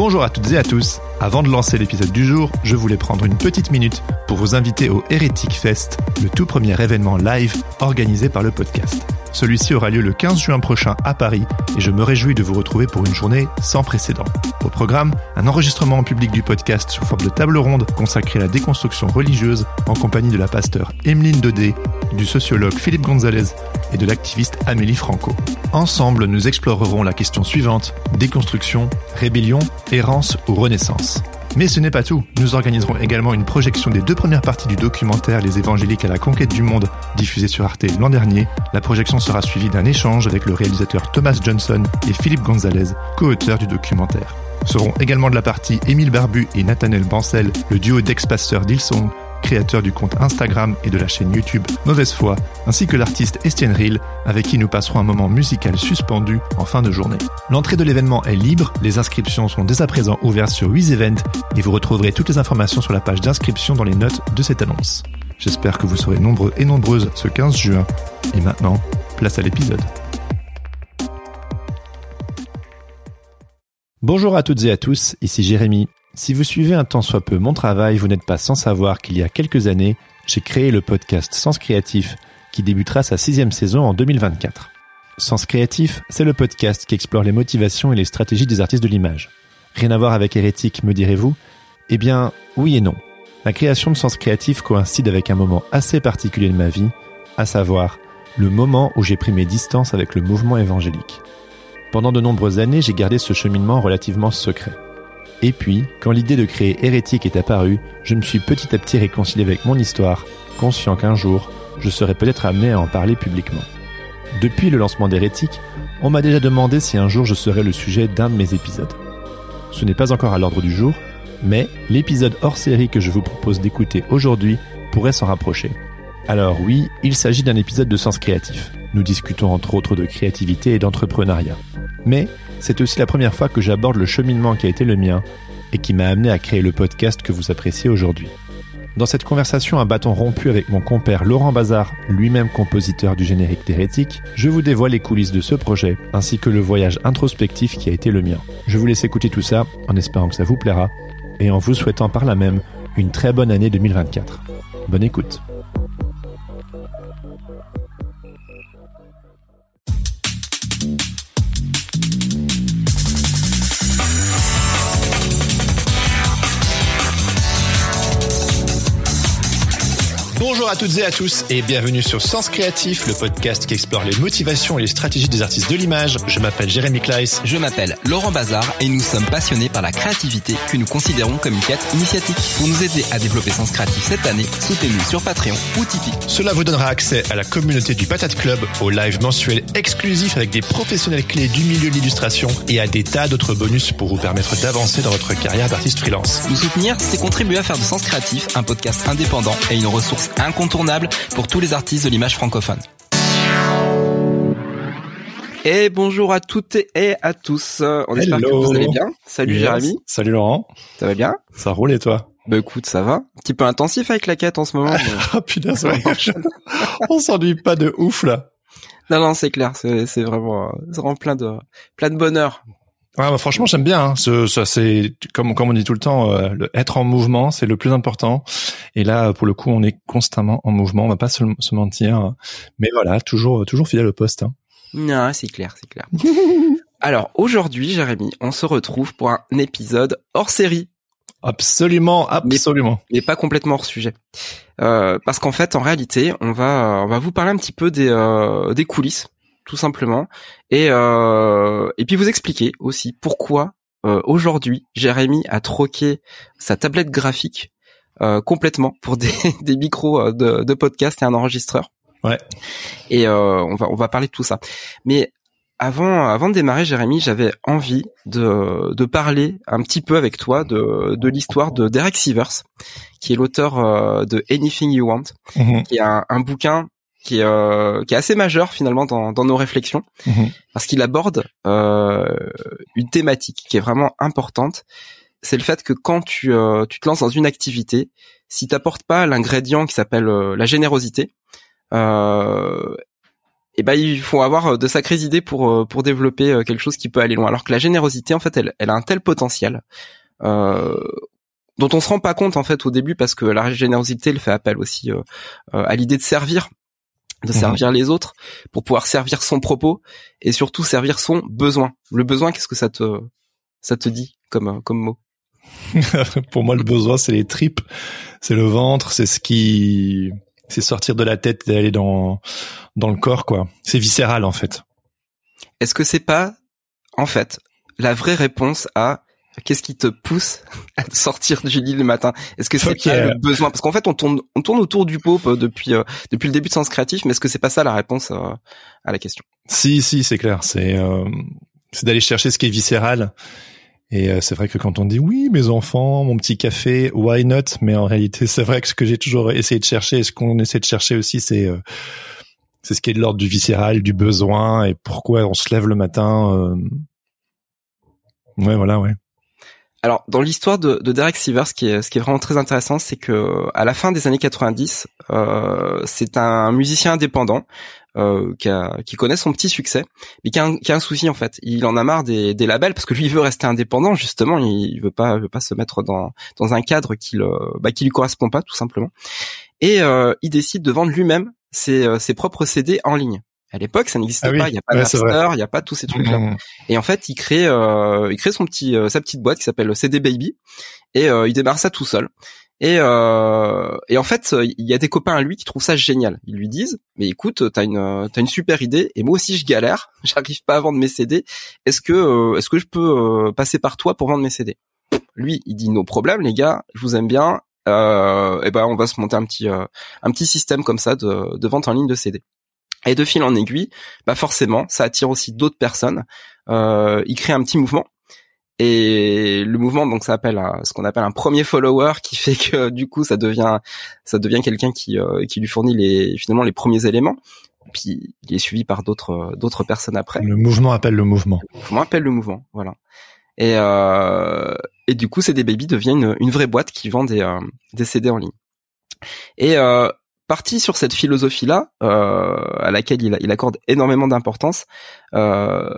Bonjour à toutes et à tous. Avant de lancer l'épisode du jour, je voulais prendre une petite minute pour vous inviter au Heretic Fest, le tout premier événement live organisé par le podcast. Celui-ci aura lieu le 15 juin prochain à Paris et je me réjouis de vous retrouver pour une journée sans précédent. Au programme, un enregistrement en public du podcast sous forme de table ronde consacré à la déconstruction religieuse en compagnie de la pasteur Emeline Dodé, du sociologue Philippe Gonzalez et de l'activiste Amélie Franco. Ensemble, nous explorerons la question suivante, déconstruction, rébellion, errance ou renaissance. Mais ce n'est pas tout. Nous organiserons également une projection des deux premières parties du documentaire Les évangéliques à la conquête du monde, diffusé sur Arte l'an dernier. La projection sera suivie d'un échange avec le réalisateur Thomas Johnson et Philippe Gonzalez, co-auteurs du documentaire. Seront également de la partie Émile Barbu et Nathaniel Bancel, le duo d'ex-pasteurs d'Ilsong, créateur du compte Instagram et de la chaîne YouTube Mauvaise Foi, ainsi que l'artiste Estienne Rill, avec qui nous passerons un moment musical suspendu en fin de journée. L'entrée de l'événement est libre, les inscriptions sont dès à présent ouvertes sur WizEvent et vous retrouverez toutes les informations sur la page d'inscription dans les notes de cette annonce. J'espère que vous serez nombreux et nombreuses ce 15 juin. Et maintenant, place à l'épisode. Bonjour à toutes et à tous, ici Jérémy. Si vous suivez un tant soit peu mon travail, vous n'êtes pas sans savoir qu'il y a quelques années, j'ai créé le podcast Sens Créatif, qui débutera sa sixième saison en 2024. Sens Créatif, c'est le podcast qui explore les motivations et les stratégies des artistes de l'image. Rien à voir avec Hérétique, me direz-vous? Eh bien, oui et non. La création de Sens Créatif coïncide avec un moment assez particulier de ma vie, à savoir le moment où j'ai pris mes distances avec le mouvement évangélique. Pendant de nombreuses années, j'ai gardé ce cheminement relativement secret. Et puis, quand l'idée de créer Hérétique est apparue, je me suis petit à petit réconcilié avec mon histoire, conscient qu'un jour, je serais peut-être amené à en parler publiquement. Depuis le lancement d'Hérétique, on m'a déjà demandé si un jour je serais le sujet d'un de mes épisodes. Ce n'est pas encore à l'ordre du jour, mais l'épisode hors série que je vous propose d'écouter aujourd'hui pourrait s'en rapprocher. Alors oui, il s'agit d'un épisode de sens créatif. Nous discutons entre autres de créativité et d'entrepreneuriat. Mais c'est aussi la première fois que j'aborde le cheminement qui a été le mien et qui m'a amené à créer le podcast que vous appréciez aujourd'hui. Dans cette conversation à bâton rompu avec mon compère Laurent Bazar, lui-même compositeur du générique d'Hérétique, je vous dévoile les coulisses de ce projet, ainsi que le voyage introspectif qui a été le mien. Je vous laisse écouter tout ça, en espérant que ça vous plaira, et en vous souhaitant par là même une très bonne année 2024. Bonne écoute. Bonjour à toutes et à tous et bienvenue sur Sens Créatif, le podcast qui explore les motivations et les stratégies des artistes de l'image. Je m'appelle Jérémy Kleiss. Je m'appelle Laurent Bazar et nous sommes passionnés par la créativité que nous considérons comme une quête initiatique. Pour nous aider à développer Sens Créatif cette année, soutenez-nous sur Patreon ou Tipeee. Cela vous donnera accès à la communauté du Patate Club, au live mensuel exclusif avec des professionnels clés du milieu de l'illustration et à des tas d'autres bonus pour vous permettre d'avancer dans votre carrière d'artiste freelance. Nous soutenir, c'est contribuer à faire de Sens Créatif un podcast indépendant et une ressource incontournable pour tous les artistes de l'image francophone. Et bonjour à toutes et à tous. On espère que vous allez bien. Salut Yes. Jérémy. Salut Laurent. Ça va bien? Ça roule et toi? Bah écoute, ça va. Un petit peu intensif avec la quête en ce moment. mais- Ah putain, ça marche. On s'ennuie pas de ouf là. non, non, c'est clair. C'est c'est vraiment, euh, c'est vraiment plein de, plein de bonheur. Ouais, bah, franchement, j'aime bien. Hein. Ce- ça, c'est comme comme on dit tout le temps, euh, le être en mouvement, c'est le plus important. Et là, pour le coup, on est constamment en mouvement. On va pas se, se mentir. Mais voilà, toujours toujours fidèle au poste. Hein. Non, c'est clair, c'est clair. Alors aujourd'hui, Jérémy, on se retrouve pour un épisode hors série. Absolument, absolument. mais pas complètement hors sujet. Euh, parce qu'en fait, en réalité, on va on va vous parler un petit peu des euh, des coulisses, tout simplement, et euh, et puis vous expliquer aussi pourquoi euh, aujourd'hui Jérémy a troqué sa tablette graphique euh, complètement pour des des micros euh, de, de podcast et un enregistreur. Ouais. Et euh, on va on va parler de tout ça. Mais avant, avant de démarrer, Jérémy, j'avais envie de, de parler un petit peu avec toi de, de l'histoire de Derek Sivers, qui est l'auteur euh, de Anything You Want, Mhm, qui est un, un bouquin qui est, euh, qui est assez majeur finalement dans, dans nos réflexions, mhm. parce qu'il aborde euh, une thématique qui est vraiment importante. C'est le fait que quand tu, euh, tu te lances dans une activité, si t'apportes pas l'ingrédient qui s'appelle la générosité, euh, et ben il faut avoir de sacrées idées pour pour développer quelque chose qui peut aller loin. Alors que la générosité, en fait, elle, elle a un tel potentiel euh, dont on se rend pas compte en fait au début parce que la générosité elle fait appel aussi euh, à l'idée de servir de mhm. servir les autres pour pouvoir servir son propos et surtout servir son besoin. Le besoin, qu'est-ce que ça te ça te dit comme comme mot? Pour moi, le besoin, c'est les tripes, c'est le ventre, c'est ce qui c'est sortir de la tête et aller dans dans le corps quoi. C'est viscéral en fait. Est-ce que c'est pas en fait la vraie réponse à Qu'est-ce qui te pousse à sortir du lit le matin? Est-ce que c'est le besoin? Parce qu'en fait, on tourne, on tourne autour du pot euh, depuis euh, depuis le début de Sens Créatif, mais est-ce que c'est pas ça la réponse euh, à la question? Si, si, c'est clair. C'est c'est d'aller chercher ce qui est viscéral. Et c'est vrai que quand on dit oui, mes enfants, mon petit café, why not? Mais en réalité, c'est vrai que ce que j'ai toujours essayé de chercher, et ce qu'on essaie de chercher aussi, c'est c'est ce qui est de l'ordre du viscéral, du besoin, et pourquoi on se lève le matin. Ouais, voilà, ouais. Alors, dans l'histoire de, de, Derek Sivers, ce qui est, ce qui est vraiment très intéressant, c'est que à la fin des années 90, euh, c'est un musicien indépendant euh, qui, a, qui connaît son petit succès, mais qui a, un, qui a un souci en fait. Il en a marre des, des labels parce que lui il veut rester indépendant justement. Il veut pas, veut pas se mettre dans dans un cadre qui le, bah, qui lui correspond pas tout simplement. Et euh, il décide de vendre lui-même ses, euh, ses propres CD en ligne. À l'époque, ça n'existait ah pas. Il n'y a pas ouais, il n'y a pas tous ces trucs-là. Mmh. Et en fait, il crée, euh, il crée son petit, euh, sa petite boîte qui s'appelle CD Baby, et euh, il démarre ça tout seul. Et, euh, et en fait, il y a des copains à lui qui trouvent ça génial. Ils lui disent, mais écoute, t'as une, t'as une super idée, et moi aussi je galère, j'arrive pas à vendre mes CD. Est-ce que, euh, est-ce que je peux passer par toi pour vendre mes CD Lui, il dit, nos problèmes, les gars, je vous aime bien. Euh, et ben, on va se monter un petit, un petit système comme ça de, de vente en ligne de CD. Et de fil en aiguille, bah forcément, ça attire aussi d'autres personnes. Euh, il crée un petit mouvement. Et le mouvement, donc, ça appelle ce qu'on appelle un premier follower, qui fait que du coup, ça devient, ça devient quelqu'un qui, euh, qui lui fournit les, finalement, les premiers éléments. Puis il est suivi par d'autres, d'autres personnes après. Le mouvement appelle le mouvement. Le mouvement appelle le mouvement, voilà. Et, euh, et du coup, CD Baby devient une, une vraie boîte qui vend des, euh, des CD en ligne. Et euh, parti sur cette philosophie-là, euh, à laquelle il, il accorde énormément d'importance. Euh,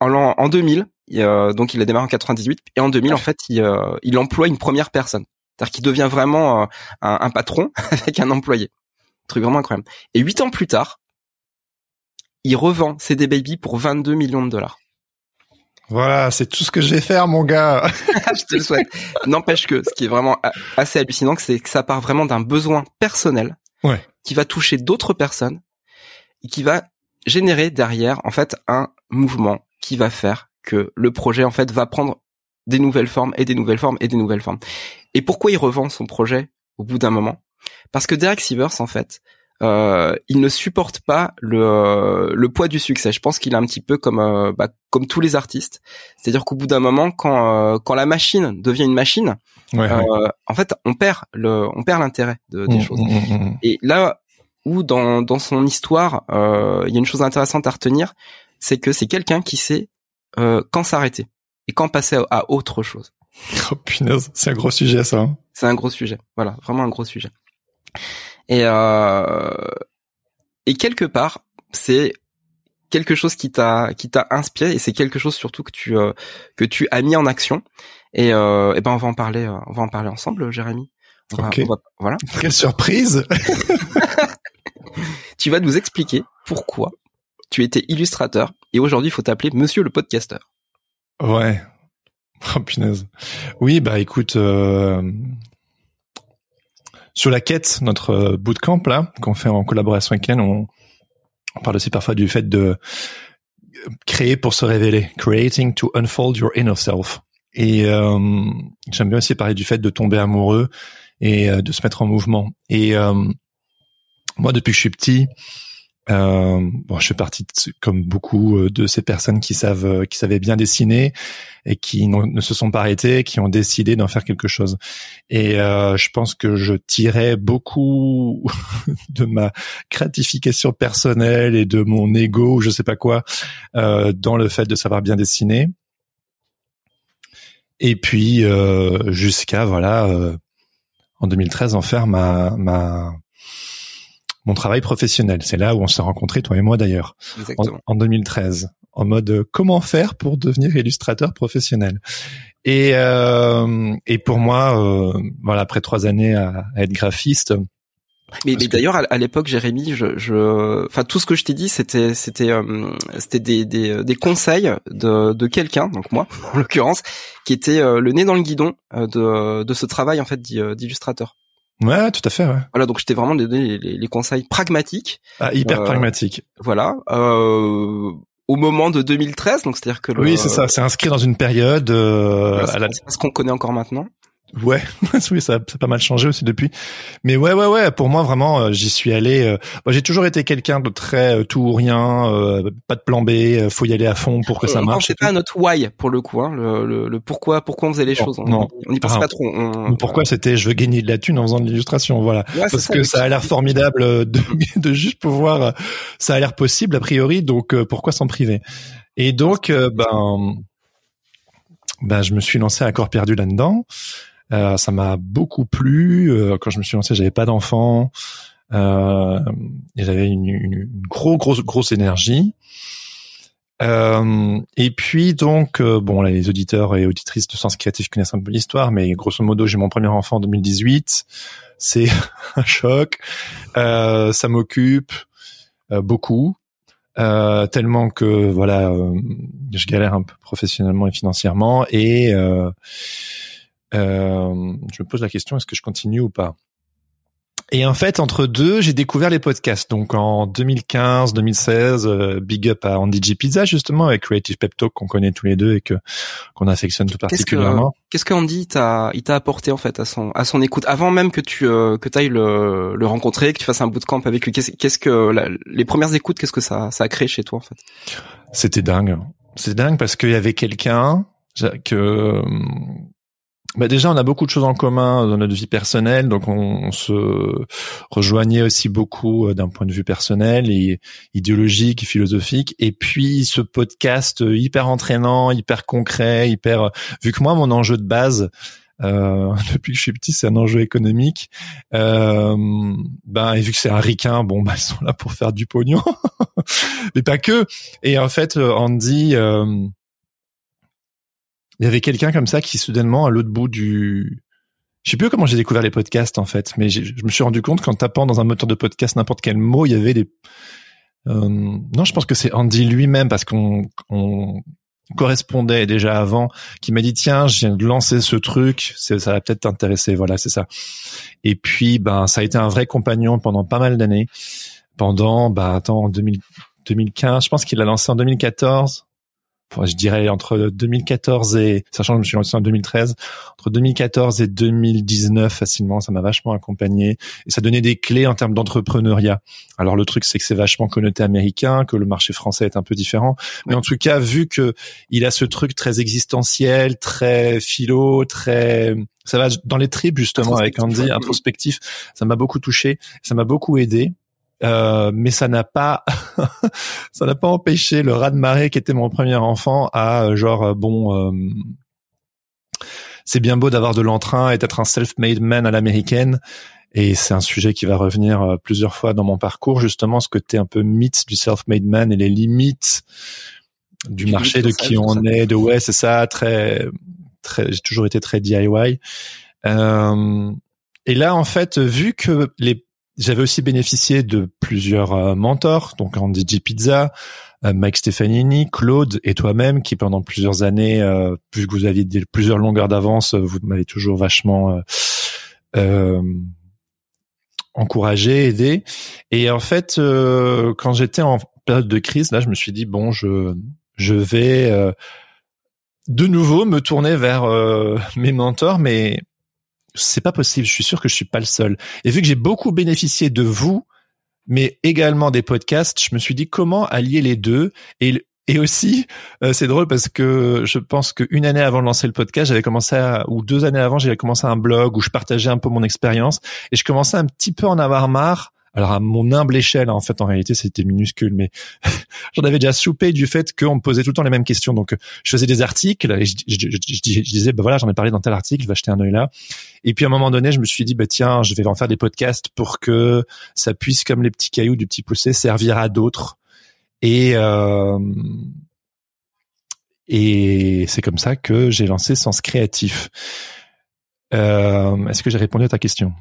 en, en 2000, euh, donc il a démarré en 98, et en 2000, en fait, il, euh, il emploie une première personne. C'est-à-dire qu'il devient vraiment un, un, patron avec un employé. truc vraiment incroyable. Et huit ans plus tard, il revend CD Baby pour 22 millions de dollars. Voilà, c'est tout ce que je vais faire, mon gars. je te le souhaite. N'empêche que ce qui est vraiment assez hallucinant, c'est que ça part vraiment d'un besoin personnel qui va toucher d'autres personnes et qui va générer derrière en fait un mouvement qui va faire que le projet en fait va prendre des nouvelles formes et des nouvelles formes et des nouvelles formes. Et pourquoi il revend son projet au bout d'un moment? Parce que Derek Sivers en fait, euh, il ne supporte pas le, euh, le poids du succès. Je pense qu'il est un petit peu comme euh, bah, comme tous les artistes, c'est-à-dire qu'au bout d'un moment, quand quand la machine devient une machine, en fait, on perd le on perd l'intérêt de, des mmh, choses. Mmh, mmh, Et là où dans dans son histoire, il y a une chose intéressante à retenir, c'est que c'est quelqu'un qui sait quand s'arrêter et quand passer à, à autre chose. Oh punaise, c'est un gros sujet ça. Hein. C'est un gros sujet, voilà, vraiment un gros sujet. Et euh, et quelque part, c'est quelque chose qui t'a qui t'a inspiré et c'est quelque chose surtout que tu euh, que tu as mis en action. Et, euh, et ben on va en parler, euh, on va en parler ensemble, Jérémy. voilà. Quelle surprise Tu vas nous expliquer pourquoi tu étais illustrateur et aujourd'hui il faut t'appeler Monsieur le podcasteur. Ouais. Oh punaise. Oui, bah écoute, euh, sur la quête, notre euh, bootcamp là, qu'on fait en collaboration avec Ken, on, parle aussi parfois du fait de créer pour se révéler, creating to unfold your inner self. Et euh, j'aime bien aussi parler du fait de tomber amoureux et euh, de se mettre en mouvement. Et moi, depuis que je suis petit, euh, bon, je fais partie comme beaucoup euh, de ces personnes qui savent, euh, qui savaient bien dessiner et qui ne se sont pas arrêtées, qui ont décidé d'en faire quelque chose. Et euh, je pense que je tirais beaucoup de ma gratification personnelle et de mon ego, je sais pas quoi, euh, dans le fait de savoir bien dessiner. Et puis jusqu'à voilà, en 2013, en faire ma ma mon travail professionnel. C'est là où on s'est rencontrés, toi et moi d'ailleurs, en, en, 2013, en mode euh, comment faire pour devenir illustrateur professionnel. Et, euh, et pour moi, euh, voilà, après trois années à, être graphiste. Mais, d'ailleurs, à, l'époque, Jérémy, je, je, enfin, tout ce que je t'ai dit, c'était, c'était, euh, c'était des, des, des, conseils de, de quelqu'un, donc moi, en l'occurrence, qui était le nez dans le guidon de, de ce travail en fait d'illustrateur. Ouais, tout à fait. Ouais. Voilà, donc je t'ai vraiment donné les, les, conseils pragmatiques. Ah, hyper pragmatiques. Voilà. Euh, au moment de 2013, donc c'est-à-dire que oui, c'est ça, c'est inscrit dans une période. Euh, à la... ce qu'on connaît encore maintenant. Ouais, oui, ça, ça a pas mal changé aussi depuis. Mais ouais, ouais, ouais. Pour moi, vraiment, euh, j'y suis allé. Euh, j'ai toujours été quelqu'un de très euh, tout ou rien, pas de plan B. faut y aller à fond pour que ça marche. C'est pas notre why pour le coup, hein, le, le, pourquoi, pourquoi on faisait les choses. Non, on n'y pense pas trop. Pourquoi c'était je veux gagner de la thune en faisant de l'illustration, voilà. Parce que ça a l'air formidable de, de juste pouvoir. Ça a l'air possible a priori, donc pourquoi s'en priver? Et donc, ben, ben, je me suis lancé à corps perdu là-dedans. Euh, ça m'a beaucoup plu. Euh, quand je me suis lancé, j'avais pas d'enfant. Euh, j'avais une, une, une grosse, grosse, grosse énergie. Euh, et puis donc, euh, bon, là, les auditeurs et auditrices de Sens Créatif connaissent un peu l'histoire, mais grosso modo, j'ai mon premier enfant en 2018. C'est un choc. Euh, ça m'occupe beaucoup, tellement que voilà, je galère un peu professionnellement et financièrement, et euh, je me pose la question est-ce que je continue ou pas? Et en fait, entre deux, j'ai découvert les podcasts. Donc en 2015, 2016, euh, big up à Andy G Pizza justement avec Creative Pep Talk qu'on connaît tous les deux et que qu'on affectionne tout particulièrement. Qu'est-ce que qu'Andy t'a il t'a apporté en fait à son à son écoute avant même que tu euh, que ailles le, le rencontrer, que tu fasses un bootcamp avec lui. Qu'est-ce que les premières écoutes, qu'est-ce que ça ça a créé chez toi en fait? C'était dingue. C'est dingue parce qu'il y avait quelqu'un que bah déjà, on a beaucoup de choses en commun dans notre vie personnelle, donc on, se rejoignait aussi beaucoup euh, d'un point de vue personnel et idéologique et philosophique. Et puis ce podcast hyper entraînant, hyper concret, hyper vu que moi mon enjeu de base euh, depuis que je suis petit, c'est un enjeu économique. Euh, ben et vu que c'est un ricain, bon ben ils sont là pour faire du pognon, mais pas que. Et en fait, Andy, euh, il y avait quelqu'un comme ça qui soudainement à l'autre bout du je sais plus comment j'ai découvert les podcasts en fait, mais je me suis rendu compte qu'en tapant dans un moteur de podcast n'importe quel mot, il y avait des euh, non, je pense que c'est Andy lui-même parce qu'on correspondait déjà avant, qui m'a dit tiens, je viens de lancer ce truc, ça va peut-être t'intéresser, voilà, c'est ça. Et puis ben ça a été un vrai compagnon pendant pas mal d'années. Pendant bah attends 2015, je pense qu'il a lancé en 2014 je dirais entre 2014 et sachant que je me suis lancé en 2013 entre 2014 et 2019 facilement ça m'a vachement accompagné et ça donnait des clés en termes d'entrepreneuriat. Alors le truc c'est que c'est vachement connoté américain que le marché français est un peu différent. Mais en tout cas vu que il a ce truc très existentiel très philo très ça va dans les tripes justement avec Andy introspectif ça m'a beaucoup touché ça m'a beaucoup aidé euh, mais ça n'a pas ça n'a pas empêché le rat de marée qui était mon premier enfant à euh, genre euh, bon c'est bien beau d'avoir de l'entrain et d'être un self-made man à l'américaine. Et c'est un sujet qui va revenir plusieurs fois dans mon parcours justement ce côté un peu mythe du self-made man et les limites du marché de qui on est de ouais c'est ça très très j'ai toujours été très DIY euh, et là en fait vu que les j'avais aussi bénéficié de plusieurs euh, mentors, donc Andy G. Pizza, euh, Mike Stefanini, Claude et toi-même, qui pendant plusieurs années, euh, vu que vous aviez plusieurs longueurs d'avance, vous m'avez toujours vachement encouragé, aidé. Et en fait, quand j'étais en période de crise, là, je me suis dit bon, je je vais de nouveau me tourner vers mes mentors, mais c'est pas possible. Je suis sûr que je suis pas le seul. Et vu que j'ai beaucoup bénéficié de vous, mais également des podcasts, je me suis dit comment allier les deux et et aussi, euh, c'est drôle parce que je pense qu'une année avant de lancer le podcast, j'avais commencé à, ou deux années avant, j'avais commencé un blog où je partageais un peu mon expérience et je commençais un petit peu en avoir marre alors à mon humble échelle, en fait, en réalité, c'était minuscule, mais j'en avais déjà soupé du fait qu'on me posait tout le temps les mêmes questions. Donc, je faisais des articles et je, disais, bah voilà, j'en ai parlé dans tel article, je vais acheter un œil là. Et puis à un moment donné, je me suis dit, bah tiens, je vais en faire des podcasts pour que ça puisse, comme les petits cailloux du petit poussé, servir à d'autres. Et euh, et c'est comme ça que j'ai lancé Sens Créatif. Euh, Est-ce que j'ai répondu à ta question?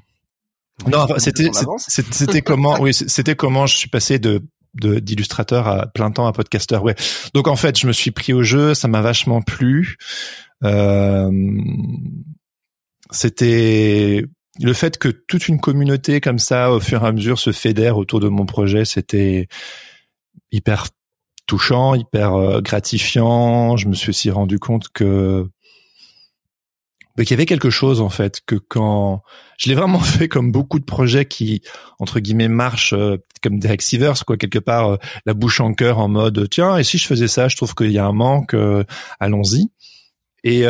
Non, c'était c'était comment oui c'était comment je suis passé de d'illustrateur à plein temps à podcasteur. Ouais. Donc en fait, je me suis pris au jeu, ça m'a vachement plu. Euh, c'était le fait que toute une communauté comme ça, au fur et à mesure, se fédère autour de mon projet, c'était hyper touchant, hyper euh, gratifiant. Je me suis aussi rendu compte que qu'il y avait quelque chose en fait que quand je l'ai vraiment fait comme beaucoup de projets qui entre guillemets marchent euh, comme des Sivers quoi quelque part euh, la bouche en cœur en mode tiens et si je faisais ça je trouve qu'il y a un manque euh, allons-y. Et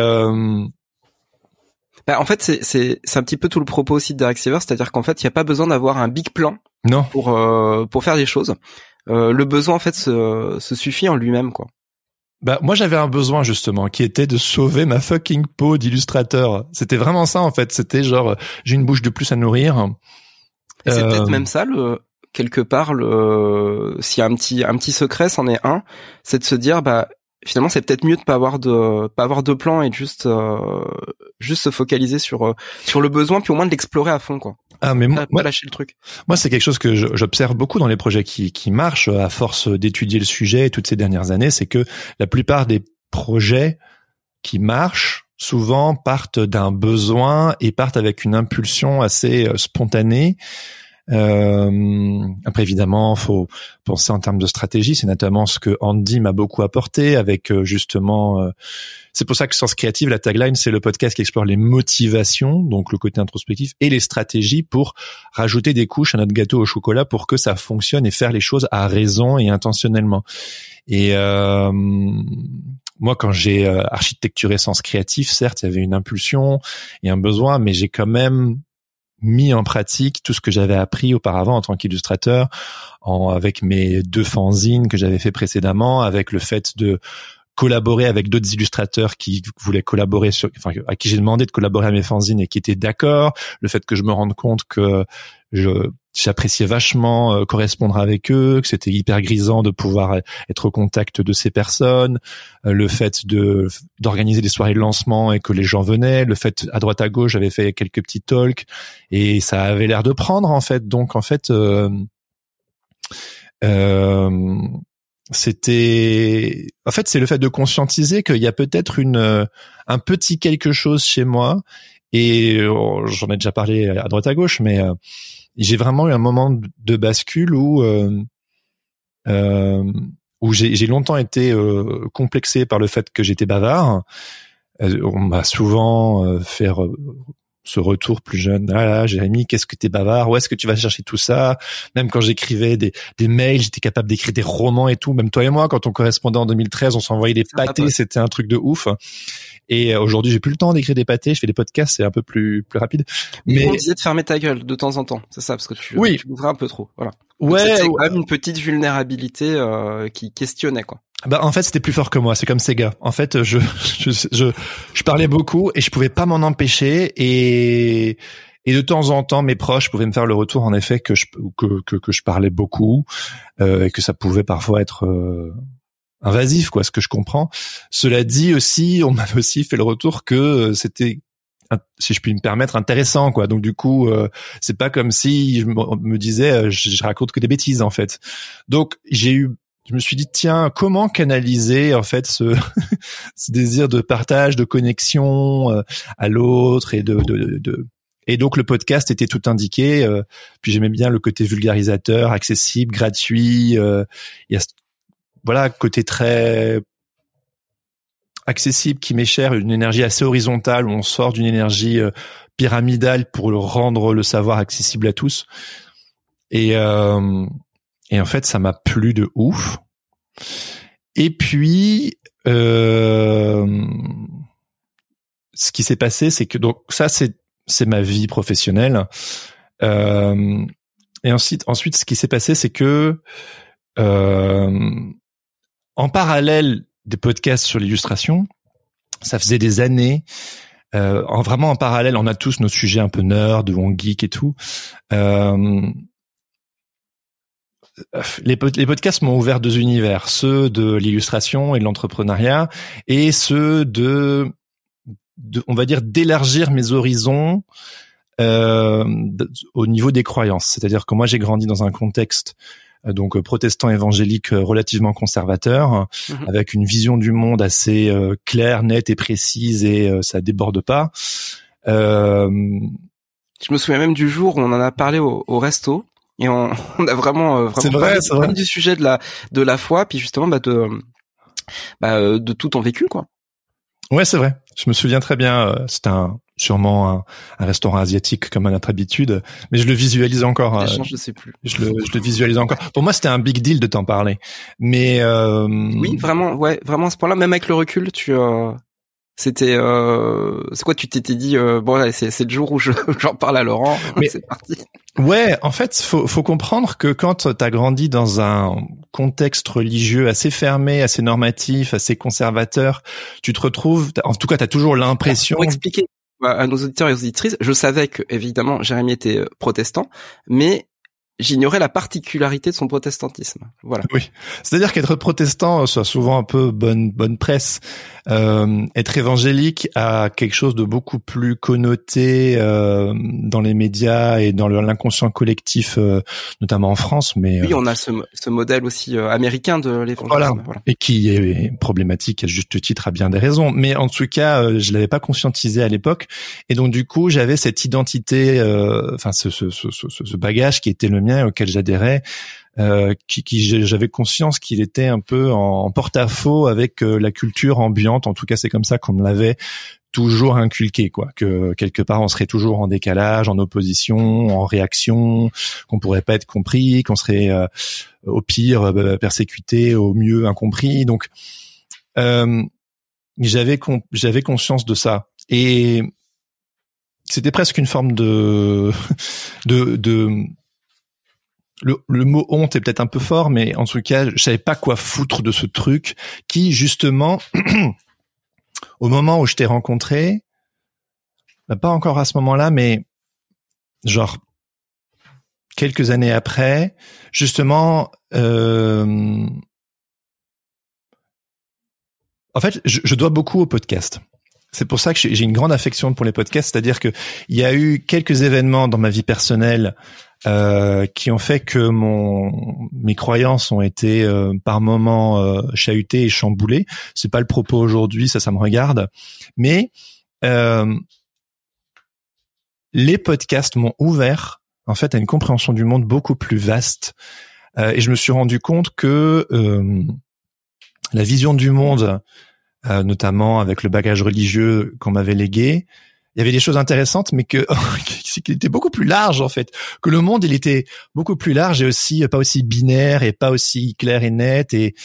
bah, en fait c'est c'est c'est un petit peu tout le propos aussi de Derek Sivers c'est-à-dire qu'en fait il n'y a pas besoin d'avoir un big plan non. pour pour faire des choses. Le besoin en fait se, se suffit en lui-même quoi bah moi j'avais un besoin justement qui était de sauver ma fucking peau d'illustrateur. C'était vraiment ça en fait. C'était genre j'ai une bouche de plus à nourrir. C'est peut-être euh, même ça le quelque part le s'il y a un petit un petit secret, c'en est un, c'est de se dire bah finalement c'est peut-être mieux de pas avoir de pas avoir de plan et juste euh, juste se focaliser sur euh, sur le besoin puis au moins de l'explorer à fond quoi. Ah mais moi, pas lâcher le truc. Moi c'est quelque chose que j'observe beaucoup dans les projets qui qui marchent à force d'étudier le sujet toutes ces dernières années, c'est que la plupart des projets qui marchent souvent partent d'un besoin et partent avec une impulsion assez euh, spontanée euh, après, évidemment, faut penser en termes de stratégie. C'est notamment ce que Andy m'a beaucoup apporté avec euh, justement. Euh, c'est pour ça que Sens Créative, la tagline, c'est le podcast qui explore les motivations, donc le côté introspectif, et les stratégies pour rajouter des couches à notre gâteau au chocolat pour que ça fonctionne et faire les choses à raison et intentionnellement. Et euh, moi, quand j'ai architecturé Sens Créatif, certes, il y avait une impulsion et un besoin, mais j'ai quand même mis en pratique tout ce que j'avais appris auparavant en tant qu'illustrateur, avec mes deux fanzines que j'avais fait précédemment, avec le fait de collaborer avec d'autres illustrateurs qui voulaient collaborer sur, enfin, à qui j'ai demandé de collaborer à mes fanzines et qui étaient d'accord, le fait que je me rende compte que je, j'appréciais vachement euh, correspondre avec eux, que c'était hyper grisant de pouvoir être au contact de ces personnes, euh, le fait de d'organiser des soirées de lancement et que les gens venaient, le fait à droite à gauche j'avais fait quelques petits talks et ça avait l'air de prendre en fait. Donc en fait euh, euh, c'était en fait c'est le fait de conscientiser qu'il y a peut-être une un petit quelque chose chez moi. Et oh, j'en ai déjà parlé à droite à gauche mais j'ai vraiment eu un moment de bascule où euh, euh, où j'ai longtemps été euh, complexé par le fait que j'étais bavard. On m'a souvent euh, fait ce retour plus jeune. Ah là, Jérémy, qu'est-ce que t'es bavard? Où est-ce que tu vas chercher tout ça? Même quand j'écrivais des, des mails, j'étais capable d'écrire des romans et tout. Même toi et moi, quand on correspondait en 2013, on s'envoyait des pâtés, c'était un truc de ouf. Et euh, aujourd'hui, j'ai plus le temps d'écrire des pâtés. Je fais des podcasts, c'est un peu plus plus rapide. Mais on disait de fermer ta gueule de temps en temps, c'est ça, parce que tu, oui. tu un peu trop. Voilà. Ouais. C'est quand même une petite vulnérabilité euh, qui questionnait quoi. Bah en fait c'était plus fort que moi, c'est comme Sega. En fait je, je je je parlais beaucoup et je pouvais pas m'en empêcher et et de temps en temps mes proches pouvaient me faire le retour en effet que je que que, que je parlais beaucoup euh, et que ça pouvait parfois être euh, invasif, quoi, ce que je comprends. Cela dit aussi, on m'avait aussi fait le retour que euh, c'était si je puis me permettre intéressant quoi donc du coup euh, c'est pas comme si je me disais euh, je, raconte que des bêtises en fait donc j'ai eu je me suis dit tiens comment canaliser en fait ce, ce désir de partage de connexion à l'autre et de, de, de, et donc le podcast était tout indiqué puis j'aimais bien le côté vulgarisateur accessible gratuit il y a voilà, côté très accessible qui m'est cher, une énergie assez horizontale où on sort d'une énergie euh, pyramidale pour rendre le savoir accessible à tous. Et, euh, et en fait, ça m'a plu de ouf. Et puis, euh, ce qui s'est passé, c'est que donc ça, c'est c'est ma vie professionnelle. Et ensuite, ensuite, ce qui s'est passé, c'est que en parallèle des podcasts sur l'illustration, ça faisait des années. Euh, en, vraiment en parallèle, on a tous nos sujets un peu nerd, on geek et tout. Euh, les, les, podcasts m'ont ouvert deux univers, ceux de l'illustration et de l'entrepreneuriat, et ceux de, de, on va dire, d'élargir mes horizons euh, au niveau des croyances. C'est-à-dire que moi, j'ai grandi dans un contexte euh, donc protestant évangélique euh, relativement conservateur, mhm. avec une vision du monde assez euh, claire, nette et précise, et ça déborde pas. Euh... Je me souviens même du jour où on en a parlé au, au resto et on, on, a vraiment vraiment vrai, parlé du sujet de la de la foi, puis justement bah, de bah, de tout ton vécu quoi. Ouais, c'est vrai. Je me souviens très bien. C'était un sûrement un, un, restaurant asiatique comme à notre habitude, mais je le visualise encore. Euh, je sais plus. Je le, je le visualise encore. Pour moi, c'était un big deal de t'en parler. Mais euh... oui, vraiment, ouais, vraiment à ce point-là, même avec le recul, tu euh, c'était euh, c'est quoi tu t'étais dit euh, bon c'est c'est le jour où j'en parle à Laurent mais c'est parti ouais en fait faut faut comprendre que quand t'as grandi dans un contexte religieux assez fermé assez normatif assez conservateur tu te retrouves en tout cas t'as toujours l'impression pour expliquer à nos auditeurs et aux auditrices, je savais que évidemment Jérémy était euh, protestant, mais j'ignorais la particularité de son protestantisme. Voilà. Oui, c'est-à-dire qu'être protestant soit souvent un peu bonne bonne presse. Euh, être évangélique a quelque chose de beaucoup plus connoté euh, dans les médias et dans l'inconscient collectif, euh, notamment en France. Mais oui, on a ce, ce modèle aussi euh, américain de l'évangélisme. Voilà. Et qui est problématique à juste titre à bien des raisons. Mais en tout cas, euh, je l'avais pas conscientisé à l'époque, et donc du coup, j'avais cette identité, enfin ce, ce, ce, ce bagage qui était le auquel j'adhérais, euh, qui, j'avais conscience qu'il était un peu en, porte-à-faux avec euh, la culture ambiante. En tout cas, c'est comme ça qu'on me l'avait toujours inculqué, quoi. Que quelque part, on serait toujours en décalage, en opposition, en réaction, qu'on pourrait pas être compris, qu'on serait euh, au pire persécuté, au mieux incompris. Donc, j'avais j'avais conscience de ça et c'était presque une forme de de, de le, mot honte est peut-être un peu fort, mais en tout cas, je savais pas quoi foutre de ce truc qui, justement, au moment où je t'ai rencontré, bah, pas encore à ce moment-là, mais genre quelques années après, justement, euh, en fait, je, je, dois beaucoup au podcast. C'est pour ça que j'ai une grande affection pour les podcasts, c'est-à-dire que il y a eu quelques événements dans ma vie personnelle euh, qui ont fait que mon mes croyances ont été euh, par moments euh, chahutées et chamboulées. C'est pas le propos aujourd'hui, ça, ça me regarde. Mais euh, les podcasts m'ont ouvert en fait à une compréhension du monde beaucoup plus vaste. et je me suis rendu compte que la vision du monde euh, notamment avec le bagage religieux qu'on m'avait légué. Il y avait des choses intéressantes, mais que qui était beaucoup plus large en fait. Que le monde, il était beaucoup plus large et aussi pas aussi binaire et pas aussi clair et net et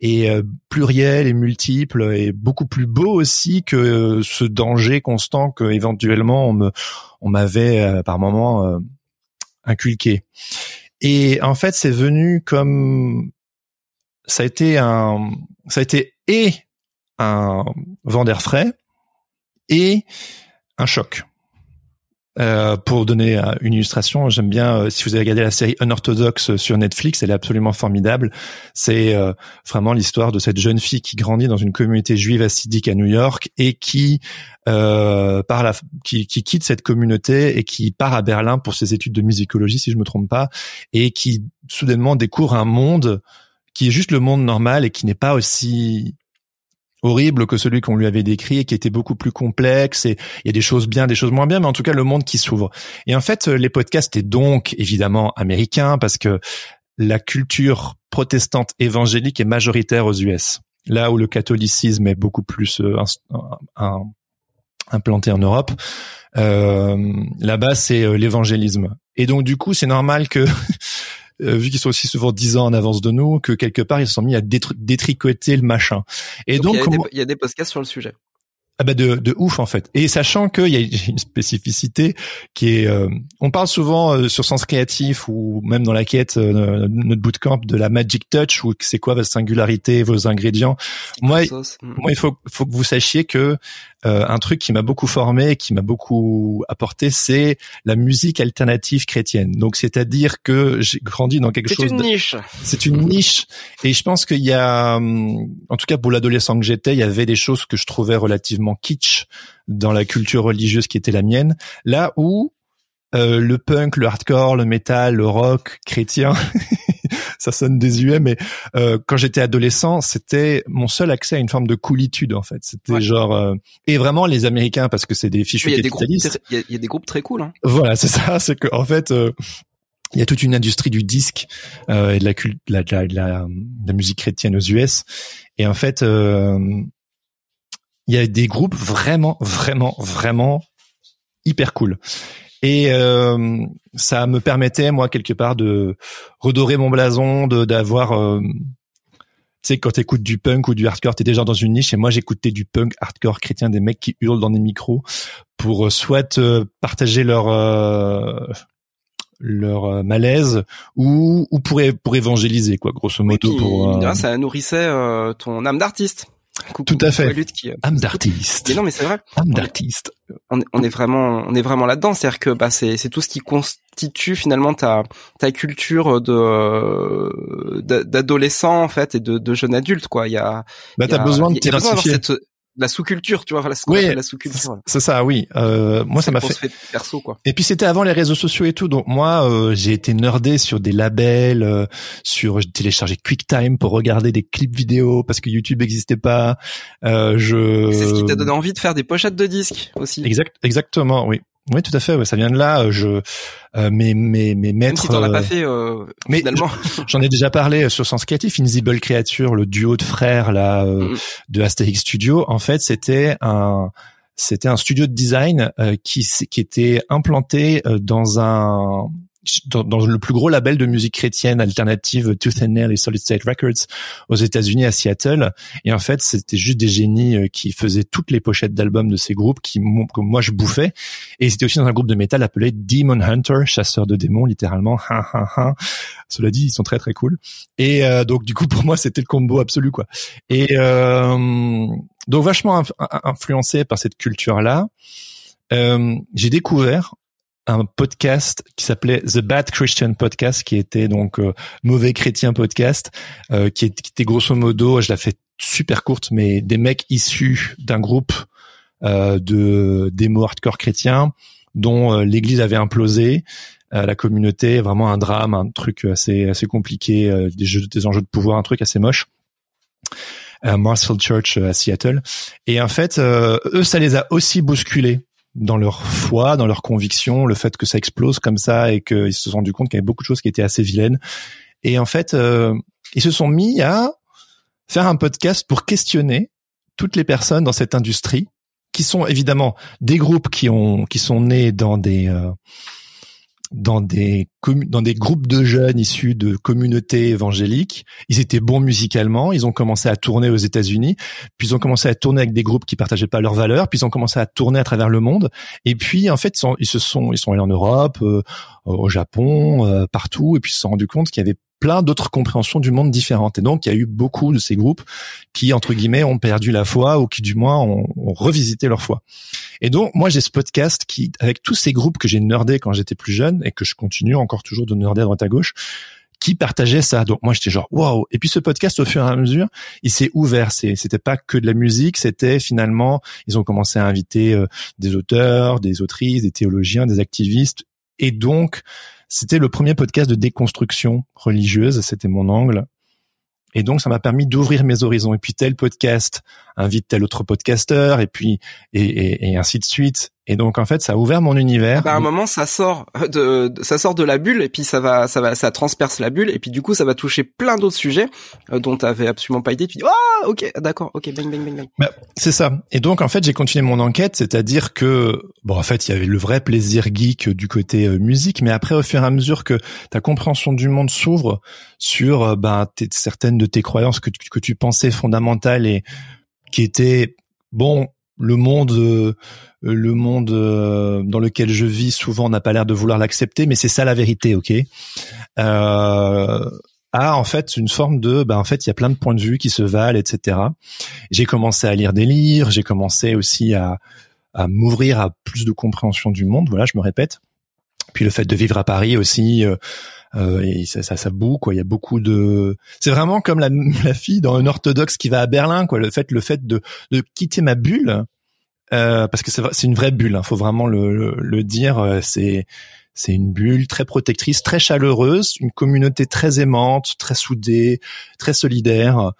et euh, pluriel et multiple et beaucoup plus beau aussi que ce danger constant que éventuellement on me on m'avait euh, par moment inculqué. Et en fait, c'est venu comme ça a été un ça a été et un vent d'air frais et un choc. Euh, pour donner une illustration, j'aime bien euh, si vous avez regardé la série Unorthodox sur Netflix, elle est absolument formidable. C'est euh, vraiment l'histoire de cette jeune fille qui grandit dans une communauté juive assidique à New York et qui par la, qui, qui, quitte cette communauté et qui part à Berlin pour ses études de musicologie, si je me trompe pas, et qui soudainement découvre un monde qui est juste le monde normal et qui n'est pas aussi horrible que celui qu'on lui avait décrit et qui était beaucoup plus complexe et il y a des choses bien, des choses moins bien, mais en tout cas le monde qui s'ouvre. Et en fait, les podcasts étaient donc évidemment américains parce que la culture protestante évangélique est majoritaire aux US. Là où le catholicisme est beaucoup plus euh, implanté en Europe, euh, là-bas c'est euh, l'évangélisme. Et donc du coup, c'est normal que vu qu'ils sont aussi souvent dix ans en avance de nous, que quelque part ils se sont mis à détricoter le machin. Et donc, il, y a des, podcasts sur le sujet. Ah bah de, de ouf en fait. Et sachant qu'il y a une spécificité qui est, euh, on parle souvent euh, sur Sens Créatif ou même dans la quête euh, notre bootcamp de la magic touch ou c'est quoi votre singularité, vos ingrédients. Moi, mm. moi il faut faut que vous sachiez que un truc qui m'a beaucoup formé, qui m'a beaucoup apporté, c'est la musique alternative chrétienne. Donc c'est-à-dire que j'ai grandi dans quelque chose. C'est une niche. C'est une niche. Et je pense qu'il y a, hum, en tout cas pour l'adolescent que j'étais, il y avait des choses que je trouvais relativement kitsch dans la culture religieuse qui était la mienne, là où euh, le punk, le hardcore, le metal, le rock chrétien, ça sonne désuet, mais euh, quand j'étais adolescent, c'était mon seul accès à une forme de coolitude en fait. C'était genre euh, et vraiment les Américains parce que c'est des fichus capitalistes. Il y, a des groupes très cool. Hein. Voilà, c'est ça. C'est que en fait. il y a toute une industrie du disque et de la, de la, la, musique chrétienne aux US. Et en fait, il y a des groupes vraiment, vraiment, vraiment hyper cool. Et euh, ça me permettait, moi, quelque part, de redorer mon blason, de d'avoir... Euh, tu sais, quand t'écoutes du punk ou du hardcore, t'es déjà dans une niche. Et moi, j'écoutais du punk hardcore chrétien, des mecs qui hurlent dans des micros pour euh, soit partager leur leur malaise ou ou pour pour évangéliser quoi, grosso modo. pour, ça nourrissait ton âme d'artiste. Tout à fait. Euh, âme d'artiste. non, mais c'est vrai. Âme d'artiste. On, on, est vraiment, on est vraiment là-dedans. C'est-à-dire que bah, c'est, c'est tout ce qui constitue finalement ta, ta culture de, d'adolescent en fait et de, de jeune adulte quoi. Il y a. Bah, t'as besoin de t'identifier la sous-culture, tu vois, la, oui, la sous-culture. C'est ça, oui. Euh, moi, ça m'a fait... perso, quoi. Et puis c'était avant les réseaux sociaux et tout, donc moi, euh, j'ai été nerdé sur des labels, euh, sur j'ai téléchargé QuickTime pour regarder des clips vidéo parce que YouTube n'existait pas. Euh, je. C'est ce qui t'a donné envie de faire des pochettes de disques aussi. Exact, exactement, oui. Oui, tout à fait. Ouais, ça vient de là. Je, euh, mes, mes, mes maîtres. Même si t'en as pas fait, euh, mais finalement. J'en ai déjà parlé sur Sens Créatif, Invisible Creature, le duo de frères là euh, mm. de Asterix Studio. En fait, c'était un, c'était un studio de design euh, qui, qui était implanté euh, dans un dans, dans, le plus gros label de musique chrétienne alternative Tooth and Nail et Solid State Records aux États-Unis à Seattle. Et en fait, c'était juste des génies euh, qui faisaient toutes les pochettes d'albums de ces groupes qui que moi je bouffais. Et c'était aussi dans un groupe de métal appelé Demon Hunter, chasseur de démons littéralement. Cela dit, ils sont très très cool. Et euh, donc du coup pour moi c'était le combo absolu quoi. Et euh, donc vachement influencé par cette culture là. Euh, j'ai découvert un podcast qui s'appelait The Bad Christian Podcast, qui était donc euh, mauvais chrétien podcast, euh, qui, était grosso modo, je la fais super courte, mais des mecs issus d'un groupe euh, de démo hardcore chrétiens dont euh, l'Église avait implosé, la communauté, vraiment un drame, un truc assez assez compliqué, des jeux, des enjeux de pouvoir, un truc assez moche. Marsfield Church à Seattle. Et en fait, eux, ça les a aussi bousculés dans leur foi, dans leur conviction, le fait que ça explose comme ça et qu'ils se sont rendu compte qu'il y avait beaucoup de choses qui étaient assez vilaines. Et en fait, euh, ils se sont mis à faire un podcast pour questionner toutes les personnes dans cette industrie, qui sont évidemment des groupes qui ont qui sont nés dans des euh, dans des dans des groupes de jeunes issus de communautés évangéliques. Ils étaient bons musicalement. Ils ont commencé à tourner aux États-Unis. Puis ils ont commencé à tourner avec des groupes qui partageaient pas leurs valeurs. Puis ils ont commencé à tourner à travers le monde. Et puis en fait, ils, sont, se sont ils sont allés en Europe, euh, au Japon, euh, partout. Et puis ils se sont rendus compte qu'il y avait plein d'autres compréhensions du monde différentes. Et donc, il y a eu beaucoup de ces groupes qui, entre guillemets, ont perdu la foi ou qui, du moins, ont, revisité leur foi. Et donc, moi, j'ai ce podcast qui, avec tous ces groupes que j'ai nerdé quand j'étais plus jeune et que je continue encore toujours de nerder à droite à gauche, qui partageaient ça. Donc moi j'étais genre waouh. Et puis ce podcast au fur et à mesure, il s'est ouvert. c'était pas que de la musique, c'était finalement ils ont commencé à inviter euh, des auteurs, des autrices, des théologiens, des activistes. Et donc c'était le premier podcast de déconstruction religieuse, c'était mon angle. Et donc, ça m'a permis d'ouvrir mes horizons. Et puis, tel podcast invite tel autre podcasteur, et puis, et, et ainsi de suite. Et donc en fait, ça a ouvert mon univers. Bah, à un moment, ça sort de, ça sort de la bulle et puis ça va, ça va, ça transperce la bulle et puis du coup, ça va toucher plein d'autres sujets euh, dont tu avais absolument pas idée. Tu dis, ah, ok, d'accord, ok, bang, bang, bang, bang. Bah, c'est ça. Et donc en fait, j'ai continué mon enquête, c'est-à-dire que bon, en fait, il y avait le vrai plaisir geek du côté euh, musique, mais après, au fur et à mesure que ta compréhension du monde s'ouvre sur, euh, bah, certaines de tes croyances que tu, que tu pensais fondamentales et qui étaient bon le monde le monde dans lequel je vis souvent n'a pas l'air de vouloir l'accepter, mais c'est ça la vérité, ok? Euh, a en fait une forme de, ben en fait il y a plein de points de vue qui se valent, etc. J'ai commencé à lire des livres, j'ai commencé aussi à, à m'ouvrir à plus de compréhension du monde. Voilà, je me répète. Puis le fait de vivre à Paris aussi, euh, et ça, ça, boue quoi. Il y a beaucoup de. C'est vraiment comme la, la, fille dans un orthodoxe qui va à Berlin quoi. Le fait, le fait de, de quitter ma bulle, euh, parce que c'est une vraie bulle. Hein, faut vraiment le, le, le dire. Euh, c'est c'est une bulle très protectrice, très chaleureuse, une communauté très aimante, très soudée, très solidaire.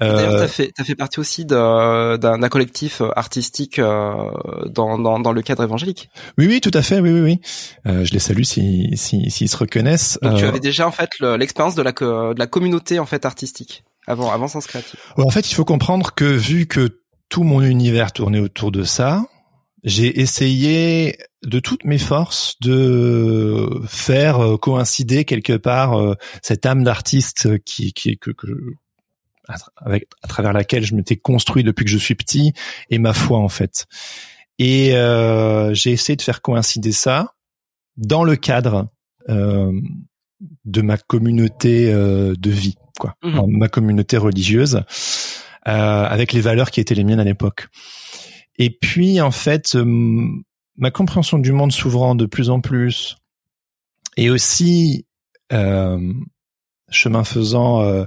D'ailleurs, euh... t'as fait, as fait partie aussi d'un collectif artistique euh, dans, dans, dans, le cadre évangélique. Oui, oui, tout à fait. Oui, oui, oui. Euh, je les salue s'ils si, si, se reconnaissent. Donc, tu euh, avais déjà en fait l'expérience de la, de la communauté en fait artistique avant, avant Sens Créatif. en fait, il faut comprendre que vu que tout mon univers tournait autour de ça, j'ai essayé de toutes mes forces de faire euh, coïncider quelque part euh, cette âme d'artiste qui, qui que, que avec, à travers laquelle je m'étais construit depuis que je suis petit et ma foi en fait. Et euh, j'ai essayé de faire coïncider ça dans le cadre euh, de ma communauté euh, de vie, quoi, mmh. ma communauté religieuse, avec les valeurs qui étaient les miennes à l'époque. Et puis, en fait, euh, ma compréhension du monde s'ouvrant de plus en plus, et aussi, euh, chemin faisant, euh,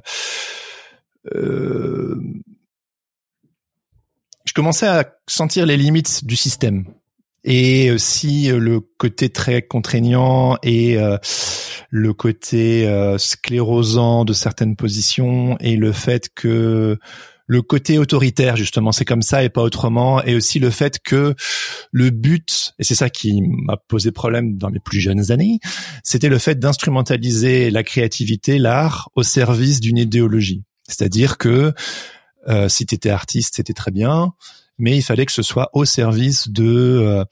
euh, je commençais à sentir les limites du système et aussi le côté très contraignant et euh, le côté euh, sclérosant de certaines positions et le fait que le côté autoritaire justement, c'est comme ça et pas autrement, et aussi le fait que le but, et c'est ça qui m'a posé problème dans mes plus jeunes années, c'était le fait d'instrumentaliser la créativité, l'art au service d'une idéologie. C'est-à-dire que euh, si tu étais artiste, c'était très bien, mais il fallait que ce soit au service de euh,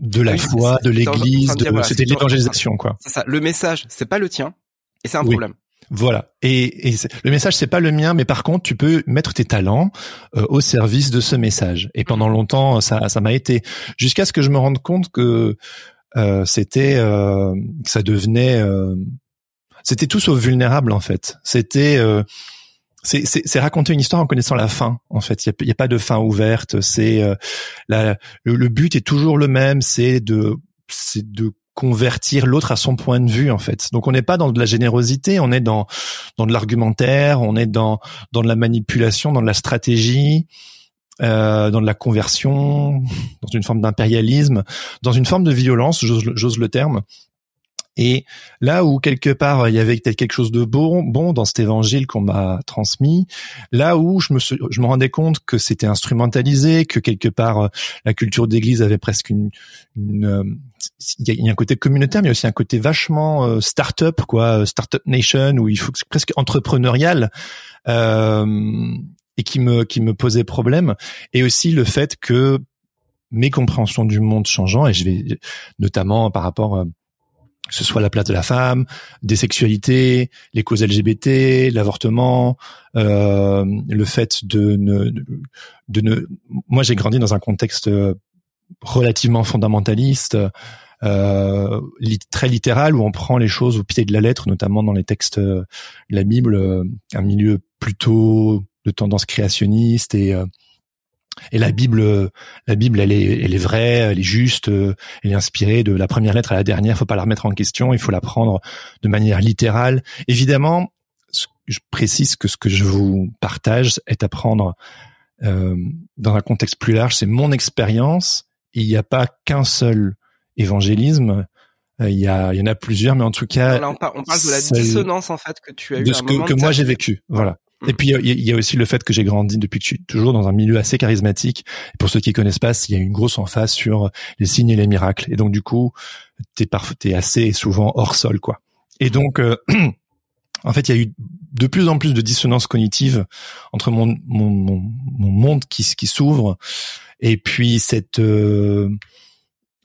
de la foi, de l'Église, c'était l'évangélisation quoi. C'est ça. Le message, c'est pas le tien, et c'est un problème. Voilà. Et, et le message c'est pas le mien, mais par contre tu peux mettre tes talents euh, au service de ce message. Et pendant mmh. longtemps ça ça m'a été jusqu'à ce que je me rende compte que euh, c'était euh, ça devenait euh, c'était tout sauf vulnérable en fait. C'était euh, c'est raconter une histoire en connaissant la fin en fait. Il y a, pas de fin ouverte. C'est le, le but est toujours le même. C'est de c'est de convertir l'autre à son point de vue en fait. Donc on n'est pas dans de la générosité, on est dans dans de l'argumentaire, on est dans dans de la manipulation, dans de la stratégie, euh, dans de la conversion, dans une forme d'impérialisme, dans une forme de violence, j'ose le terme, et là où quelque part il y avait peut-être quelque chose de bon, bon dans cet évangile qu'on m'a transmis, là où je me, je me rendais compte que c'était instrumentalisé, que quelque part euh, la culture d'église avait presque une, une euh, il y, a un côté communautaire, mais aussi un côté vachement euh, start-up, quoi, start-up nation, où il faut presque entrepreneurial. Euh, et qui me qui me posait problème et aussi le fait que mes compréhensions du monde changeant et je vais notamment par rapport que ce soit la place de la femme, des sexualités, les causes LGBT, l'avortement, euh, le fait de ne, de ne. Moi, j'ai grandi dans un contexte euh, relativement fondamentaliste, euh, très littéral, où on prend les choses au pied de la lettre, notamment dans les textes de la Bible, un milieu plutôt de tendance créationniste et et la Bible, la Bible, elle est, elle est vraie, elle est juste, elle est inspirée de la première lettre à la dernière. Il faut pas la remettre en question. Il faut la prendre de manière littérale. Évidemment, je précise que ce que je vous partage est à prendre euh, dans un contexte plus large. C'est mon expérience. Il n'y a pas qu'un seul évangélisme. Euh, il y, a, il y en a plusieurs, mais en tout cas, on, parle, de la dissonance en fait que tu as eu. De ce que, que moi j'ai vécu. Voilà. Et puis il y, a aussi le fait que j'ai grandi depuis que je suis toujours dans un milieu assez charismatique. Et pour ceux qui connaissent pas, il y a une grosse emphase sur les signes et les miracles. Et donc du coup, t'es es assez souvent hors sol, quoi. Et donc, euh, en fait, il y a eu de plus en plus de dissonance cognitive entre mon mon, mon, monde qui qui s'ouvre et puis cette euh,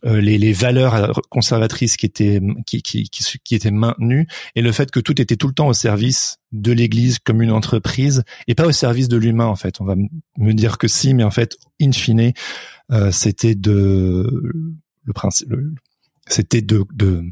les, les, valeurs conservatrices qui étaient qui, qui, qui, qui, étaient maintenues et le fait que tout était tout le temps au service de l'Église comme une entreprise et pas au service de l'humain en fait. On va me dire que si, mais en fait, in fine, euh, c'était de le principe, c'était de, de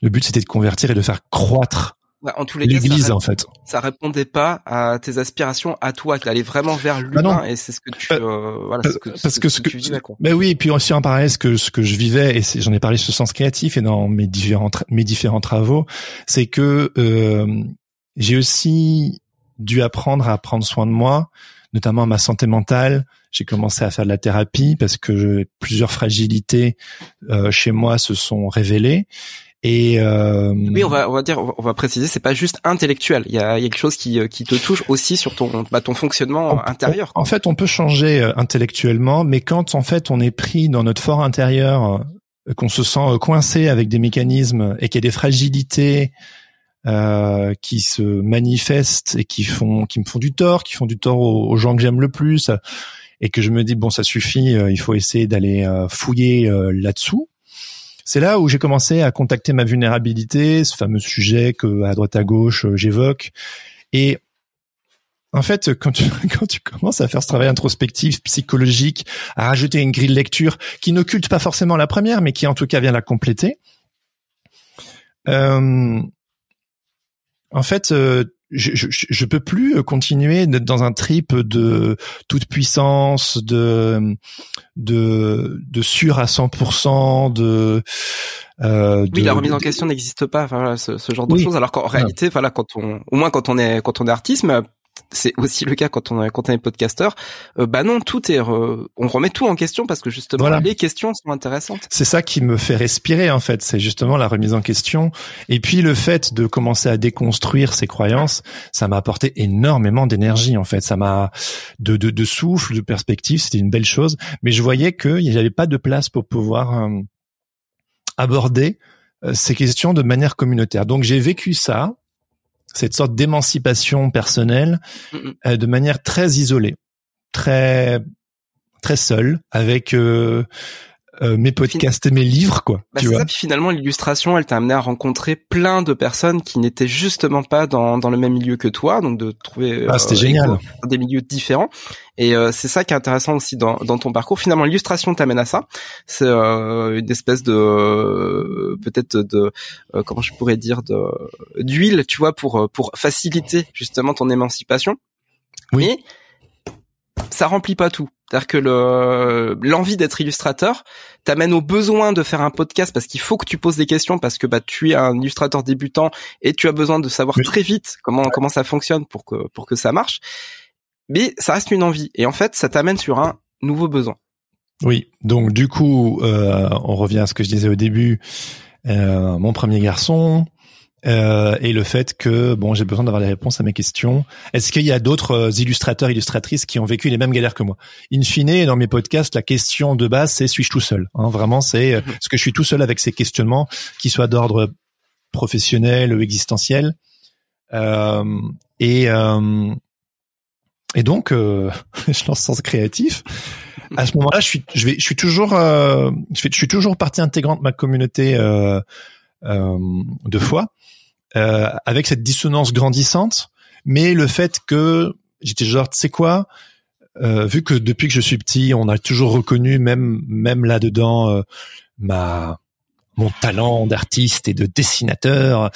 le but c'était de convertir et de faire croître en tous les l'église en fait. Ça répondait pas à tes aspirations à toi, qui allait vraiment vers bah l'humain et c'est ce que tu euh, voilà, ce que, parce que ce que, tu vivais quoi. Ben oui, et puis aussi en parallèle ce que ce que je vivais et j'en ai parlé sur ce sens créatif et dans mes différents mes différents travaux, c'est que euh, j'ai aussi dû apprendre à prendre soin de moi, notamment ma santé mentale. J'ai commencé à faire de la thérapie parce que plusieurs fragilités euh, chez moi se sont révélées et euh... oui, on va on va dire on va préciser, c'est pas juste intellectuel. Il y a, il y a quelque chose qui qui te touche aussi sur ton bah, ton fonctionnement intérieur. En fait, on peut changer euh, intellectuellement, mais quand en fait on est pris dans notre fort intérieur, euh, qu'on se sent euh, coincé avec des mécanismes et qu'il y a des fragilités euh, qui se manifestent et qui font qui me font du tort, qui font du tort aux, gens que j'aime le plus, et que je me dis bon ça suffit, il faut essayer d'aller fouiller là-dessous c'est là où j'ai commencé à contacter ma vulnérabilité, ce fameux sujet que à droite à gauche euh, j'évoque. Et en fait, quand tu, quand tu commences à faire ce travail introspectif, psychologique, à rajouter une grille de lecture qui n'occulte pas forcément la première, mais qui en tout cas vient la compléter, euh, en fait, euh, je, je, je, peux plus continuer d'être dans un trip de toute puissance, de de de sûr à 100%, de euh, oui, la remise en question n'existe pas, enfin, ce, ce genre de choses. Alors qu'en réalité, voilà, quand on, au moins quand on est quand on est artiste, mais c'est aussi le cas quand on est quand on est podcasteur. Euh, bah non, tout est on remet tout en question parce que justement les questions sont intéressantes. C'est ça qui me fait respirer en fait, c'est justement la remise en question et puis le fait de commencer à déconstruire ses croyances, ça m'a apporté énormément d'énergie en fait, ça m'a de, de, de souffle, de perspective, c'était une belle chose, mais je voyais qu'il n'y avait pas de place pour pouvoir euh, aborder euh, ces questions de manière communautaire. Donc j'ai vécu ça cette sorte d'émancipation personnelle euh, de manière très isolée, très très seule, avec euh, euh, mes podcasts et mes livres, quoi. Bah, tu vois. Ça, puis finalement, l'illustration, elle t'a amené à rencontrer plein de personnes qui n'étaient justement pas dans, dans le même milieu que toi, donc de trouver ah, c'était génial. des milieux différents. Et c'est ça qui est intéressant aussi dans, dans ton parcours. Finalement, l'illustration t'amène à ça. C'est une espèce de peut-être de comment je pourrais dire de d'huile, tu vois, pour pour faciliter justement ton émancipation. Oui. Mais ça remplit pas tout. C'est-à-dire que le l'envie d'être illustrateur t'amène au besoin de faire un podcast parce qu'il faut que tu poses des questions parce que bah tu es un illustrateur débutant et tu as besoin de savoir très vite comment comment ça fonctionne pour que pour que ça marche. Mais ça reste une envie et en fait ça t'amène sur un nouveau besoin. Oui, donc du coup euh, on revient à ce que je disais au début. Euh, mon premier garçon, euh, et le fait que bon j'ai besoin d'avoir des réponses à mes questions. Est-ce qu'il y a d'autres euh, illustrateurs illustratrices qui ont vécu les mêmes galères que moi? In fine, dans mes podcasts, la question de base c'est suis-je tout seul hein, Vraiment, c'est euh, mhm. est-ce que je suis tout seul avec ces questionnements, qui soient d'ordre professionnel ou existentiel euh, et euh, et donc je lance sens créatif. À ce moment-là, je suis je vais je suis toujours je, je suis toujours partie intégrante de ma communauté de foi euh, avec cette dissonance grandissante, mais le fait que j'étais genre, tu sais quoi, euh, vu que depuis que je suis petit, on a toujours reconnu, même même là dedans, euh, ma mon talent d'artiste et de dessinateur.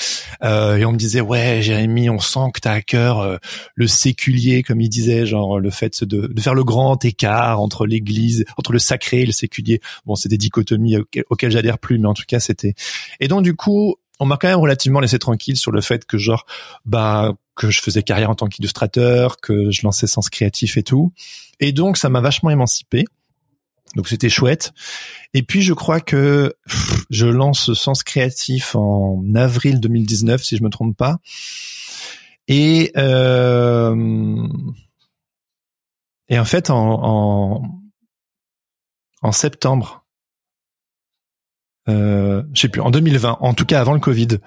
Euh, et on me disait ouais Jérémy, on sent que t'as à cœur euh, le séculier, comme il disait, genre le fait de, de faire le grand écart entre l'Église, entre le sacré et le séculier. Bon, c'est des dichotomies auxquelles j'adhère plus, mais en tout cas c'était. Et donc du coup, on m'a quand même relativement laissé tranquille sur le fait que genre bah que je faisais carrière en tant qu'illustrateur, que je lançais Sens Créatif et tout. Et donc ça m'a vachement émancipé. Donc c'était chouette. Et puis je crois que je lance Sens Créatif en avril 2019 si je me trompe pas. Et euh, et en fait en, en, en septembre euh, je sais plus, en 2020, en tout cas avant le Covid,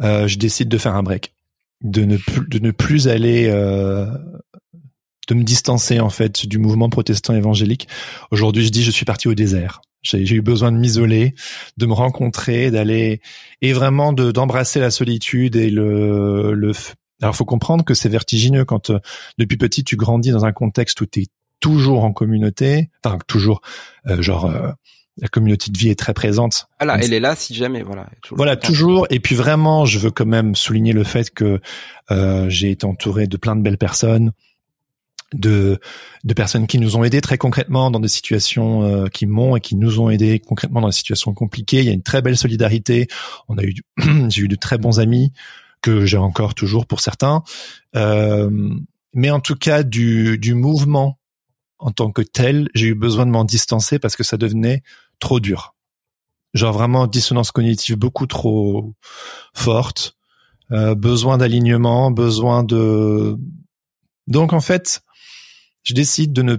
euh, je décide de faire un break, de ne plus, de ne plus aller, euh, de me distancer en fait du mouvement protestant évangélique. Aujourd'hui, je dis je suis parti au désert. J'ai eu besoin de m'isoler, de me rencontrer, d'aller et vraiment de d'embrasser la solitude et le le. Alors, faut comprendre que c'est vertigineux quand euh, depuis petit tu grandis dans un contexte où tu es toujours en communauté, enfin toujours, euh, genre euh, la communauté de vie est très présente. Voilà, elle est là si jamais, voilà. Toujours voilà, toujours. Et puis vraiment, je veux quand même souligner le fait que j'ai été entouré de plein de belles personnes de, de personnes qui nous ont aidés très concrètement dans des situations euh, qui m'ont et qui nous ont aidés concrètement dans des situations compliquées. Il y a une très belle solidarité. On a eu, j'ai eu de très bons amis que j'ai encore toujours pour certains. Euh, mais en tout cas, du, du mouvement en tant que tel, j'ai eu besoin de m'en distancer parce que ça devenait trop dur. Genre vraiment dissonance cognitive beaucoup trop forte, euh, besoin d'alignement, besoin de. Donc en fait, je décide de ne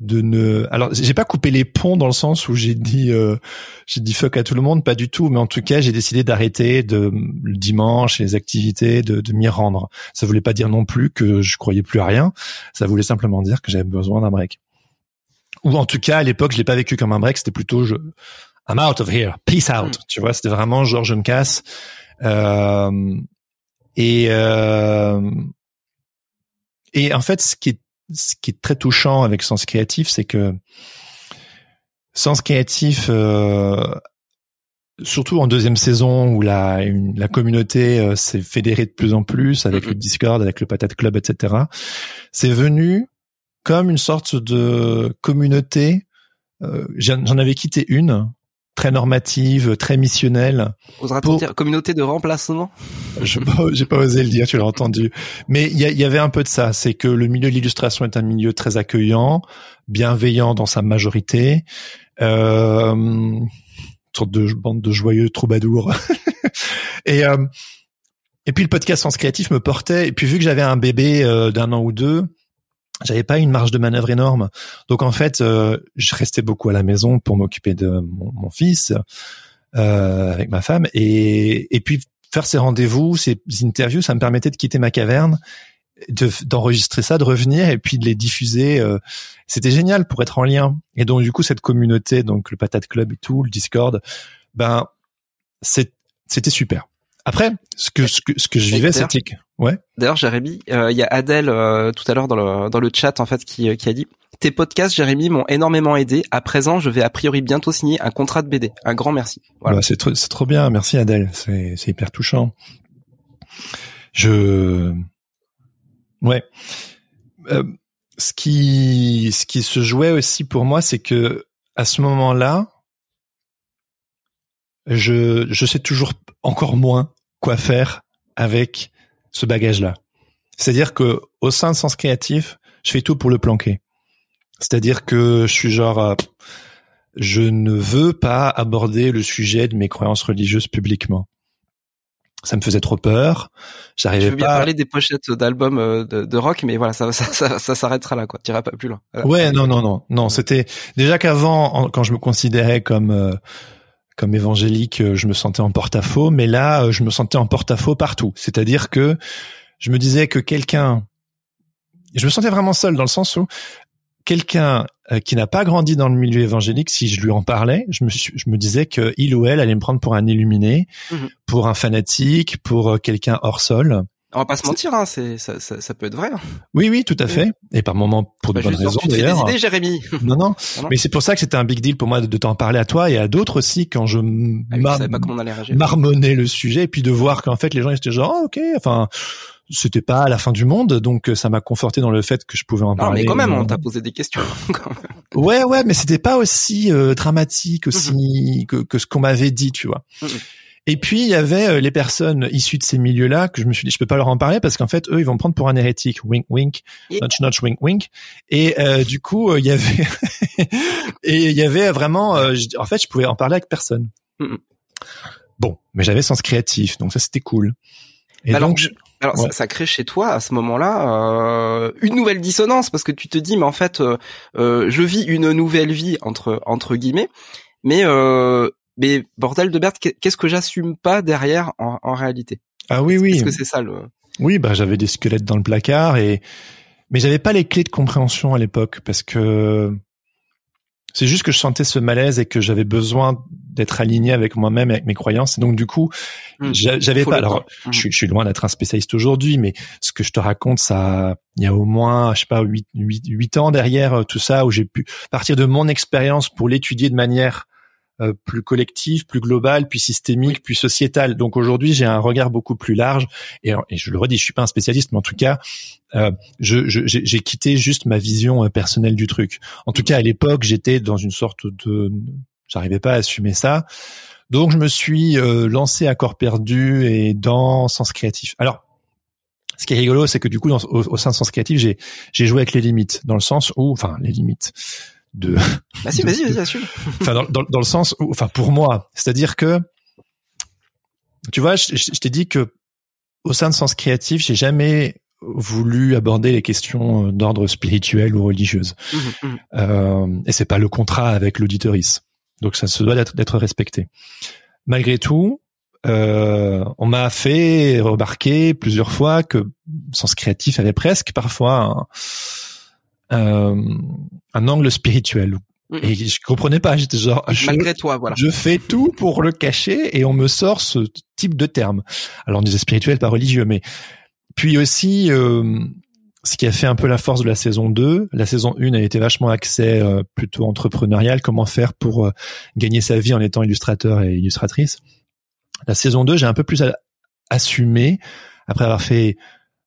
de ne alors j'ai pas coupé les ponts dans le sens où j'ai dit euh, j'ai dit fuck à tout le monde pas du tout mais en tout cas j'ai décidé d'arrêter de le dimanche les activités de, de m'y rendre ça voulait pas dire non plus que je croyais plus à rien ça voulait simplement dire que j'avais besoin d'un break ou en tout cas à l'époque je l'ai pas vécu comme un break c'était plutôt je I'm out of here peace out mm. tu vois c'était vraiment genre je me casse euh, et euh, et en fait ce qui est ce qui est très touchant avec Sens Créatif, c'est que Sens Créatif, euh, surtout en deuxième saison où la, la communauté euh, s'est fédérée de plus en plus avec mm-hmm. le Discord, avec le Patate Club, etc., c'est venu comme une sorte de communauté. Euh, J'en avais quitté une très normative, très missionnelle. Osera-t-on dire communauté de remplacement? Je j'ai pas osé le dire, tu l'as entendu. Mais il y, avait un peu de ça, c'est que le milieu de l'illustration est un milieu très accueillant, bienveillant dans sa majorité, euh, une sorte de bande de joyeux troubadours. et euh, et puis le podcast Sens Créatif me portait. Et puis vu que j'avais un bébé euh, d'un an ou deux, j'avais pas une marge de manœuvre énorme. Donc en fait, euh, je restais beaucoup à la maison pour m'occuper de mon, fils euh, avec ma femme et, et puis faire ces rendez-vous, ces interviews, ça me permettait de quitter ma caverne, d'enregistrer ça, de revenir et puis de les diffuser. Euh, c'était génial pour être en lien. Et donc du coup cette communauté, donc le Patate Club et tout, le Discord, ben c'était super. Après, ce que ce que, ce que je vivais, c'était ouais. D'ailleurs, Jérémy, euh, il y a Adèle euh, tout à l'heure dans le dans le chat en fait qui euh, qui a dit tes podcasts, Jérémy, m'ont énormément aidé. À présent, je vais a priori bientôt signer un contrat de BD. Un grand merci. Voilà. Bah, c'est trop c'est trop bien, merci Adèle, c'est c'est hyper touchant. Je ouais. ce qui ce qui se jouait aussi pour moi, c'est que à ce moment-là, je je sais toujours encore moins quoi faire avec ce bagage-là. C'est-à-dire que au sein de Sens Créatif, je fais tout pour le planquer. C'est-à-dire que je suis genre, euh, je ne veux pas aborder le sujet de mes croyances religieuses publiquement. Ça me faisait trop peur. J'arrivais pas. Je veux bien parler des pochettes d'albums euh, de, rock, mais voilà, ça, ça, ça, s'arrêtera là, quoi. T'iras pas plus loin. Ouais, non, non, non, non. C'était déjà qu'avant, quand je me considérais comme euh, comme évangélique, euh, je me sentais en porte-à-faux, mais là, euh, je me sentais en porte-à-faux partout. C'est-à-dire que je me disais que quelqu'un, je me sentais vraiment seul dans le sens où quelqu'un euh, qui n'a pas grandi dans le milieu évangélique, si je lui en parlais, je me, je me disais que il ou elle allait me prendre pour un illuminé, mhm. pour un fanatique, pour quelqu'un hors sol. On va pas se mentir, hein, c'est ça, ça, ça, peut être vrai. Hein. Oui, oui, tout à fait. Et par moments pour de bonnes raisons d'ailleurs. des idées, Jérémy. Non, non. Mais c'est pour ça que c'était un big deal pour moi de, t'en parler à toi et à d'autres aussi quand je ah marmonnais le sujet et puis de voir qu'en fait les gens étaient genre oh, ok, enfin c'était pas la fin du monde, donc ça m'a conforté dans le fait que je pouvais en non, parler. Mais quand même, on t'a posé des questions. ouais, ouais, mais c'était pas aussi euh, dramatique aussi que, que ce qu'on m'avait dit, tu vois. Et puis il y avait euh, les personnes issues de ces milieux-là que je me suis dit je peux pas leur en parler parce qu'en fait eux ils vont me prendre pour un hérétique, wink wink, notch notch wink wink. Et euh, du coup euh, il y avait et il y avait vraiment, en fait je pouvais en parler avec personne. Bon, mais j'avais sens créatif donc ça c'était cool. Et alors, donc, alors ça, crée chez toi à ce moment-là une nouvelle dissonance parce que tu te dis mais en fait je vis une nouvelle vie entre entre guillemets mais euh, mais bordel de merde, qu'est-ce que j'assume pas derrière en, réalité? Ah oui, oui. Parce que c'est ça le. Oui, bah j'avais des squelettes dans le placard et mais j'avais pas les clés de compréhension à l'époque parce que C'est juste que je sentais ce malaise et que j'avais besoin d'être aligné avec moi-même, avec mes croyances. Et donc du coup, mmh. j'avais pas. Alors, mmh. je, suis loin d'être un spécialiste aujourd'hui, mais ce que je te raconte, ça, il y a au moins, je sais pas, huit, huit, ans derrière euh, tout ça, où j'ai pu partir de mon expérience pour l'étudier de manière euh, plus collective, plus globale, puis systémique, puis sociétale. Donc aujourd'hui, j'ai un regard beaucoup plus large. Et, et, je le redis, je suis pas un spécialiste, mais en tout cas, euh, j'ai je, quitté juste ma vision euh, personnelle du truc. En tout cas, à l'époque, j'étais dans une sorte de, j'arrivais pas à assumer ça. Donc je me suis lancé à corps perdu et dans Sens Créatif. Alors, ce qui est rigolo, c'est que du coup, au, au, sein de Sens Créatif, j'ai joué avec les limites, dans le sens où, enfin, les limites de. Bah si, vas-y, vas-y, assume. Enfin, dans, dans, dans, le sens où, enfin, pour moi, c'est-à-dire que, tu vois, je, je, t'ai dit que au sein de Sens Créatif, j'ai jamais voulu aborder les questions d'ordre spirituel ou religieuse. Mmh, mmh. Euh, et c'est pas le contrat avec l'auditoris. Donc ça se doit d'être respecté. Malgré tout, euh, on m'a fait remarquer plusieurs fois que Sens Créatif avait presque parfois un, euh, un angle spirituel. Et je comprenais pas, j'étais genre malgré toi, voilà. Je fais tout pour le cacher et on me sort ce type de terme. Alors on disait spirituel, pas religieux, mais puis aussi euh, ce qui a fait un peu la force de la saison 2, la saison 1 a été vachement axée euh, plutôt entrepreneurial, comment faire pour euh, gagner sa vie en étant illustrateur et illustratrice. La saison 2, j'ai un peu plus assumé après avoir fait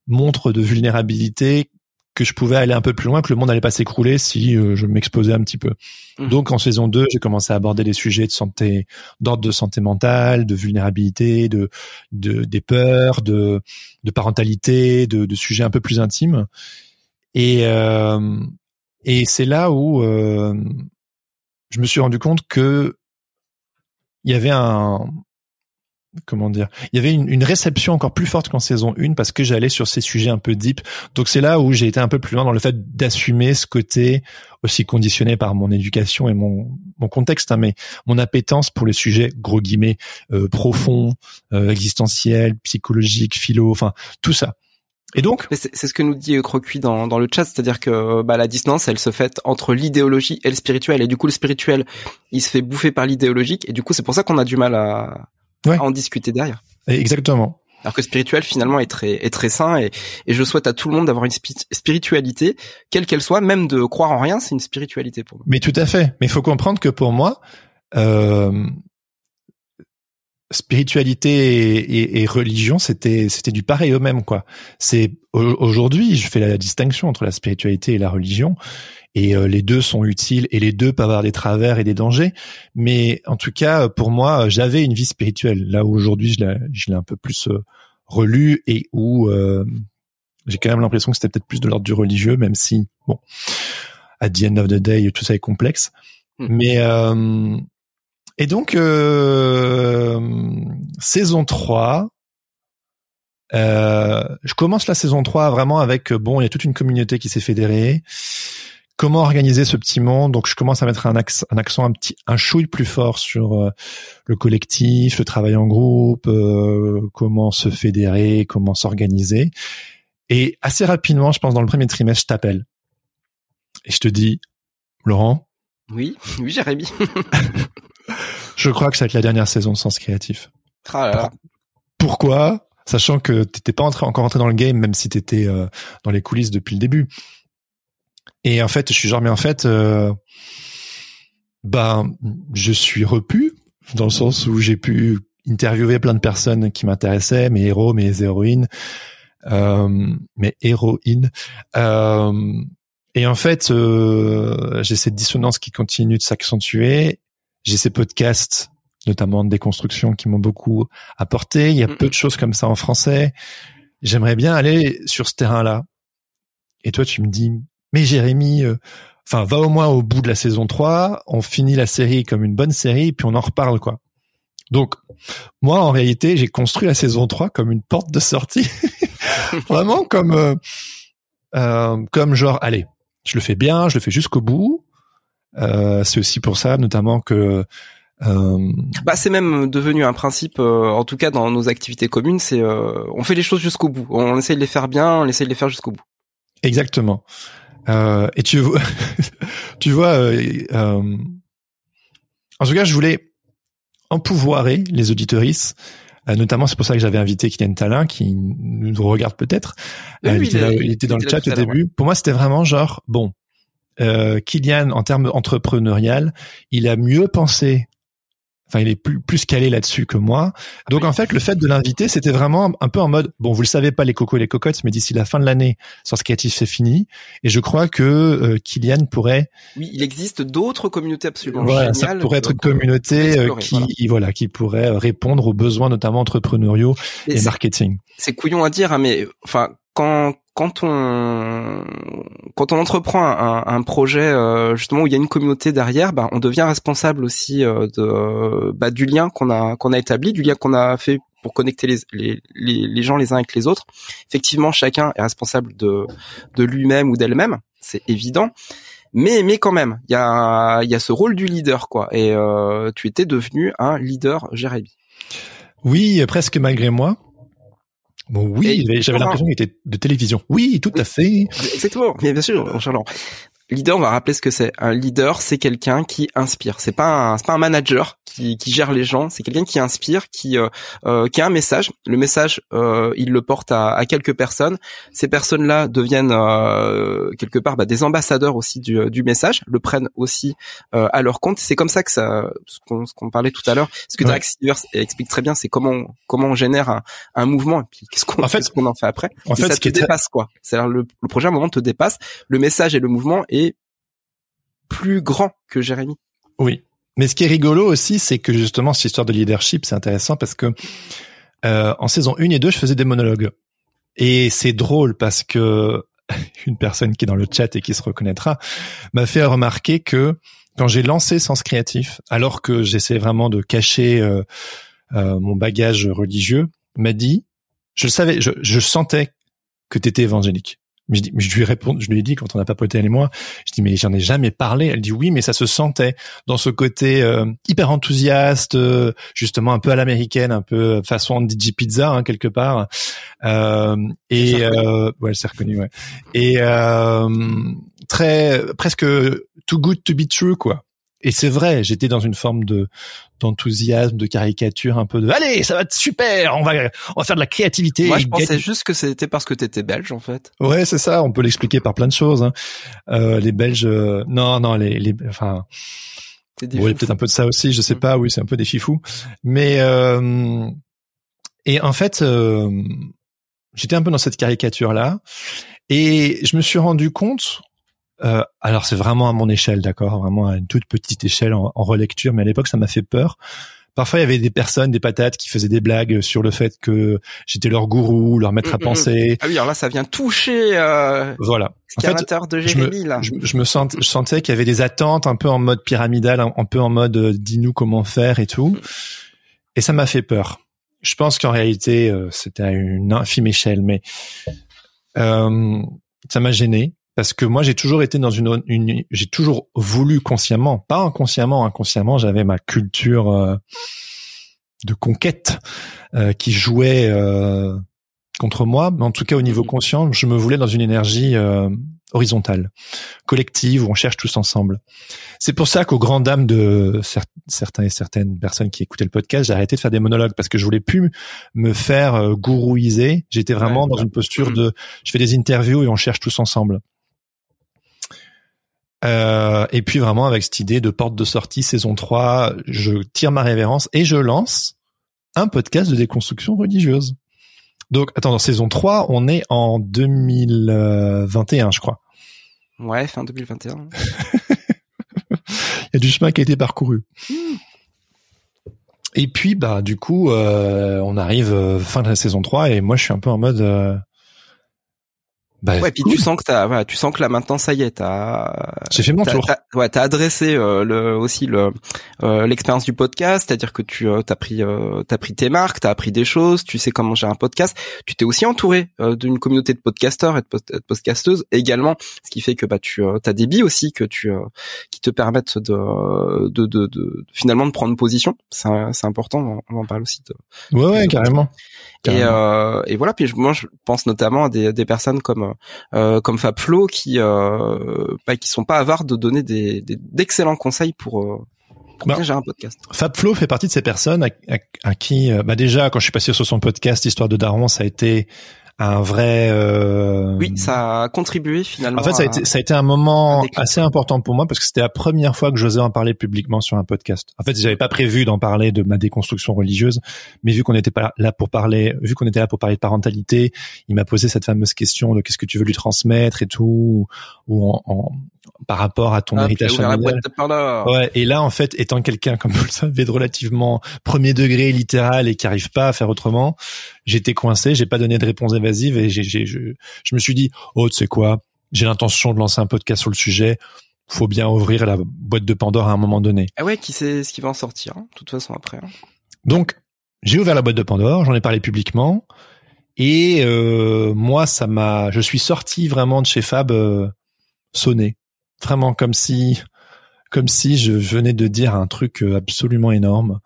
montre de vulnérabilité que je pouvais aller un peu plus loin, que le monde allait pas s'écrouler si euh, je m'exposais un petit peu. Mmh. Donc en saison 2, j'ai commencé à aborder des sujets de santé, d'ordre de santé mentale, de vulnérabilité, de, de des peurs, de, de parentalité, de, de sujets un peu plus intimes. Et euh, et c'est là où euh, je me suis rendu compte que il y avait un comment dire il y avait une, une réception encore plus forte qu'en saison 1 parce que j'allais sur ces sujets un peu deep donc c'est là où j'ai été un peu plus loin dans le fait d'assumer ce côté aussi conditionné par mon éducation et mon mon contexte hein, mais mon appétence pour les sujets gros guillemets euh, profonds euh, existentiels psychologiques philo enfin tout ça et donc C'est ce que nous dit euh, Crocuit dans, dans le chat, c'est-à-dire que bah, la distance, elle se fait entre l'idéologie et le spirituel. Et du coup, le spirituel, il se fait bouffer par l'idéologique. Et du coup, c'est pour ça qu'on a du mal à, ouais. à en discuter derrière. Exactement. Alors que spirituel finalement est très est très sain et, et je souhaite à tout le monde d'avoir une spiritualité quelle qu'elle soit, même de croire en rien, c'est une spiritualité pour moi. Mais tout à fait. Mais il faut comprendre que pour moi, euh, spiritualité et, et, et religion, c'était c'était du pareil au même quoi. C'est aujourd'hui, je fais la distinction entre la spiritualité et la religion et euh, les deux sont utiles et les deux peuvent avoir des travers et des dangers. Mais en tout cas, pour moi, j'avais une vie spirituelle. Là où aujourd'hui, je l'ai, je l'ai un peu plus euh, relu et où euh, j'ai quand même l'impression que c'était peut-être plus de l'ordre du religieux, même si, bon, à the end of the day, tout ça est complexe. Hmm. Mais et donc saison 3, euh, je commence la saison 3 vraiment avec bon, il y a toute une communauté qui s'est fédérée comment organiser ce petit monde. Donc je commence à mettre un, accent un petit, un chouille plus fort sur euh, le collectif, le travail en groupe, euh, comment se fédérer, comment s'organiser. Et assez rapidement, je pense dans le premier trimestre, je t'appelle et je te dis, Laurent. Oui, oui, Jérémy. je crois que ça va être la dernière saison de Sens Créatif. Ah Pourquoi? Sachant que t'étais pas encore entré dans le game, même si t'étais euh, dans les coulisses depuis le début. Et en fait, je suis genre, mais en fait, euh, ben, je suis repu dans le sens où j'ai pu interviewer plein de personnes qui m'intéressaient, mes héros, mes héroïnes, euh, mes héroïnes. Euh, et en fait, euh, j'ai cette dissonance qui continue de s'accentuer. J'ai ces podcasts, notamment de déconstruction, qui m'ont beaucoup apporté. Il y a peu de choses comme ça en français. J'aimerais bien aller sur ce terrain-là. Et toi, tu me dis, mais Jérémy, euh, enfin, va au moins au bout de la saison 3, on finit la série comme une bonne série, puis on en reparle, quoi. Donc, moi, en réalité, j'ai construit la saison 3 comme une porte de sortie. Vraiment comme, euh, euh, comme genre, allez, je le fais bien, je le fais jusqu'au bout. Euh, c'est aussi pour ça, notamment que euh... Bah, c'est même devenu un principe, en tout cas dans nos activités communes, c'est on fait les choses jusqu'au bout. On essaie de les faire bien, on essaie de les faire jusqu'au bout. Exactement. Euh, et tu vois, tu vois, euh, euh, en tout cas, je voulais empouvoirer les auditoristes. Euh, notamment, c'est pour ça que j'avais invité Kylian Talin, qui nous regarde peut-être. Oui, Euh, il, était il là- est- il était dans il le chat au début. Pour moi, c'était vraiment genre, bon, euh, Kylian, en termes entrepreneurial, il a mieux pensé. Enfin, il est plus, plus calé là-dessus que moi. Donc, en fait, le fait de l'inviter, c'était vraiment un peu en mode, bon, vous le savez pas, les cocos et les cocottes, mais d'ici la fin de l'année, Sens Créatif, c'est fini. Et je crois que euh, Kylian pourrait Oui, il existe d'autres communautés absolument voilà, ça géniales. pourrait être une communauté euh, explorer, qui, voilà. qui pourrait euh, répondre aux besoins notamment entrepreneuriaux Et et marketing. c'est couillon à dire, hein, mais enfin quand quand on quand on entreprend un, un projet euh, justement où il y a une communauté derrière, bah, on devient responsable aussi euh, de bah, du lien qu'on a qu'on a établi, du lien qu'on a fait pour connecter les, les, les, les gens les uns avec les autres. Effectivement, chacun est responsable de de lui-même ou d'elle-même, c'est évident. Mais mais quand même, il y a il y a ce rôle du leader quoi. Et euh, tu étais devenu un leader, Jérémy. Oui, presque malgré moi. Bon, oui, j'avais- l'impression qu'il était de télévision. Oui, tout à fait. Exactement, mais bien sûr, Laurent. Leader, on va rappeler ce que c'est. Un leader, c'est quelqu'un qui inspire. C'est pas un, c'est pas un manager qui, qui gère les gens. C'est quelqu'un qui inspire, qui, euh, euh, qui a un message. Le message, euh, il le porte à, à quelques personnes. Ces personnes-là deviennent euh, quelque part bah, des ambassadeurs aussi du, du message, le prennent aussi euh, à leur compte. C'est comme ça que ça, ce qu'on, qu'on parlait tout à l'heure, ce que Ouais. Derek Sivers explique très bien, c'est comment, on- comment on génère un, un mouvement et puis qu'est-ce qu'on, En fait- qu'est-ce qu'on en fait après. En Et fait, ça ce te qui dépasse quoi. C'est-à-dire le, le projet à un moment te dépasse, le message et le mouvement est plus grand que Jérémy. Oui. Mais ce qui est rigolo aussi, c'est que justement, cette histoire de leadership, c'est intéressant parce que euh, en saison 1 et 2, je faisais des monologues. Et c'est drôle parce que une personne qui est dans le chat et qui se reconnaîtra m'a fait remarquer que quand j'ai lancé Sens Créatif, alors que j'essaie vraiment de cacher euh, euh, mon bagage religieux, m'a dit, je le savais, je, je sentais que tu étais évangélique. Mais je, dis, mais je lui réponds, je lui ai dit quand on a papoté elle et moi, je dis mais j'en ai jamais parlé. Elle dit oui, mais ça se sentait dans ce côté euh, hyper enthousiaste, euh, justement un peu à l'américaine, un peu façon DJ Pizza hein, quelque part. Euh, et euh, ouais, elle s'est reconnue. Ouais. Et euh, très presque too good to be true quoi. Et c'est vrai, j'étais dans une forme de d'enthousiasme, de caricature, un peu de allez, ça va être super, on va on va faire de la créativité. Moi, je pensais juste que c'était parce que t'étais belge, en fait. Ouais, c'est ça. On peut l'expliquer par plein de choses. hein. Euh, les Belges, euh, non, non, les, les, enfin, bon, il y a peut-être un peu de ça aussi. Je sais Mm. pas. Oui, c'est un peu des fifous. Mais euh, et en fait, euh, j'étais un peu dans cette caricature là, et je me suis rendu compte. Euh, alors c'est vraiment à mon échelle, d'accord, vraiment à une toute petite échelle en, en relecture, mais à l'époque ça m'a fait peur. Parfois, il y avait des personnes, des patates, qui faisaient des blagues sur le fait que j'étais leur gourou, leur maître à Mm, mm, mm. penser. Ah oui, alors là, ça vient toucher euh, Voilà. ce En fait, de je Jérémy, là. je, je me sens, je sentais qu'il y avait des attentes un peu en mode pyramidal, un, un peu en mode euh, dis-nous comment faire et tout. Et ça m'a fait peur. Je pense qu'en réalité, euh, c'était à une infime échelle, mais euh, ça m'a gêné parce que moi j'ai toujours été dans une, une j'ai toujours voulu consciemment, pas inconsciemment, inconsciemment, j'avais ma culture euh, de conquête euh, qui jouait euh, contre moi, mais en tout cas au niveau conscient, je me voulais dans une énergie euh, horizontale, collective, où on cherche tous ensemble. C'est pour ça qu'aux grandes dames de cer- certains et certaines personnes qui écoutaient le podcast, j'ai arrêté de faire des monologues parce que je voulais plus me faire euh, gourouiser. J'étais vraiment Ouais, dans ouais. une posture de, je fais des interviews et on cherche tous ensemble. Euh, et puis vraiment avec cette idée de porte de sortie saison 3, je tire ma révérence et je lance un podcast de déconstruction religieuse. Donc, attends, dans saison 3, on est en 2021, je crois. Ouais, fin 2021. Il y a du chemin qui a été parcouru. Et puis, bah, du coup, euh, on arrive euh, fin de la saison 3 et moi, je suis un peu en mode... euh, bah, Ouais, puis cool. tu sens que t'as, voilà, tu sens que là maintenant ça y est, t'as, J'ai fait mon tour. t'as- ouais, t'as adressé euh, le, aussi le, euh, l'expérience du podcast, c'est-à-dire que tu, euh, t'as pris, euh, t'as pris tes marques, t'as appris des choses, tu sais comment gérer un podcast. Tu t'es aussi entouré euh, d'une communauté de podcasteurs et de, post- de podcasteuses également, ce qui fait que bah tu, euh, t'as des billes aussi que tu, euh, qui te permettent de, de, de, de- finalement de prendre position. C'est, c'est important, on en parle aussi de, Ouais, ouais, carrément. et, Carrément. euh, et voilà, puis je- moi je pense notamment à des, des personnes comme comme Fab Flo qui bah, qui sont pas avares de donner des d'excellents conseils pour bah, gérer un podcast. Fab Flo fait partie de ces personnes à, qui, bah déjà, quand je suis passé sur son podcast Histoire de Daron, ça a été un vrai. Euh... Oui, ça a contribué finalement. En fait, ça a été, ça a été un moment assez important pour moi parce que c'était la première fois que j'osais en parler publiquement sur un podcast. En fait, j'avais pas prévu d'en parler de ma déconstruction religieuse, mais vu qu'on était pas là pour parler, vu qu'on était là pour parler de parentalité, il m'a posé cette fameuse question de qu'est-ce que tu veux lui transmettre et tout, ou en, en par rapport à ton héritage familial. Ouais, et là en fait, étant quelqu'un comme vous le savez de relativement premier degré littéral et qui arrive pas à faire autrement, j'étais coincé, j'ai pas donné de réponse évasive et j'ai, j'ai je, je, me suis dit oh tu sais quoi, j'ai l'intention de lancer un podcast sur le sujet, faut bien ouvrir la boîte de Pandore à un moment donné. Ah ouais, qui sait ce qui va en sortir, hein, de toute façon après. Hein. Donc j'ai ouvert la boîte de Pandore, j'en ai parlé publiquement et euh, moi ça m'a, je suis sorti vraiment de chez Fab euh, sonné vraiment comme si comme si je venais de dire un truc euh, absolument énorme.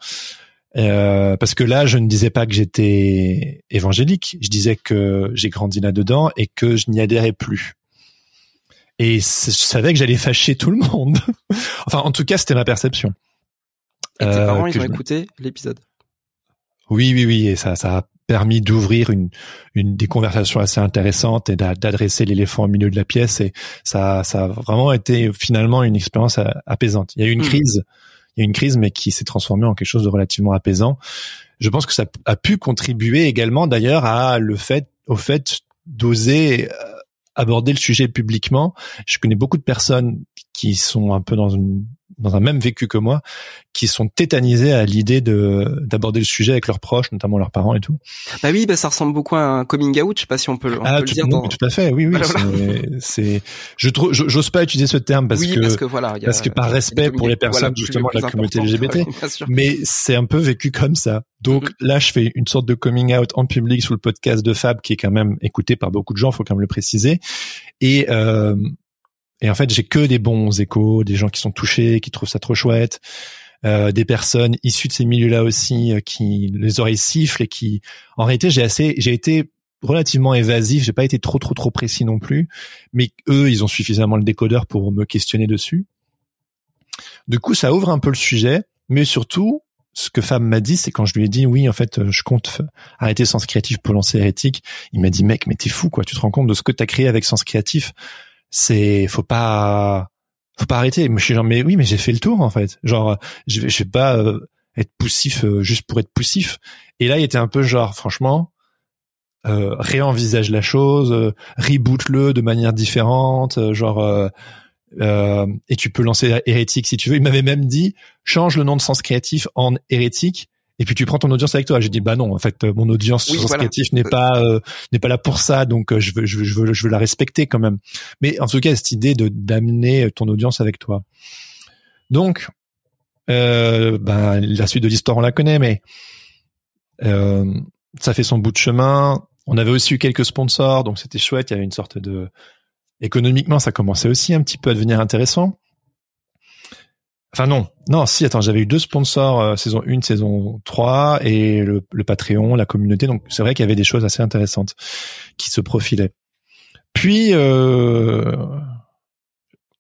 Euh, parce que là, je ne disais pas que j'étais évangélique, je disais que j'ai grandi là-dedans et que je n'y adhérais plus. Et je savais que j'allais fâcher tout le monde. enfin, en tout cas, c'était ma perception. Et tes parents, euh, ils ont écouté l'épisode? Oui, oui, oui, et ça, ça a permis d'ouvrir une, une des conversations assez intéressantes et d'adresser l'éléphant au milieu de la pièce et ça ça a vraiment été finalement une expérience apaisante. Il y a eu une hmm. crise, il y a eu une crise mais qui s'est transformée en quelque chose de relativement apaisant. Je pense que ça a pu contribuer également d'ailleurs à le fait au fait d'oser euh, aborder le sujet publiquement. Je connais beaucoup de personnes qui sont un peu dans une dans un même vécu que moi, qui sont tétanisés à l'idée de d'aborder le sujet avec leurs proches, notamment leurs parents et tout. Bah oui, bah ça ressemble beaucoup à un coming out. Je sais pas si on peut, on ah, peut tout, le dire. Non, Tout à fait, oui, oui. C'est, je trouve, j'ose pas utiliser ce terme parce que parce que voilà, parce que par respect pour les personnes justement de la communauté LGBT, mais c'est un peu vécu comme ça. Donc mm-hmm. là, je fais une sorte de coming out en public sous le podcast de Fab, qui est quand même écouté par beaucoup de gens, faut quand même le préciser. Et euh, et en fait, j'ai que des bons échos, des gens qui sont touchés, qui trouvent ça trop chouette, euh, des personnes issues de ces milieux-là aussi euh, qui les oreilles sifflent et qui, en réalité, j'ai assez, j'ai été relativement évasif, j'ai pas été trop trop trop précis non plus, mais eux, ils ont suffisamment le décodeur pour me questionner dessus. Du coup, ça ouvre un peu le sujet, mais surtout, ce que Fab m'a dit, c'est quand je lui ai dit oui, en fait, je compte arrêter Sens Créatif pour lancer Hérétique, il m'a dit mec, mais t'es fou quoi, tu te rends compte de ce que t'as créé avec Sens Créatif? C'est faut pas faut pas arrêter. Je suis genre mais oui mais j'ai fait le tour en fait. Genre je vais pas euh, être poussif euh, juste pour être poussif. Et là il était un peu genre franchement euh, réenvisage la chose, euh, reboot-le de manière différente, genre et tu peux lancer hérétique si tu veux. Il m'avait même dit change le nom de sens créatif en hérétique et puis tu prends ton audience avec toi. J'ai dit bah non, en fait mon audience oui, n'est pas euh, n'est pas là pour ça, donc euh, je veux je veux je veux je veux la respecter quand même. Mais en tout cas cette idée de d'amener ton audience avec toi. Donc euh, ben la suite de l'histoire on la connaît, mais euh, ça fait son bout de chemin. On avait aussi eu quelques sponsors, donc c'était chouette. Il y avait une sorte de économiquement ça commençait aussi un petit peu à devenir intéressant. Enfin non, non, si, attends, j'avais eu deux sponsors euh, saison 1, saison 3 et le, Patreon, la communauté. Donc c'est vrai qu'il y avait des choses assez intéressantes qui se profilaient. Puis euh,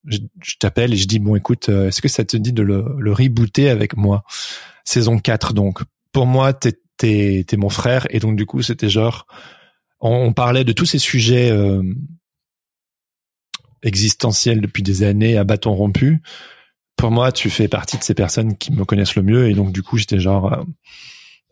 je, t'appelle et je dis bon écoute, euh, est-ce que ça te dit de le, le rebooter avec moi? Saison 4 donc. Pour moi, t'es t'es mon frère et donc du coup c'était genre on, parlait de tous ces sujets euh, existentiels depuis des années à bâton rompu pour moi, tu fais partie de ces personnes qui me connaissent le mieux, et donc du coup, j'étais genre, euh,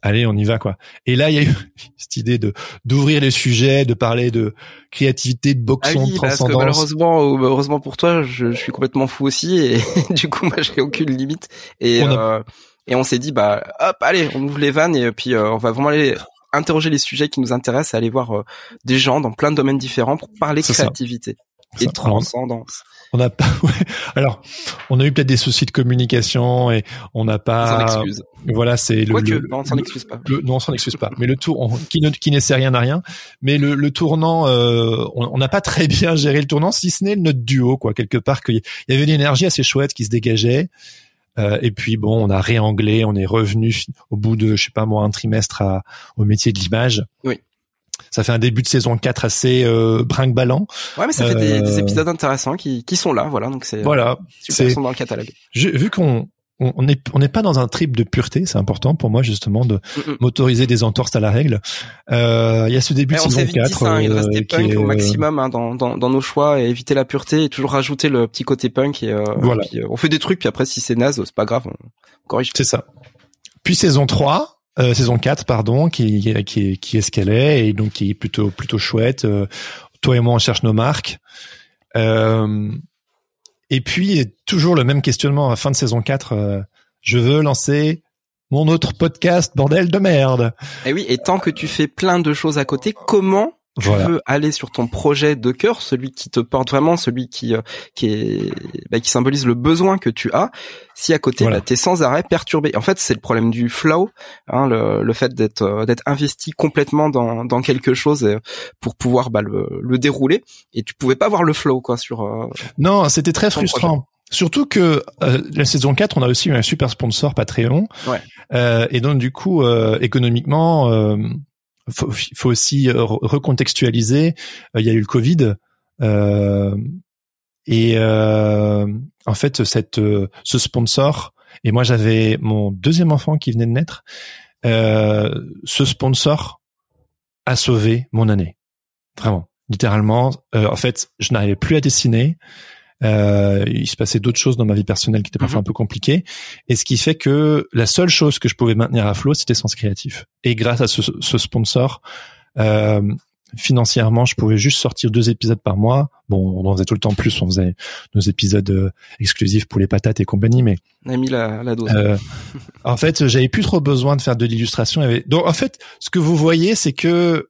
allez, on y va quoi. Et là, il y a eu cette idée de d'ouvrir les sujets, de parler de créativité, de boxon, ah de transcendance. Parce que malheureusement, heureusement pour toi, je, je, suis complètement fou aussi, et du coup, moi, j'ai aucune limite. Et on euh, et on s'est dit, bah, hop, allez, on ouvre les vannes, et puis euh, on va vraiment aller interroger les sujets qui nous intéressent, aller voir euh, des gens dans plein de domaines différents pour parler créativité et transcendance. On n'a pas. Alors, on a eu peut-être des soucis de communication et on n'a pas. On excuse. Voilà, c'est le, le, Non, on s'en excuse pas. non, on s'en excuse pas. Mais le tour, qui ne qui n'essaie rien à rien. Mais le, le tournant, euh, on n'a pas très bien géré le tournant, si ce n'est notre duo, quoi. Quelque part, qu'il y avait une énergie assez chouette qui se dégageait. Euh, et puis bon, on a réanglé, on est revenu au bout de, je sais pas moi, un trimestre à, au métier de l'image. Oui. Ça fait un début de saison 4 assez euh, brinque-ballant. Ouais, mais ça fait des, des, épisodes intéressants qui, qui sont là, voilà. Donc c'est voilà, super, ils sont dans le catalogue. Je, vu qu'on on n'est on n'est pas dans un trip de pureté, c'est important pour moi justement de m'autoriser des entorses à la règle. Euh, il y a ce début de saison 4 ça, hein, il reste punk au maximum hein, dans, dans, dans, nos choix et éviter la pureté et toujours rajouter le petit côté punk et euh, voilà. Puis, euh, on fait des trucs puis après si c'est naze, c'est pas grave, on corrige. C'est ça. Puis saison 3, euh, saison 4 pardon, qui qui qui est ce qu'elle est et donc qui est plutôt plutôt chouette. Euh, toi et moi on cherche nos marques. Euh, et puis, toujours le même questionnement à fin de saison 4. Euh, je veux lancer mon autre podcast, bordel de merde. Et oui, et tant que tu fais plein de choses à côté, comment tu veux aller sur ton projet de cœur, celui qui te porte vraiment, celui qui euh, qui est bah, qui symbolise le besoin que tu as. Si à côté voilà. bah, t'es sans arrêt perturbé. En fait, c'est le problème du flow, hein, le, le fait d'être euh, d'être investi complètement dans dans quelque chose euh, pour pouvoir bah, le, le dérouler. Et tu pouvais pas voir le flow quoi sur. non, c'était très frustrant. Projet. Surtout que euh, la saison 4, on a aussi eu un super sponsor Patreon. Ouais. Euh, et donc du coup, euh, économiquement, faut, faut, aussi recontextualiser. Il y a eu le Covid. et en fait, cette, ce sponsor, et moi j'avais mon deuxième enfant qui venait de naître, ce sponsor a sauvé mon année. Vraiment, littéralement. en fait, je n'arrivais plus à dessiner. Euh, il se passait d'autres choses dans ma vie personnelle qui étaient parfois -hmm. un peu compliquées. Et ce qui fait que la seule chose que je pouvais maintenir à flot, c'était Sens Créatif. Et grâce à ce, ce sponsor, euh, financièrement, je pouvais juste sortir deux épisodes par mois. Bon, on en faisait tout le temps plus. On faisait nos épisodes euh, exclusifs pour les patates et compagnie, mais on a mis la, la dose. Euh, en fait, j'avais plus trop besoin de faire de l'illustration. Donc, en fait, ce que vous voyez, c'est que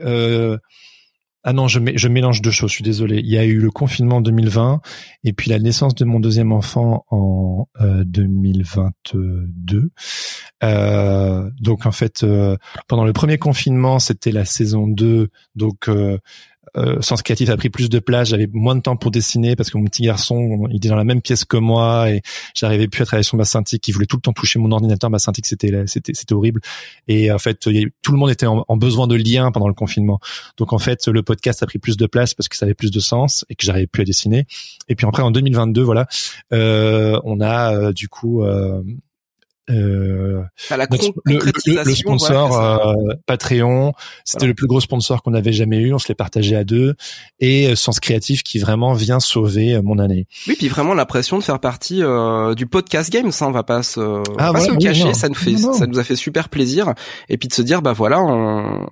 euh, ah non, je, mélange deux choses, je suis désolé. Il y a eu le confinement en 2020 et puis la naissance de mon deuxième enfant en euh, 2022. Euh, donc en fait, euh, pendant le premier confinement, c'était la saison 2, donc euh, euh, Sens Créatif a pris plus de place, j'avais moins de temps pour dessiner parce que mon petit garçon, il était dans la même pièce que moi et j'arrivais plus à travailler sur ma synthique, il voulait tout le temps toucher mon ordinateur, ma synthique c'était c'était c'était horrible et en fait tout le monde était en, en, besoin de liens pendant le confinement. Donc en fait le podcast a pris plus de place parce que ça avait plus de sens et que j'arrivais plus à dessiner. Et puis après en 2022 voilà, euh, on a euh, du coup euh, euh, la notre, le, le, le, sponsor ouais, euh, Patreon, c'était voilà. le plus gros sponsor qu'on avait jamais eu. On se l'est partagé à deux et euh, Sens Créatif qui vraiment vient sauver euh, mon année. Oui, puis vraiment l'impression de faire partie euh, du podcast game. Ça, on va pas se, ah, pas voilà, se le cacher. Ça nous fait, non, non. ça nous a fait super plaisir. Et puis de se dire, bah voilà, on,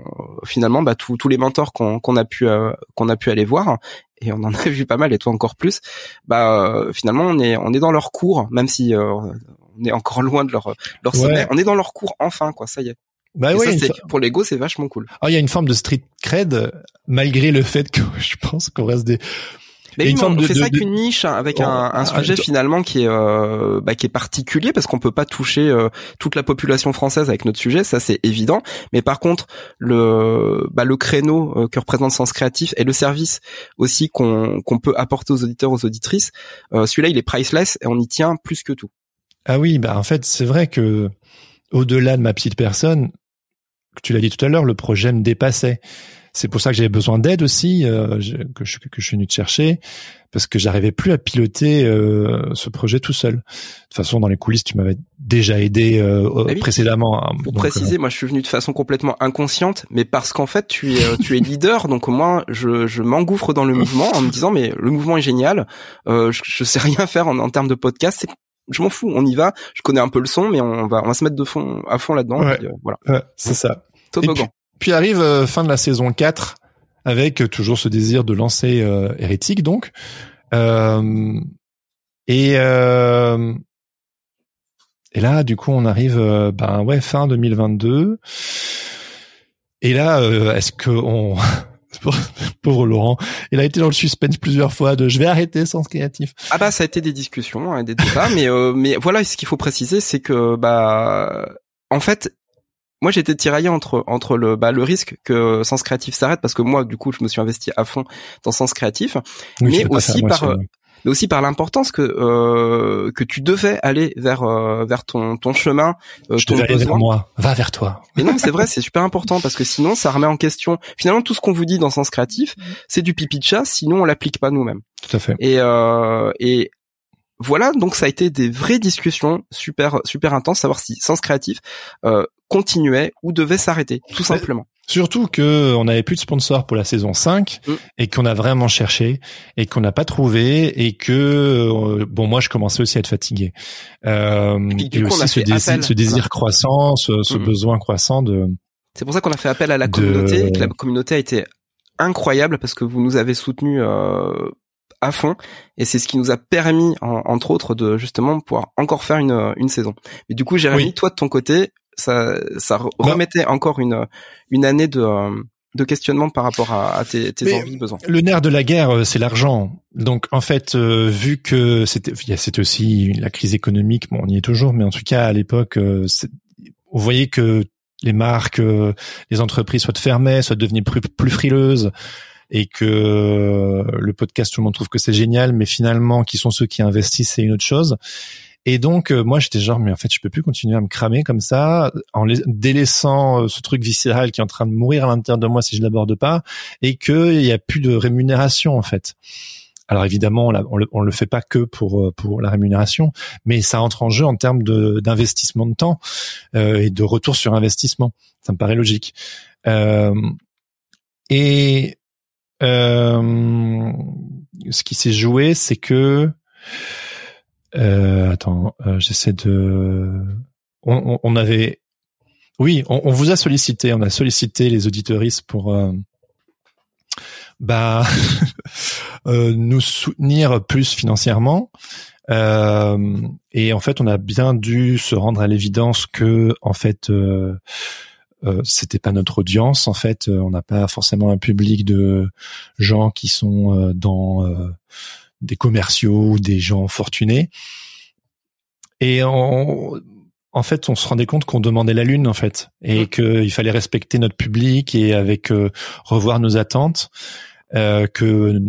finalement, bah tous les mentors qu'on qu a pu qu'on a pu aller voir et on en a vu pas mal et toi encore plus bah finalement on est on est dans leur cours même si euh, on est encore loin de leur leur sommet. Ouais. On est dans leur cours enfin quoi, ça y est. Bah oui, ça, pour l'ego, c'est vachement cool. Ah, il y a une forme de street cred malgré le fait que je pense qu'on reste des mais oui, on fait de, ça avec une niche, hein, avec oh, un, un, sujet finalement qui est euh, bah, qui est particulier parce qu'on peut pas toucher euh, toute la population française avec notre sujet, ça c'est évident. Mais par contre, le bah, le créneau euh, que représente Sens Créatif et le service aussi qu'on qu'on peut apporter aux auditeurs, aux auditrices, euh, celui-là il est priceless et on y tient plus que tout. Ah oui, bah en fait, c'est vrai que au-delà de ma petite personne, tu l'as dit tout à l'heure, le projet me dépassait. C'est pour ça que j'avais besoin d'aide aussi, euh, que, je, que je suis venu te chercher, parce que j'arrivais plus à piloter euh, ce projet tout seul. De toute façon, dans les coulisses, tu m'avais déjà aidé euh, oui, précédemment. Hein, pour donc, préciser, moi, je suis venu de façon complètement inconsciente, mais parce qu'en fait, tu es, tu es leader, donc moi, je, je m'engouffre dans le mouvement en me disant, mais le mouvement est génial. je, je sais rien faire en, en termes de podcast, je m'en fous, on y va. Je connais un peu le son, mais on va, on va se mettre de fond, à fond là-dedans. Ouais, euh, voilà. Ouais, c'est ça. Toboggan. Puis, puis, arrive euh, fin de la saison 4 avec euh, toujours ce désir de lancer euh, Hérétique, donc. Euh, et et là, du coup, on arrive, ben ouais, fin 2022. Et là, est-ce que on Pauvre Laurent, il a été dans le suspense plusieurs fois de je vais arrêter Sens Créatif. Ah bah ça a été des discussions, hein, des débats, mais euh, mais voilà, ce qu'il faut préciser, c'est que bah en fait, moi j'étais tiraillé entre entre le bah le risque que Sens Créatif s'arrête parce que moi du coup je me suis investi à fond dans Sens Créatif, oui, mais aussi par mais aussi par l'importance que euh, que tu devais aller vers euh, vers ton ton chemin. Euh, Je ton devais aller vers moi. Va vers toi. Mais non, c'est vrai, c'est super important parce que sinon, ça remet en question. Finalement, tout ce qu'on vous dit dans Sens Créatif, c'est du pipi de chat. Sinon, on l'applique pas nous-mêmes. Tout à fait. Et euh, et voilà, donc ça a été des vraies discussions super super intenses, savoir si Sens Créatif euh, continuait ou devait s'arrêter, tout simplement. Surtout que on n'avait plus de sponsors pour la saison 5 mm. et qu'on a vraiment cherché et qu'on n'a pas trouvé et que euh, bon moi je commençais aussi à être fatigué. Euh, et, aussi ce, désir, ce désir croissant, ce, mm. besoin croissant de. C'est pour ça qu'on a fait appel à la communauté et que la communauté a été incroyable parce que vous nous avez soutenus euh, à fond et c'est ce qui nous a permis entre autres de justement pouvoir encore faire une, une saison. Mais du coup Jérémy, toi de ton côté, ça, ça bah. remettait encore une, une année de, de questionnement par rapport à, à tes, tes envies, besoins. Le nerf de la guerre, euh, c'est l'argent. Donc en fait, euh, vu que c'était, c'était aussi la crise économique, bon, on y est toujours, mais en tout cas à l'époque, euh, vous voyez que les marques, les entreprises soit fermaient, soit devenaient plus, plus frileuses et que le podcast tout le monde trouve que c'est génial, mais finalement qui sont ceux qui investissent c'est une autre chose. Et donc euh, moi j'étais genre mais en fait je peux plus continuer à me cramer comme ça en délaissant euh, ce truc viscéral qui est en train de mourir à l'intérieur de moi si je l'aborde pas et qu'il y a plus de rémunération en fait. Alors évidemment, on, le, le fait pas que pour euh, pour la rémunération, mais ça entre en jeu en termes d'investissement de temps et de retour sur investissement. Ça me paraît logique. Euh, et euh, ce qui s'est joué, c'est que euh, attends, euh, j'essaie de. On, on, avait, oui, on, on, vous a sollicité, on a sollicité les auditeuristes pour, euh, bah, euh, nous soutenir plus financièrement. Euh, et en fait, on a bien dû se rendre à l'évidence que, en fait, euh, euh, c'était pas notre audience. En fait, on n'a pas forcément un public de gens qui sont dans des commerciaux, des gens fortunés. Et en, en fait, on se rendait compte qu'on demandait la lune, en fait, et qu'il fallait respecter notre public et avec euh, revoir nos attentes, euh, que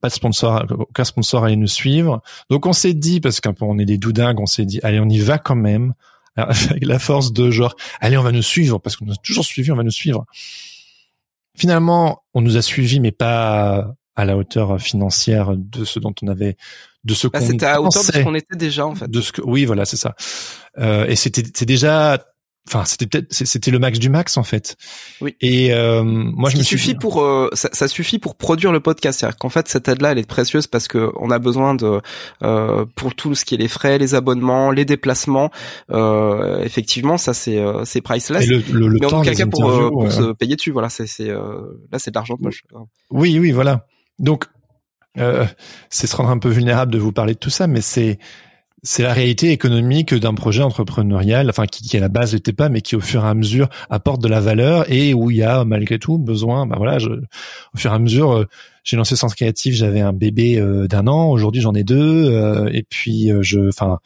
pas de sponsor, aucun sponsor allait nous suivre. Donc on s'est dit, parce qu'on est des doudingues, on s'est dit, allez, on y va quand même, avec la force de genre, allez, on va nous suivre, parce qu'on nous a toujours suivi, on va nous suivre. Finalement, on nous a suivis, mais pas à la hauteur financière de ce dont on avait de ce bah, qu'on c'était à hauteur de ce qu'on était déjà en fait. De ce que oui voilà c'est ça. Euh, et c'était c'est déjà enfin c'était peut-être c'était le max du max en fait. Oui. Et euh, moi je me suffit pour euh, ça, ça, suffit pour produire le podcast. C'est-à-dire qu'en fait cette aide là elle est précieuse parce que on a besoin de euh, pour tout ce qui est les frais les abonnements les déplacements euh, effectivement ça c'est euh, c'est priceless. Le, le, le mais temps en tout cas pour, euh, pour se payer dessus voilà c'est c'est là c'est de l'argent de poche oui oui voilà donc, euh, c'est se rendre un peu vulnérable de vous parler de tout ça, mais c'est c'est la réalité économique d'un projet entrepreneurial, enfin qui, qui à la base n'était pas, mais qui au fur et à mesure apporte de la valeur et où il y a malgré tout besoin. Ben voilà, je, au fur et à mesure, euh, j'ai lancé Sens Créatif, j'avais un bébé euh, d'un an, aujourd'hui j'en ai deux, euh, et puis je, enfin,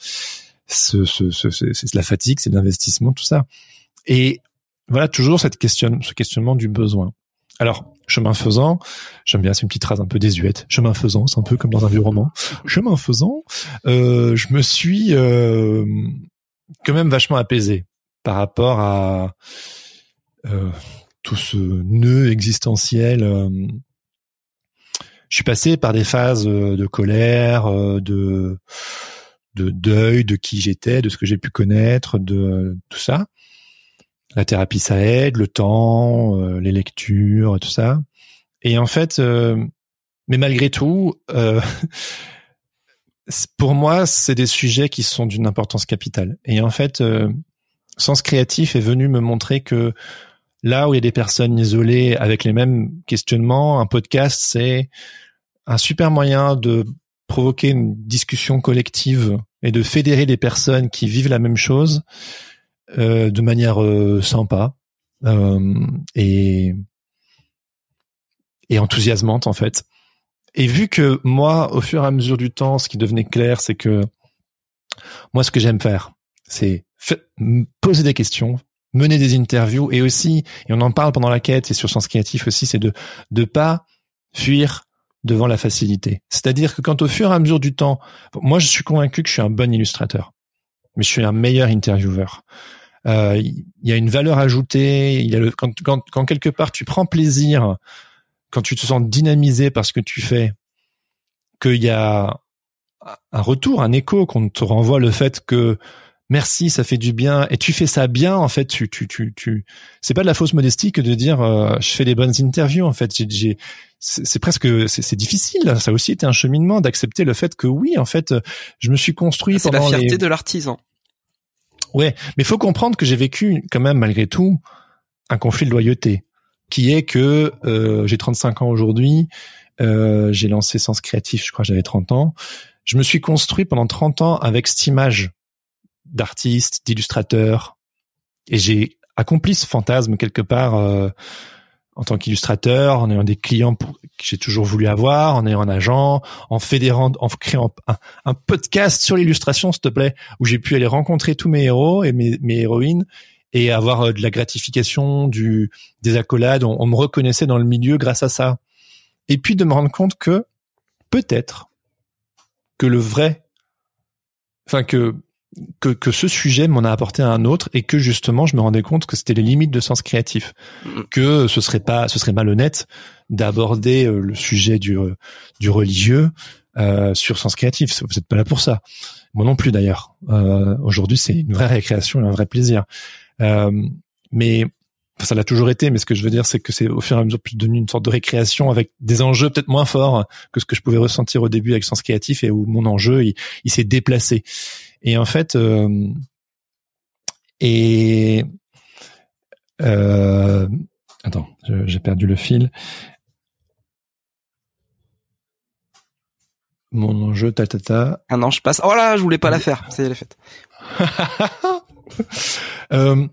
ce, ce, ce, c'est de la fatigue, c'est l'investissement, tout ça. Et voilà toujours cette question, ce questionnement du besoin. Alors, chemin faisant, j'aime bien, c'est une petite phrase un peu désuète. Chemin faisant, c'est un peu comme dans un vieux roman. Chemin faisant, euh, je me suis euh, quand même vachement apaisé par rapport à euh, tout ce nœud existentiel. je suis passé par des phases de colère, de de deuil de qui j'étais, de ce que j'ai pu connaître, de tout ça la thérapie ça aide, le temps, euh, les lectures, tout ça. Et en fait, euh, mais malgré tout, euh, pour moi, c'est des sujets qui sont d'une importance capitale. Et en fait, Sens Créatif est venu me montrer que là où il y a des personnes isolées avec les mêmes questionnements, un podcast, c'est un super moyen de provoquer une discussion collective et de fédérer les personnes qui vivent la même chose euh, de manière euh, sympa euh, et et enthousiasmante en fait. Et vu que moi, au fur et à mesure du temps, ce qui devenait clair, c'est que moi, ce que j'aime faire, c'est poser des questions, mener des interviews et aussi, et on en parle pendant la quête et sur Sens Créatif aussi, c'est de de pas fuir devant la facilité. C'est-à-dire que quand au fur et à mesure du temps, moi je suis convaincu que je suis un bon illustrateur, mais je suis un meilleur intervieweur. Euh, il y a une valeur ajoutée. Il y a le, quand, quand, quand quelque part tu prends plaisir, quand tu te sens dynamisé par ce que tu fais, qu'il y a un retour, un écho, qu'on te renvoie le fait que merci, ça fait du bien et tu fais ça bien en fait. Tu tu tu tu. C'est pas de la fausse modestie que de dire euh, je fais des bonnes interviews en fait. J'ai c'est presque c'est difficile. Ça a aussi été un cheminement d'accepter le fait que oui en fait je me suis construit. C'est la fierté de l'artisan. Ouais, mais faut comprendre que j'ai vécu quand même malgré tout un conflit de loyauté qui est que euh, j'ai 35 ans aujourd'hui, euh, j'ai lancé Sens Créatif, je crois que j'avais 30 ans. Je me suis construit pendant 30 ans avec cette image d'artiste, d'illustrateur, et j'ai accompli ce fantasme quelque part euh, en tant qu'illustrateur, en ayant des clients que j'ai toujours voulu avoir, en ayant un agent, en fédérant, en créant un, podcast sur l'illustration, s'il te plaît, où j'ai pu aller rencontrer tous mes héros et mes, mes héroïnes et avoir euh, de la gratification, du des accolades. On, on, me reconnaissait dans le milieu grâce à ça. Et puis de me rendre compte que peut-être que le vrai, enfin que que, que ce sujet m'en a apporté un autre et que justement je me rendais compte que c'était les limites de sens créatif, que ce serait pas, ce serait malhonnête d'aborder euh, le sujet du euh, du religieux euh, sur sens créatif. Vous n'êtes pas là pour ça. Moi non plus d'ailleurs. Euh, Aujourd'hui c'est une vraie récréation et un vrai plaisir. Euh, mais Enfin, ça l'a toujours été, mais ce que je veux dire, c'est que c'est au fur et à mesure plus devenu une sorte de récréation avec des enjeux peut-être moins forts que ce que je pouvais ressentir au début avec Sens Créatif et où mon enjeu, il, il s'est déplacé. Et en fait, euh, et euh, attends, j'ai perdu le fil. Mon enjeu, ta ta ta. Ah non, je passe. Oh là, je voulais pas la faire. Ça y est, elle est faite. euh,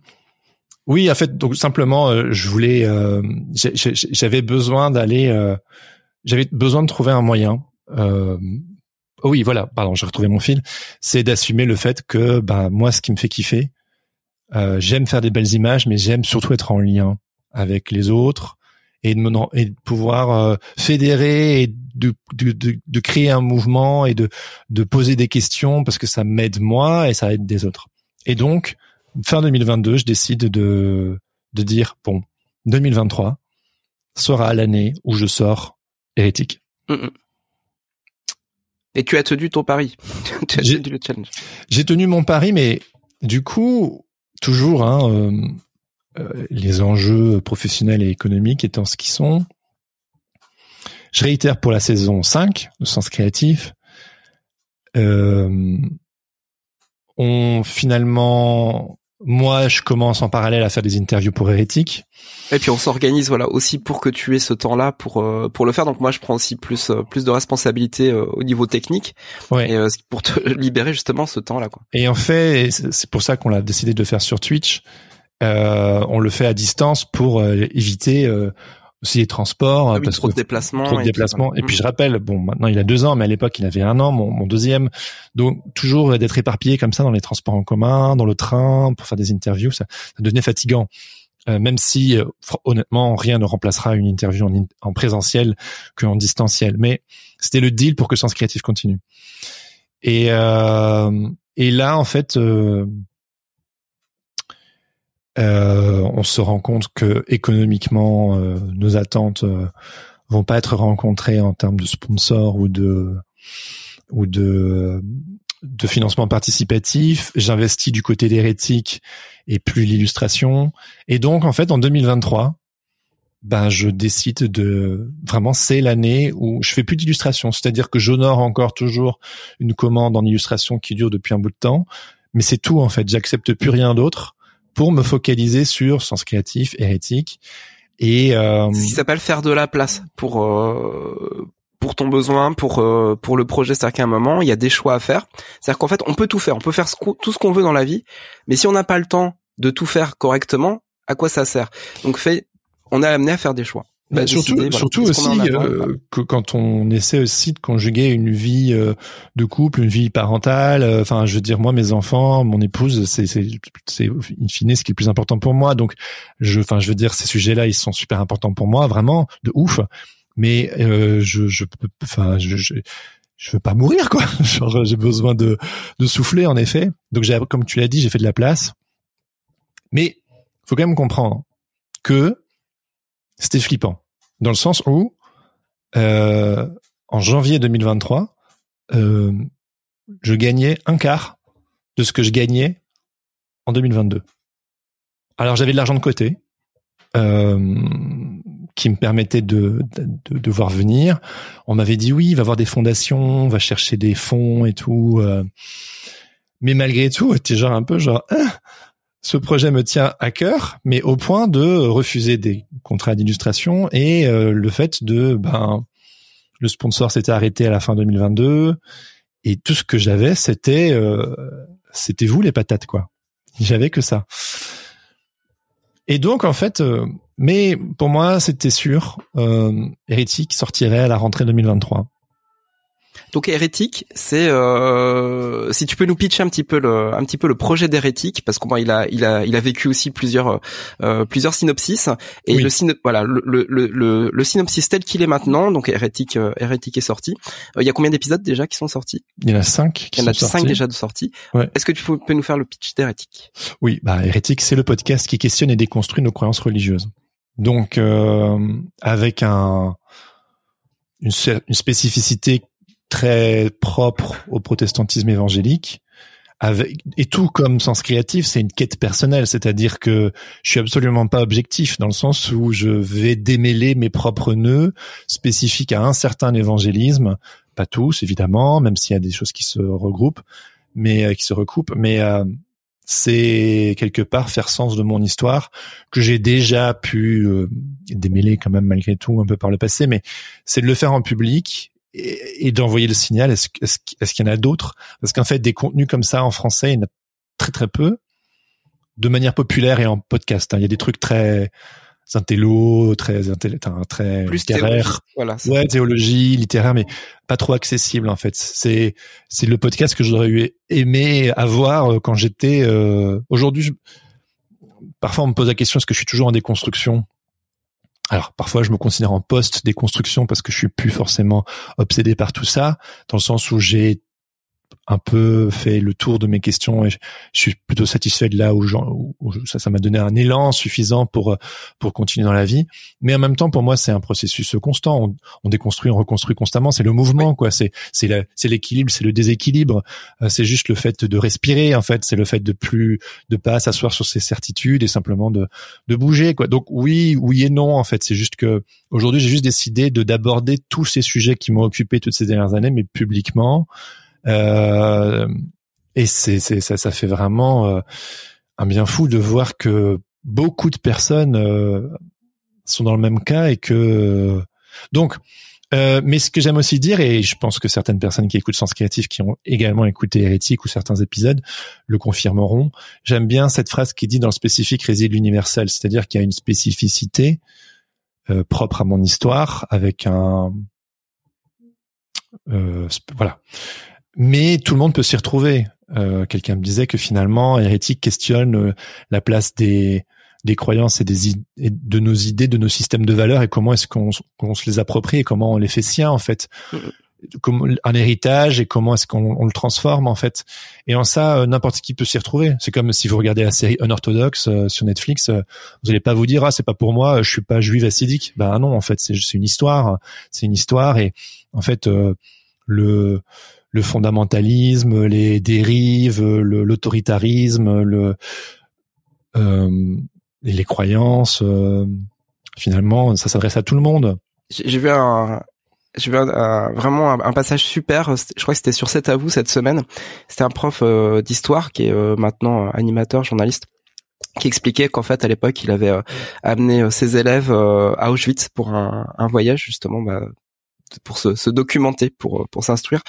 oui, en fait, donc simplement, euh, je voulais, euh, j'avais besoin d'aller, j'avais besoin de trouver un moyen Oh oui, voilà, pardon, j'ai retrouvé mon fil. C'est d'assumer le fait que, bah, moi, ce qui me fait kiffer, euh, j'aime faire des belles images, mais j'aime surtout être en lien avec les autres et de, me, et de pouvoir euh, fédérer et de, de, de, de, créer un mouvement et de, de poser des questions parce que ça m'aide moi et ça aide des autres. Et donc, fin 2022, je décide de, de dire, bon, 2023 sera l'année où je sors hérétique. Et tu as tenu ton pari. J'ai tenu le challenge. J'ai tenu mon pari, mais du coup, toujours, hein, euh, euh, les enjeux professionnels et économiques étant ce qu'ils sont. Je réitère pour la saison 5 de Sens Créatif. Euh, on finalement moi, je commence en parallèle à faire des interviews pour Hérétique. Et puis on s'organise voilà aussi pour que tu aies ce temps-là pour euh, pour le faire. Donc moi je prends aussi plus euh, plus de responsabilités euh, au niveau technique ouais. et pour te libérer justement ce temps-là quoi. Et en fait, c'est pour ça qu'on a décidé de le faire sur Twitch. on le fait à distance pour éviter aussi les transports, ah parce trop de déplacements, trop de déplacements. Et, puis je rappelle, bon, maintenant il a deux ans, mais à l'époque il avait un an, mon, mon deuxième. Donc toujours d'être éparpillé comme ça dans les transports en commun, dans le train, pour faire des interviews, ça, ça devenait fatigant. Euh, même si euh, honnêtement rien ne remplacera une interview en, en présentiel qu'en distanciel. Mais c'était le deal pour que Sens Créatif continue. Et, euh, et là en fait euh, on se rend compte que économiquement, euh, nos attentes euh, vont pas être rencontrées en termes de sponsors ou de ou de de financement participatif. J'investis du côté d'hérétique et plus l'illustration. Et donc, en fait, en 2023, ben, je décide de vraiment, c'est l'année où je fais plus d'illustration. C'est-à-dire que j'honore encore toujours une commande en illustration qui dure depuis un bout de temps. Mais c'est tout, en fait. J'accepte plus rien d'autre pour me focaliser sur sens créatif, hérétique. Et euh, ce qui s'appelle faire de la place pour euh, pour ton besoin, pour euh, pour le projet. C'est-à-dire qu'à un moment, il y a des choix à faire. C'est-à-dire qu'en fait, on peut tout faire, on peut faire tout ce qu'on veut dans la vie, mais si on n'a pas le temps de tout faire correctement, à quoi ça sert? Donc, fait, on est amené à faire des choix. Bah, surtout, surtout aussi euh, que quand on essaie aussi de conjuguer une vie euh, de couple, une vie parentale. Euh, enfin, je veux dire, moi, mes enfants, mon épouse, c'est c'est c'est in fine ce qui est le plus important pour moi. Donc, je, enfin, je veux dire, ces sujets-là, ils sont super importants pour moi, vraiment, de ouf. mais je je enfin je, je je veux pas mourir quoi. j'ai besoin de de souffler en effet. Donc j'ai comme tu l'as dit, j'ai fait de la place. Mais faut quand même comprendre que c'était flippant dans le sens où euh, en janvier 2023, euh, je gagnais un quart de ce que je gagnais en 2022. Alors j'avais de l'argent de côté euh, qui me permettait de, de, de, voir venir. On m'avait dit oui, va voir des fondations, on va chercher des fonds et tout. Euh. mais malgré tout, c'était genre un peu genre hein, ce projet me tient à cœur, mais au point de refuser des contrats d'illustration et euh, le fait de ben le sponsor s'était arrêté à la fin 2022 et tout ce que j'avais c'était euh, c'était vous les patates quoi. J'avais que ça. Et donc en fait, euh, mais pour moi c'était sûr, Hérétique sortirait à la rentrée 2023. Donc hérétique, c'est euh, si tu peux nous pitcher un petit peu le un petit peu le projet d'hérétique parce qu'on il a il a il a vécu aussi plusieurs euh, plusieurs synopsis et le voilà le, le, le, le synopsis tel qu'il est maintenant donc hérétique euh, hérétique est sorti. Euh, il y a combien d'épisodes déjà qui sont sortis? Il y en a cinq. il y en a cinq déjà de sortis. Est-ce que tu peux nous faire le pitch d'hérétique? Oui, bah hérétique c'est le podcast qui questionne et déconstruit nos croyances religieuses. Donc euh, avec un une, une spécificité très propre au protestantisme évangélique. Et tout comme sens créatif, c'est une quête personnelle, c'est-à-dire que je suis absolument pas objectif dans le sens où je vais démêler mes propres nœuds spécifiques à un certain évangélisme, pas tous évidemment, même s'il y a des choses qui se regroupent, mais euh, qui se recoupent, mais euh, c'est quelque part faire sens de mon histoire que j'ai déjà pu euh, démêler quand même malgré tout un peu par le passé, mais c'est de le faire en public et, d'envoyer le signal. Est-ce est qu'il y en a d'autres? Parce qu'en fait, des contenus comme ça en français, il y en a très très peu, de manière populaire et en podcast. Hein. Il y a des trucs très intello, très très plus littéraire, voilà. Ouais, théologie, littéraire, mais pas trop accessible en fait. C'est c'est le podcast que j'aurais aimé avoir euh, quand j'étais. Euh... Aujourd'hui, parfois on me pose la question est-ce que je suis toujours en déconstruction? Alors parfois je me considère en post déconstruction parce que je suis plus forcément obsédé par tout ça, dans le sens où j'ai un peu fait le tour de mes questions et je, suis plutôt satisfait de là où, où ça, ça m'a donné un élan suffisant pour pour continuer dans la vie. Mais en même temps, pour moi, c'est un processus constant. On, on, déconstruit, on reconstruit constamment. C'est le mouvement, quoi. C'est c'est c'est l'équilibre, c'est le déséquilibre. Euh, c'est juste le fait de respirer, en fait. C'est le fait de plus de pas s'asseoir sur ses certitudes et simplement de de bouger, quoi. Donc oui, oui et non, en fait. C'est juste que aujourd'hui, j'ai juste décidé de d'aborder tous ces sujets qui m'ont occupé toutes ces dernières années, mais publiquement. Euh, et c'est, ça, ça fait vraiment euh, un bien fou de voir que beaucoup de personnes euh, sont dans le même cas et que donc. mais ce que j'aime aussi dire, et je pense que certaines personnes qui écoutent Sens Créatif, qui ont également écouté Hérétique ou certains épisodes, le confirmeront. J'aime bien cette phrase qui dit dans le spécifique réside l'universel, c'est-à-dire qu'il y a une spécificité propre à mon histoire, avec un voilà mais tout le monde peut s'y retrouver. Euh, Quelqu'un me disait que finalement, hérétique questionne euh, la place des des croyances et des et de nos idées, de nos systèmes de valeurs et comment est-ce qu'on se les approprie et comment on les fait siens en fait. Comme un héritage et comment est-ce qu'on le transforme en fait. Et en ça, euh, n'importe qui peut s'y retrouver. C'est comme si vous regardez la série Unorthodox euh, sur Netflix, vous n'allez pas vous dire ah c'est pas pour moi, je suis pas juive assidique. Ben non, en fait c'est une histoire, c'est une histoire et en fait le le fondamentalisme, les dérives, l'autoritarisme, le, euh, les croyances. Euh, finalement, ça s'adresse à tout le monde. J'ai vu un, j'ai vu vraiment un, passage super. Je crois que c'était sur C'est à vous cette semaine. C'était un prof euh, d'histoire qui est euh, maintenant animateur, journaliste, qui expliquait qu'en fait à l'époque il avait amené ses élèves à Auschwitz pour un, un voyage justement bah, pour se, se, documenter, pour pour s'instruire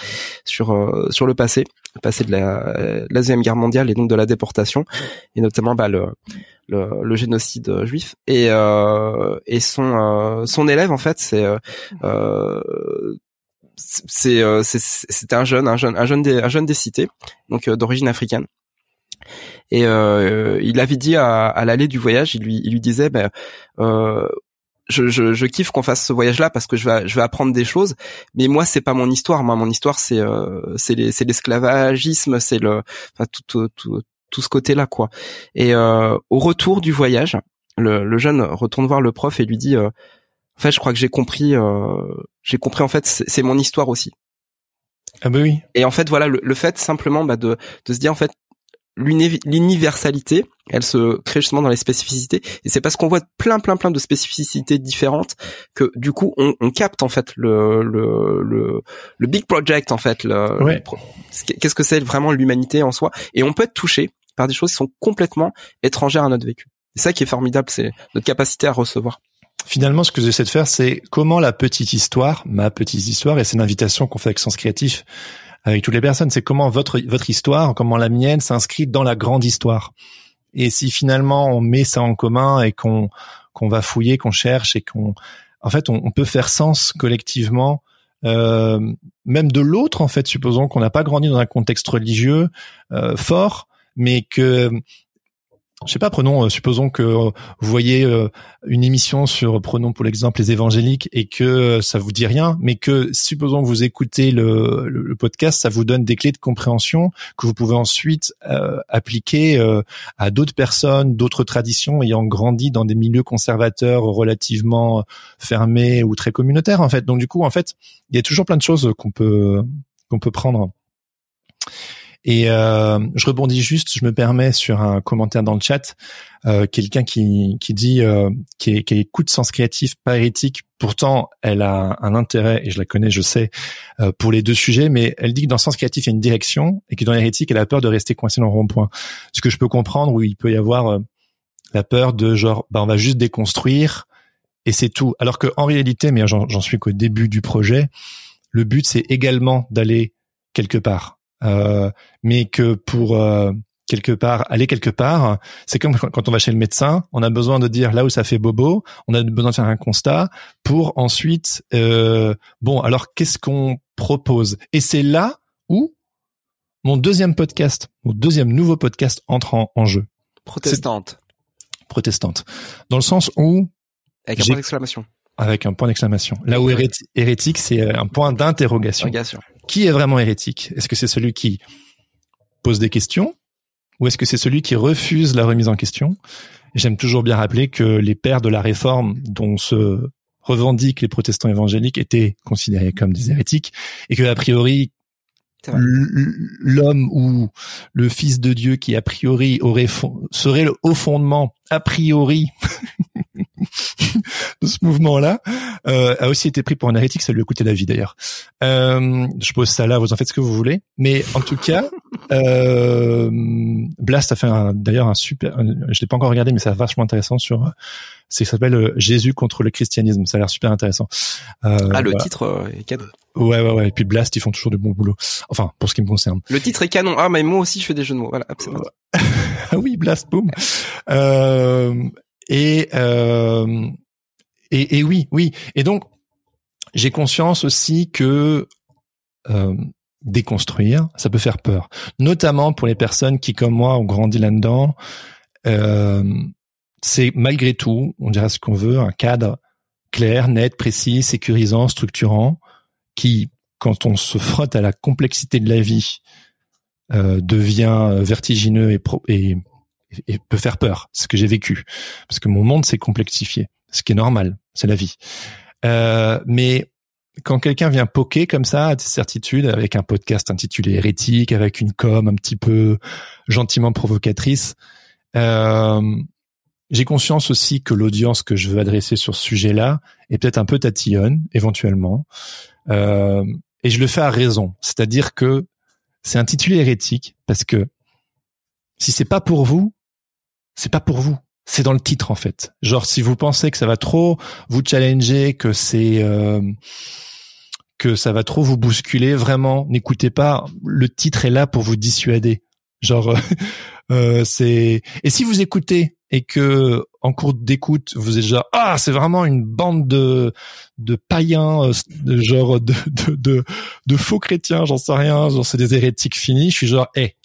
sur euh, sur le passé, le passé de la, la deuxième guerre mondiale et donc de la déportation et notamment bah, le, le, le génocide juif. Et euh, et son euh, son élève en fait c'est euh, c'est c'était un jeune un jeune un jeune des un jeune des cités donc d'origine africaine. Et euh, il avait dit à, à l'aller du voyage, il lui, il lui disait, ben, euh, je, je, je kiffe qu'on fasse ce voyage-là parce que je vais, je vais apprendre des choses. Mais moi, c'est pas mon histoire. Moi, mon histoire, c'est, euh, c'est, l'esclavagisme, c'est le, enfin tout, tout, tout, ce côté-là, quoi. Et euh, au retour du voyage, le, le, jeune retourne voir le prof et lui dit, euh, en fait, je crois que j'ai compris, euh, j'ai compris. En fait, c'est mon histoire aussi. Ah bah oui. Et en fait, voilà, le, le fait simplement bah, de, de se dire, en fait, l'universalité, elle se crée justement dans les spécificités. Et c'est parce qu'on voit plein, plein, plein de spécificités différentes que du coup, on, on capte en fait le, le, le, le, big project en fait. Qu'est-ce que c'est vraiment l'humanité en soi Et on peut être touché par des choses qui sont complètement étrangères à notre vécu. C'est ça qui est formidable, c'est notre capacité à recevoir. Finalement, ce que j'essaie de faire, c'est comment la petite histoire, ma petite histoire, et c'est une invitation qu'on fait avec Sens Créatif, avec toutes les personnes. C'est comment votre votre histoire, comment la mienne s'inscrit dans la grande histoire. Et si finalement on met ça en commun et qu'on qu'on va fouiller, qu'on cherche et qu'on, en fait, on, peut faire sens collectivement, euh, même de l'autre en fait. Supposons qu'on n'a pas grandi dans un contexte religieux euh, fort, mais que je sais pas, prenons, euh, supposons que euh, vous voyez euh, une émission sur, prenons pour l'exemple les évangéliques et que ça vous dit rien, mais que supposons que vous écoutez le, le, podcast, ça vous donne des clés de compréhension que vous pouvez ensuite appliquer à d'autres personnes, d'autres traditions ayant grandi dans des milieux conservateurs relativement fermés ou très communautaires en fait. Donc du coup, en fait, il y a toujours plein de choses qu'on peut qu'on peut prendre. Et euh, je rebondis juste, je me permets sur un commentaire dans le chat, euh, quelqu'un qui, qui dit euh, qui, est, qui écoute Sens Créatif, pas hérétique. Pourtant, elle a un intérêt, et je la connais, je sais, euh, pour les deux sujets, mais elle dit que dans Sens Créatif, il y a une direction, et que dans l'hérétique, elle a peur de rester coincée dans le rond-point. Ce que je peux comprendre, où il peut y avoir euh, la peur de genre, bah, on va juste déconstruire, et c'est tout. Alors que en réalité, mais j'en suis qu'au début du projet, le but, c'est également d'aller quelque part mais que pour euh, quelque part aller quelque part, c'est comme quand on va chez le médecin, on a besoin de dire là où ça fait bobo, on a besoin de faire un constat pour ensuite euh, bon alors qu'est-ce qu'on propose? Et c'est là où mon deuxième podcast, mon deuxième nouveau podcast entre en, jeu. Protestante. Protestante. Dans le sens où avec un point d'exclamation. Avec un point d'exclamation. Là où hérétique, c'est un point d'interrogation qui est vraiment hérétique? Est-ce que c'est celui qui pose des questions? Ou est-ce que c'est celui qui refuse la remise en question? J'aime toujours bien rappeler que les pères de la réforme dont se revendiquent les protestants évangéliques étaient considérés comme des hérétiques et que a priori l'homme ou le fils de Dieu qui a priori aurait serait le haut fondement a priori de ce mouvement-là, euh, a aussi été pris pour un hérétique. Ça lui a coûté la vie d'ailleurs. Euh, je pose ça là, vous en faites ce que vous voulez. Mais en tout cas, euh, Blast a fait d'ailleurs un super. je l'ai pas encore regardé, mais c'est vachement intéressant sur. C'est ça s'appelle euh, Jésus contre le christianisme. Ça a l'air super intéressant. Euh, ah, le titre est canon. Ouais, ouais, ouais. Et puis Blast, ils font toujours de bons boulot. Enfin, pour ce qui me concerne. Le titre est canon. Ah, mais moi aussi, je fais des jeux de mots. Voilà. ah oui, Blast, boom. Euh, et, euh, et, et oui, oui. Et donc, j'ai conscience aussi que euh, déconstruire, ça peut faire peur, notamment pour les personnes qui, comme moi, ont grandi là-dedans. Euh, c'est malgré tout, on dira ce qu'on veut, un cadre clair, net, précis, sécurisant, structurant, qui, quand on se frotte à la complexité de la vie, euh, devient vertigineux et, pro et et peut faire peur. ce que j'ai vécu parce que mon monde s'est complexifié, ce qui est normal, c'est la vie. Euh, mais quand quelqu'un vient poker comme ça à des certitudes avec un podcast intitulé Hérétique, avec une com un petit peu gentiment provocatrice, euh, j'ai conscience aussi que l'audience que je veux adresser sur ce sujet-là est peut-être un peu tatillonne, éventuellement. Euh, et je le fais à raison. C'est-à-dire que c'est intitulé hérétique parce que si c'est pas pour vous, c'est pas pour vous. C'est dans le titre en fait. Genre si vous pensez que ça va trop vous challenger, que c'est euh, que ça va trop vous bousculer, vraiment n'écoutez pas. Le titre est là pour vous dissuader. Genre euh, c'est et si vous écoutez et que en cours d'écoute vous êtes genre ah c'est vraiment une bande de de païens euh, de genre de de de, faux chrétiens j'en sais rien genre c'est des hérétiques finis je suis genre hé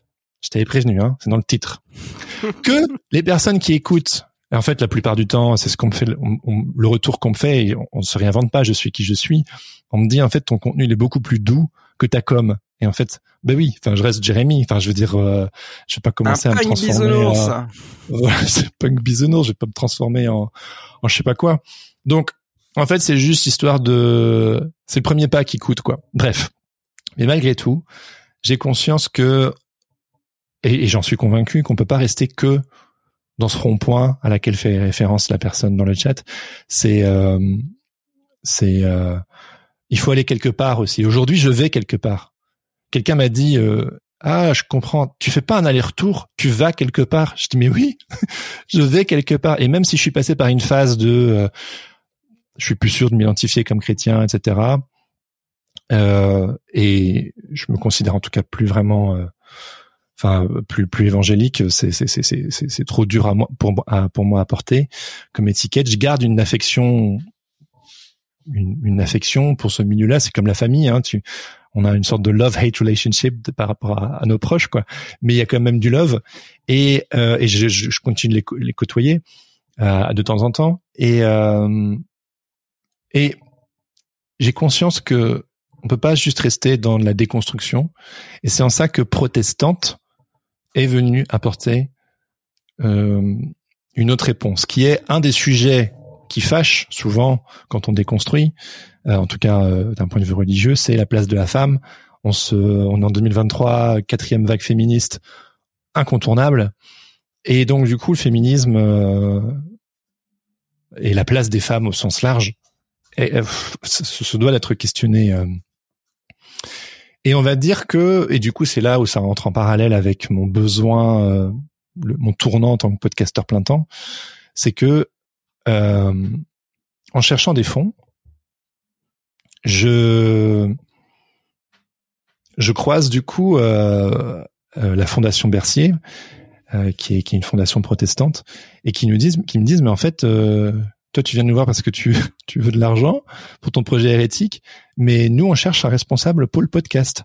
je t'avais prévenu, hein, c'est dans le titre. que les personnes qui écoutent Et en fait, la plupart du temps, c'est ce qu'on me fait, le retour qu'on me fait, et on, ne se réinvente pas. Je suis qui je suis. On me dit en fait, ton contenu il est beaucoup plus doux que ta com. Et en fait, ben oui. Enfin, je reste Jérémy. Enfin, je veux dire, euh, je vais pas commencer à me transformer. En... Voilà, c'est punk bisounours. Je vais pas me transformer en, en je sais pas quoi. Donc, en fait, c'est juste histoire de, c'est le premier pas qui coûte quoi. Bref. Mais malgré tout, j'ai conscience que, et, et j'en suis convaincu, qu'on peut pas rester que dans ce rond-point à laquelle fait référence la personne dans le chat, c'est euh, c'est euh, il faut aller quelque part aussi. Aujourd'hui, je vais quelque part. Quelqu'un m'a dit euh, ah je comprends, tu fais pas un aller-retour, tu vas quelque part. Je dis mais oui, je vais quelque part. Et même si je suis passé par une phase de euh, je suis plus sûr de m'identifier comme chrétien, etc. Euh, et je me considère en tout cas plus vraiment enfin plus plus évangélique, c'est c'est c'est c'est c'est trop dur à moi pour pour moi à porter comme étiquette. Je garde une affection une, une affection pour ce milieu-là, c'est comme la famille. Hein, tu, on a une sorte de love-hate relationship par rapport à, à, nos proches, quoi. Mais il y a quand même du love, et, euh, et je, je, continue de les, les côtoyer euh, de temps en temps, et euh, et j'ai conscience que on peut pas juste rester dans la déconstruction, et c'est en ça que protestante est venu apporter euh, une autre réponse, qui est un des sujets qui fâche souvent quand on déconstruit, euh, en tout cas euh, d'un point de vue religieux, c'est la place de la femme. On se, on est en 2023, quatrième vague féministe incontournable, et donc du coup le féminisme euh, et la place des femmes au sens large, et, se, doit d'être questionné. Et on va dire que, et du coup c'est là où ça rentre en parallèle avec mon besoin, mon tournant en tant que podcasteur plein temps, c'est que euh, en cherchant des fonds, je je croise du coup euh, euh, la fondation Bercier, qui est qui est une fondation protestante, et qui nous disent, qui me disent, mais en fait, toi tu viens nous voir parce que tu tu veux de l'argent pour ton projet hérétique, mais nous on cherche un responsable pour le podcast.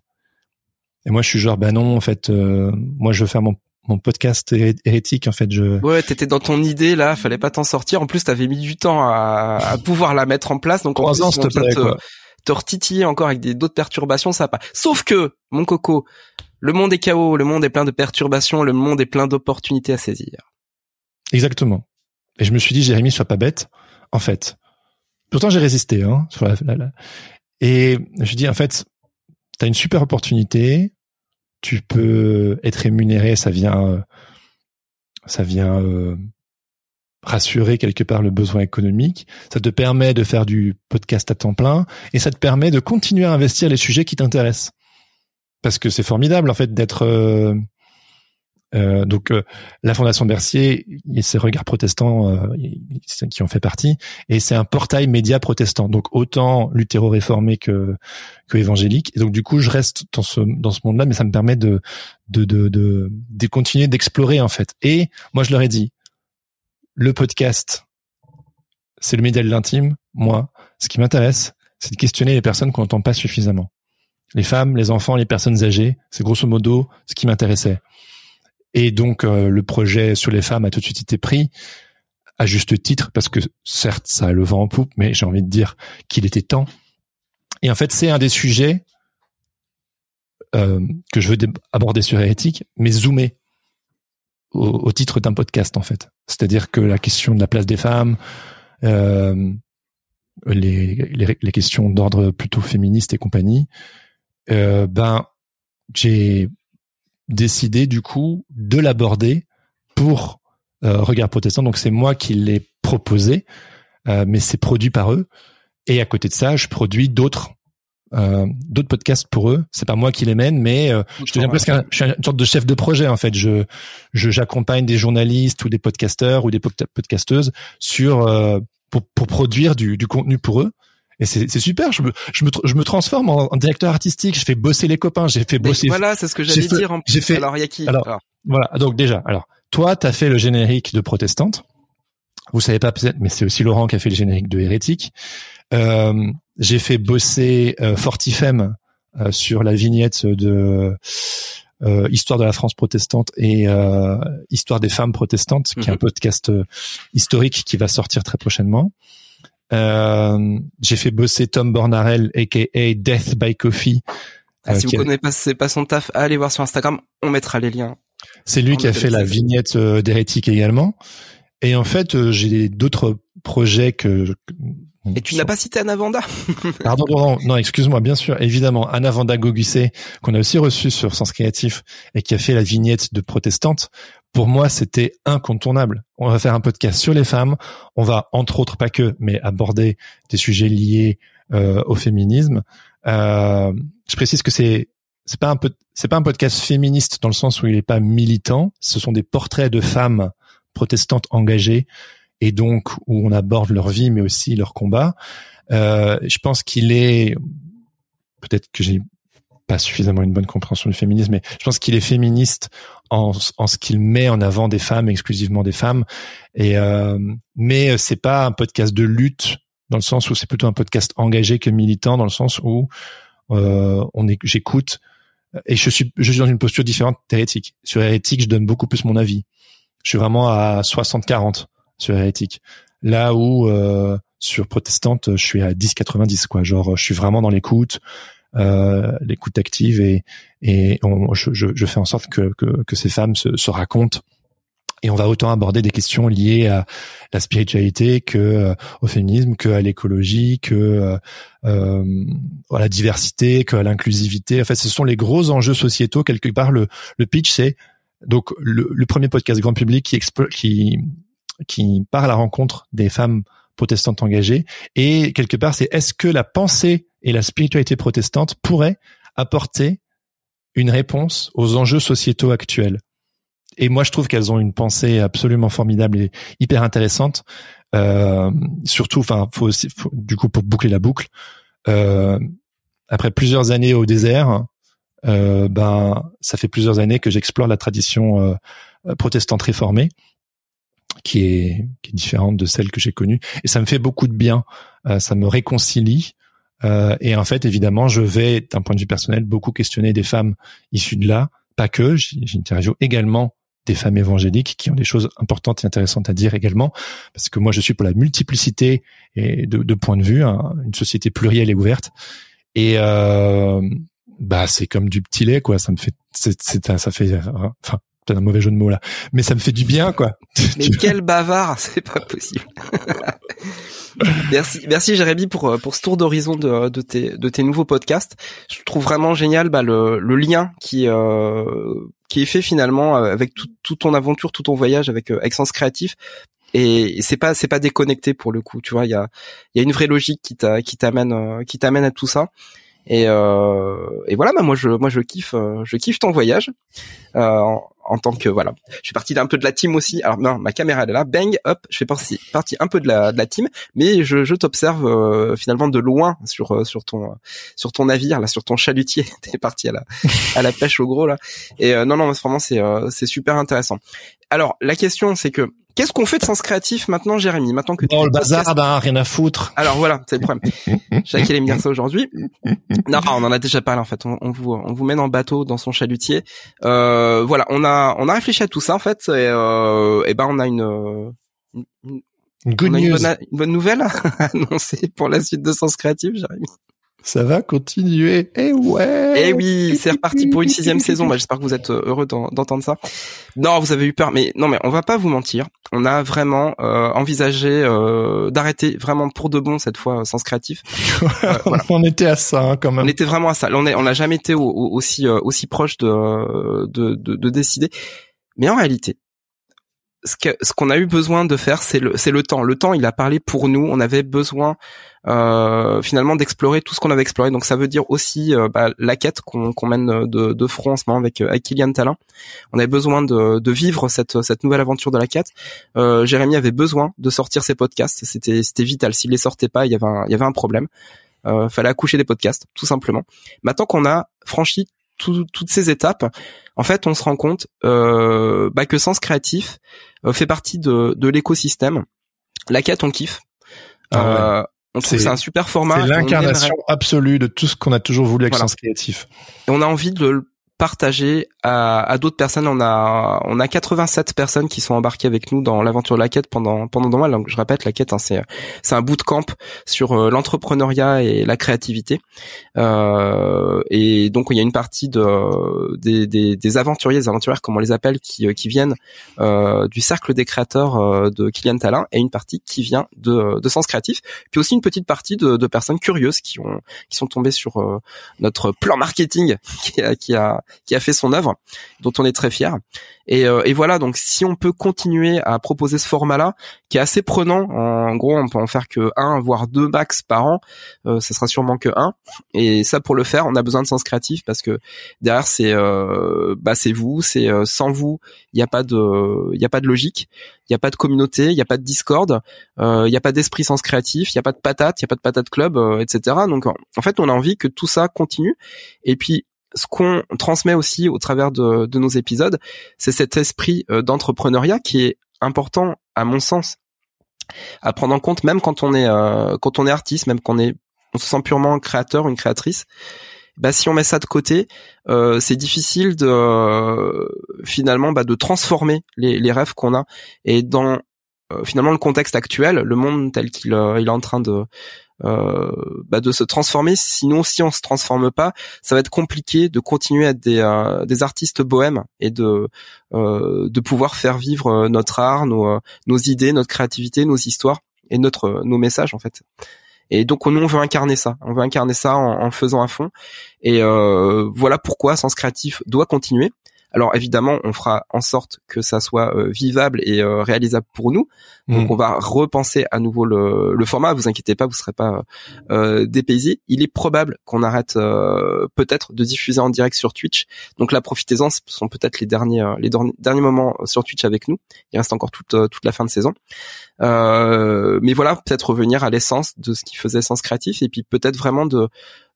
Et moi je suis genre, ben non, en fait, moi je veux faire mon mon podcast hérétique en fait je ouais t'étais dans ton idée là fallait pas t'en sortir. En plus t'avais mis du temps à, à pouvoir la mettre en place donc en plus, ans, te, plaît, te, te retitiller encore avec des d'autres perturbations ça pas. Sauf que mon coco le monde est chaos le monde est plein de perturbations le monde est plein d'opportunités à saisir. Exactement et je me suis dit Jérémy sois pas bête. En fait pourtant j'ai résisté hein et je dis en fait t'as une super opportunité. Tu peux être rémunéré, ça vient, ça vient euh, rassurer quelque part le besoin économique. Ça te permet de faire du podcast à temps plein. Et ça te permet de continuer à investir les sujets qui t'intéressent. Parce que c'est formidable en fait d'être euh, euh, donc euh, la Fondation Bercier, il y a ces regards protestants euh, qui en fait partie, et c'est un portail média protestant, donc autant luthéro-réformé que, que évangélique. Et donc du coup, je reste dans ce dans ce monde-là, mais ça me permet de de de de, de continuer d'explorer en fait. Et moi, je leur ai dit, le podcast, c'est le média de l'intime. Moi, ce qui m'intéresse, c'est de questionner les personnes qu'on n'entend pas suffisamment. Les femmes, les enfants, les personnes âgées, c'est grosso modo ce qui m'intéressait. Et donc euh, le projet sur les femmes a tout de suite été pris à juste titre parce que certes ça a le vent en poupe, mais j'ai envie de dire qu'il était temps. Et en fait c'est un des sujets euh, que je veux aborder sur Hérétique, mais zoomer au, titre d'un podcast en fait. C'est-à-dire que la question de la place des femmes, euh, les, les, les, questions d'ordre plutôt féministe et compagnie, euh, ben j'ai décidé du coup de l'aborder pour euh, Regard Protestant. Donc c'est moi qui l'ai proposé, euh, mais c'est produit par eux. Et à côté de ça, je produis d'autres euh, d'autres podcasts pour eux. C'est pas moi qui les mène, mais euh, je deviens presque un, je suis une sorte de chef de projet en fait. Je j'accompagne des journalistes ou des podcasteurs ou des podcasteuses sur euh, pour, pour produire du, du contenu pour eux. Et c'est super, je me, je me, je me transforme en, directeur artistique, je fais bosser les copains, j'ai fait bosser. voilà, c'est ce que j'allais dire. J'ai fait. Alors, il y a qui alors, voilà. Donc déjà, alors toi, t'as fait le générique de Protestante. Vous savez pas peut-être, mais c'est aussi Laurent qui a fait le générique de Hérétique. Euh, j'ai fait bosser euh, Fortifem euh, sur la vignette de euh, Histoire de la France protestante et euh, Histoire des femmes protestantes, qui est un mhm. podcast euh, historique qui va sortir très prochainement. J'ai fait bosser Tom Bornarel, aka Death by Coffee. Ah, si vous connaissez pas, pas son taf, allez voir sur Instagram, on mettra les liens. C'est lui qui a fait la vignette d'Hérétique également. Et en fait, j'ai d'autres projets que et tu n'as pas cité Anavanda Pardon, non, non excuse-moi, bien sûr, évidemment, Anavanda Gogusé, qu'on a aussi reçu sur Sens Créatif et qui a fait la vignette de protestante. Pour moi, c'était incontournable. On va faire un podcast sur les femmes. On va, entre autres, pas que, mais aborder des sujets liés euh, au féminisme. Euh, je précise que c'est c'est pas un c'est pas un podcast féministe dans le sens où il est pas militant. Ce sont des portraits de femmes protestantes engagées et donc où on aborde leur vie mais aussi leur combat. Euh, je pense qu'il est peut-être que j'ai pas suffisamment une bonne compréhension du féminisme, mais je pense qu'il est féministe en, en ce qu'il met en avant des femmes, exclusivement des femmes. Et euh, mais c'est pas un podcast de lutte dans le sens où c'est plutôt un podcast engagé que militant dans le sens où euh, on est, j'écoute et je suis je suis dans une posture différente d'hérétique. Sur hérétique, je donne beaucoup plus mon avis. Je suis vraiment à 60-40 sur hérétique. Là où euh, sur protestante, je suis à 10-90 quoi. Genre, je suis vraiment dans l'écoute, l'écoute active et et je, je, fais en sorte que que, que ces femmes se, se, racontent. Et on va autant aborder des questions liées à la spiritualité que euh, au féminisme, que à l'écologie, que euh, euh, à la diversité, que à l'inclusivité. En fait, ce sont les gros enjeux sociétaux. Quelque part, le, le pitch, c'est donc le, le, premier podcast grand public qui, qui qui part à la rencontre des femmes protestantes engagées. Et quelque part, c'est est-ce que la pensée et la spiritualité protestante pourraient apporter une réponse aux enjeux sociétaux actuels? Et moi, je trouve qu'elles ont une pensée absolument formidable et hyper intéressante. Euh, surtout, enfin, faut du coup, pour boucler la boucle, euh, après plusieurs années au désert, euh, ben, ça fait plusieurs années que j'explore la tradition euh, protestante réformée qui est, qui est différente de celle que j'ai connue. Et ça me fait beaucoup de bien. Euh, ça me réconcilie. Euh, et en fait, évidemment, je vais, d'un point de vue personnel, beaucoup questionner des femmes issues de là. Pas que, j'interviewe également des femmes évangéliques qui ont des choses importantes et intéressantes à dire également, parce que moi je suis pour la multiplicité et de, de points de vue, hein, une société plurielle et ouverte. Et euh, bah c'est comme du petit lait quoi, ça me fait, c'est, ça fait, enfin peut un mauvais jeu de mots là, mais ça me fait du bien quoi. Mais quel bavard, c'est pas possible. merci, merci Jérémy pour euh, pour ce tour d'horizon de, de tes de tes nouveaux podcasts. Je trouve vraiment génial bah, le le lien qui euh, qui est fait finalement euh, avec tout, tout ton aventure, tout ton voyage avec euh, Sens Créatif. Et c'est pas c'est pas déconnecté pour le coup, tu vois. Il y a il y a une vraie logique qui t'a qui t'amène qui t'amène à tout ça. Et, euh, et voilà, bah moi je moi je kiffe je kiffe ton voyage. Euh, en tant que voilà. Je suis parti d'un peu de la team aussi. Alors non, ma caméra elle est là, bang, hop, je fais partie, partie un peu de la, de la team, mais je, je t'observe euh, finalement de loin sur euh, sur ton sur ton navire là, sur ton chalutier. T'es parti à la à la pêche au gros là. Et euh, non non, vraiment c'est c'est super intéressant. Alors la question c'est que Qu'est-ce qu'on fait de sens créatif maintenant, Jérémy Maintenant que dans le bazar, ben, rien à foutre. Alors voilà, c'est le problème. Qu'il allait me dire ça aujourd'hui. Non, on en a déjà parlé en fait. On, vous on vous dans le bateau, dans son chalutier. Euh, voilà, on a on a réfléchi à tout ça en fait. Et, euh, et ben on a une, une, une, Good news. Une, bonne, une bonne nouvelle à annoncer pour la suite de Sens Créatif, Jérémy. Ça va continuer. Eh ouais. Eh oui, c'est reparti pour une sixième saison. Bah, j'espère que vous êtes euh, heureux d'entendre ça. Non, vous avez eu peur, mais non, mais on va pas vous mentir. On a vraiment euh, envisagé euh, d'arrêter vraiment pour de bon cette fois Sens Créatif. on était à ça hein, quand même. On était vraiment à ça. On est, on n'a jamais été aussi aussi proche de, de, de, de décider. Mais en réalité, ce que ce qu'on a eu besoin de faire, c'est le c'est le temps. Le temps, il a parlé pour nous. On avait besoin euh, finalement d'explorer tout ce qu'on avait exploré. Donc ça veut dire aussi euh, bah, la quête qu'on mène de, de front en ce moment avec euh, avec Kylian Talin. On avait besoin de, de vivre cette cette nouvelle aventure de la quête. Euh, Jérémy avait besoin de sortir ses podcasts. C'était c'était vital. S'il les sortait pas, il y avait un, il y avait un problème. Euh, fallait accoucher des podcasts, tout simplement. Maintenant qu'on a franchi toutes ces étapes, en fait, on se rend compte euh, bah, que Sens Créatif euh, fait partie de, de l'écosystème. La quête, on kiffe. Ah euh, on trouve c'est un super format. C'est l'incarnation absolue de tout ce qu'on a toujours voulu avec Sens Créatif. Et on a envie de partager à, à d'autres personnes. On a on a 87 personnes qui sont embarquées avec nous dans l'aventure de la quête pendant pendant. Donc je répète, la quête, hein, c'est c'est un bootcamp sur euh, l'entrepreneuriat et la créativité. Euh, et donc il y a une partie de des, des, des aventuriers, des aventurières comme on les appelle, qui qui viennent euh, du cercle des créateurs euh, de Kylian Talin, et une partie qui vient de de Sens Créatif. Puis aussi une petite partie de, de personnes curieuses qui ont qui sont tombées sur euh, notre plan marketing qui a, qui a qui a fait son œuvre, dont on est très fier. Et, euh, et voilà, donc si on peut continuer à proposer ce format-là, qui est assez prenant, en gros, on peut en faire que un, voire deux max par an, euh, ce sera sûrement que un. Et ça, pour le faire, on a besoin de sens créatif parce que derrière, c'est euh, bah c'est vous, c'est euh, sans vous, il n'y a pas de, il y a pas de logique, il n'y a pas de communauté, il n'y a pas de Discord, il n'y a pas d'esprit sens créatif, il n'y a pas de patate, il n'y a pas de patate club, etc. Donc en fait, on a envie que tout ça continue. Et puis ce qu'on transmet aussi au travers de, nos épisodes, c'est cet esprit euh, d'entrepreneuriat qui est important à mon sens à prendre en compte même quand on est euh, quand on est artiste, même quand on est on se sent purement créateur, une créatrice. Bah si on met ça de côté, euh, c'est difficile de finalement bah, de transformer les, les rêves qu'on a et dans finalement le contexte actuel, le monde tel qu'il il est en train de euh, bah, de se transformer. Sinon, si on se transforme pas, ça va être compliqué de continuer à être des, euh, des artistes bohèmes et de euh, de pouvoir faire vivre notre art, nos, nos idées, notre créativité, nos histoires et notre nos messages en fait. Et donc nous on veut incarner ça, on veut incarner ça en, en faisant à fond. Et euh, voilà pourquoi Sens Créatif doit continuer. Alors évidemment, on fera en sorte que ça soit euh, vivable et euh, réalisable pour nous. Donc mm. on va repenser à nouveau le, le, format. Vous inquiétez pas, vous serez pas euh, dépaysés. Il est probable qu'on arrête euh, peut-être de diffuser en direct sur Twitch. Donc là, profitez-en. Ce sont peut-être les derniers les derniers moments sur Twitch avec nous. Il reste encore toute toute la fin de saison. mais voilà, peut-être revenir à l'essence de ce qui faisait sens créatif et puis peut-être vraiment de,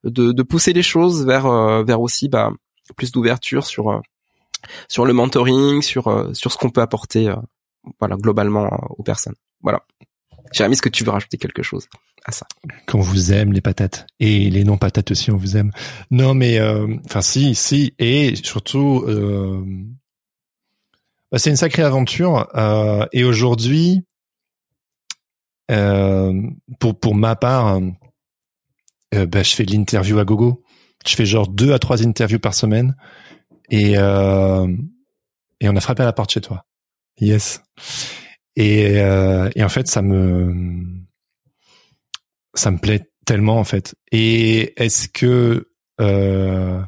de, de pousser les choses vers vers aussi bah, plus d'ouverture sur sur le mentoring, sur euh, sur ce qu'on peut apporter, euh, voilà, globalement euh, aux personnes. Voilà. Jérémy, est-ce que tu veux rajouter quelque chose à ça? Qu'on vous aime les patates et les non patates aussi, on vous aime. Non, mais enfin si, si, et surtout, bah, c'est une sacrée aventure. et aujourd'hui, pour pour ma part, bah, je fais de l'interview à gogo. Je fais genre deux à trois interviews par semaine et euh, et on a frappé à la porte chez toi. Yes. Et euh, et en fait ça me ça me plaît tellement en fait. Et est-ce que euh,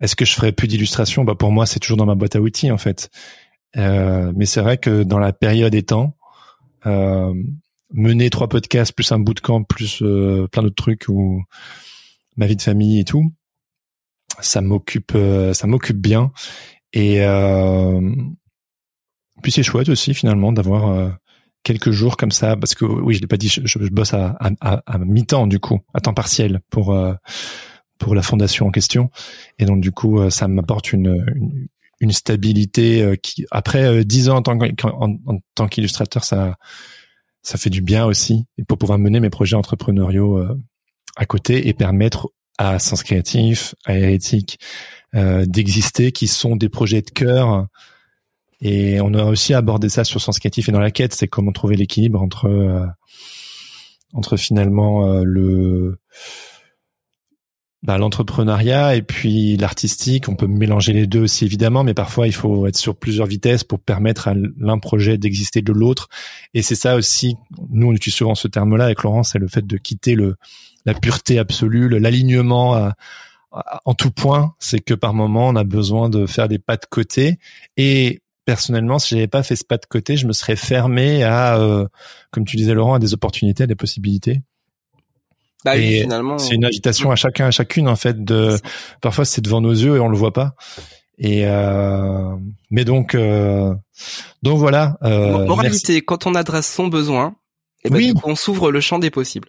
est-ce que je ferais plus d'illustrations? Bah pour moi c'est toujours dans ma boîte à outils en fait. Euh, mais c'est vrai que dans la période étant, euh, mener trois podcasts plus un bootcamp plus euh, plein d'autres trucs ou ma vie de famille et tout, ça m'occupe euh, ça m'occupe bien. Et euh, puis c'est chouette aussi finalement d'avoir euh, quelques jours comme ça parce que oui je l'ai pas dit je, bosse à, à, à mi-temps du coup à temps partiel pour pour la fondation en question. Et donc du coup ça m'apporte une, une, une stabilité qui après dix ans en tant en, tant qu'illustrateur ça ça fait du bien aussi pour pouvoir mener mes projets entrepreneuriaux à côté et permettre à Sens Créatif, à Hérétique, euh, d'exister, qui sont des projets de cœur. Et on a aussi abordé ça sur Sens Créatif et dans la quête, c'est comment trouver l'équilibre entre euh, entre finalement euh, le bah, l'entrepreneuriat et puis l'artistique. On peut mélanger les deux aussi évidemment, mais parfois il faut être sur plusieurs vitesses pour permettre à l'un projet d'exister de l'autre. Et c'est ça aussi. Nous on utilise souvent ce terme-là avec Laurent, c'est le fait de quitter le la pureté absolue, l'alignement euh, en tout point, c'est que par moment on a besoin de faire des pas de côté. Et personnellement, si j'avais pas fait ce pas de côté, je me serais fermé à, euh, comme tu disais Laurent, à des opportunités, à des possibilités. Bah finalement, c'est une agitation à chacun, à chacune en fait. De parfois c'est devant nos yeux et on le voit pas. Et euh, mais donc donc voilà. Moralité, quand on adresse son besoin, et eh ben, oui. on s'ouvre le champ des possibles.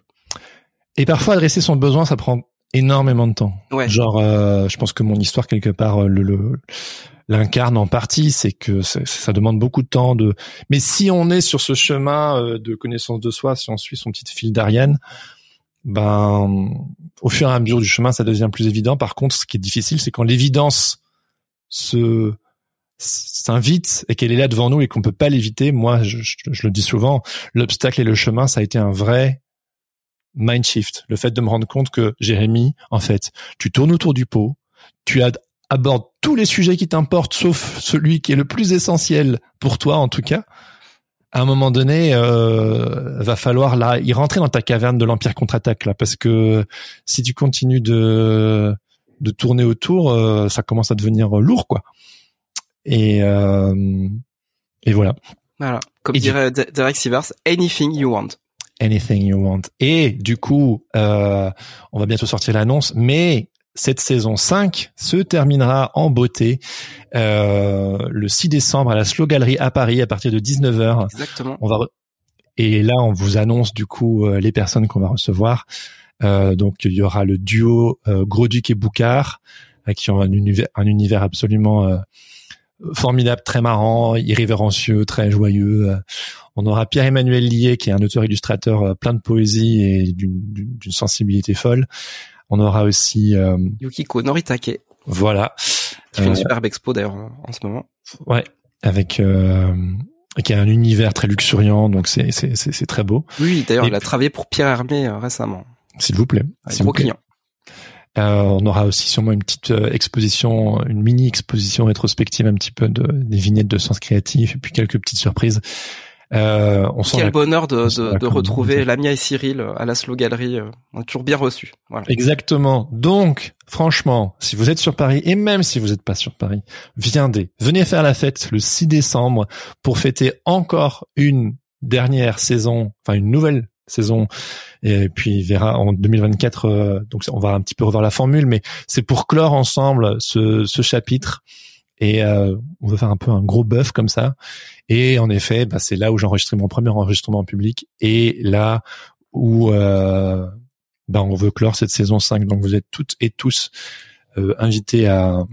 Et parfois, adresser son besoin, ça prend énormément de temps. Ouais. Genre, euh, je pense que mon histoire quelque part euh, le, l'incarne en partie, c'est que ça, demande beaucoup de temps. De, mais si on est sur ce chemin euh, de connaissance de soi, si on suit son petit fil d'Ariane, ben, au fur et à mesure du chemin, ça devient plus évident. Par contre, ce qui est difficile, c'est quand l'évidence se s'invite et qu'elle est là devant nous et qu'on peut pas l'éviter, moi, je, le dis souvent, l'obstacle et le chemin, ça a été un vrai mind shift. Le fait de me rendre compte que Jérémy, en fait, tu tournes autour du pot, tu abordes tous les sujets qui t'importent, sauf celui qui est le plus essentiel pour toi, en tout cas. À un moment donné, euh, va falloir là y rentrer dans ta caverne de l'empire contre-attaque là, parce que si tu continues de de tourner autour, euh, ça commence à devenir lourd, quoi. Et, euh, et voilà. Voilà. Comme dirait Derek Sivers, anything you want. Anything you want. Et du coup, euh, on va bientôt sortir l'annonce, mais cette saison 5 se terminera en beauté euh, le 6 décembre à la Slow Gallery à Paris à partir de 19h. Exactement. On va et là on vous annonce du coup euh, les personnes qu'on va recevoir. Euh, donc il y aura le duo euh, Gros-Duc et Boucard euh, qui ont un univers, un univers absolument formidable, très marrant, irrévérencieux, très joyeux. On aura Pierre-Emmanuel Lié, qui est un auteur-illustrateur plein de poésie et d'une sensibilité folle. On aura aussi euh, Yukiko Noritake. Voilà. Qui fait une superbe expo d'ailleurs en, ce moment. Ouais, avec qui a un univers très luxuriant, donc c'est c'est c'est très beau. Oui, d'ailleurs, il a travaillé pour Pierre Hermé récemment. S'il vous plaît. Gros client. Euh, on aura aussi sûrement une petite euh, exposition, une mini exposition rétrospective un petit peu de, des vignettes de sens créatif et puis quelques petites surprises. Euh, on Quel bonheur de, de, de retrouver Lamia et Cyril à la Slow Gallery. Euh, on toujours bien reçu. Voilà. Exactement. Donc, franchement, si vous êtes sur Paris et même si vous n'êtes pas sur Paris, viendez. Venez faire la fête le 6 décembre pour fêter encore une dernière saison, enfin une nouvelle saison. Et puis il verra en 2024 euh, donc on va un petit peu revoir la formule mais c'est pour clore ensemble ce, ce chapitre. Et euh, on veut faire un peu un gros bœuf comme ça. Et en effet bah, c'est là où j'ai enregistré mon premier enregistrement en public et là où euh, bah, on veut clore cette saison 5 donc vous êtes toutes et tous euh, invités à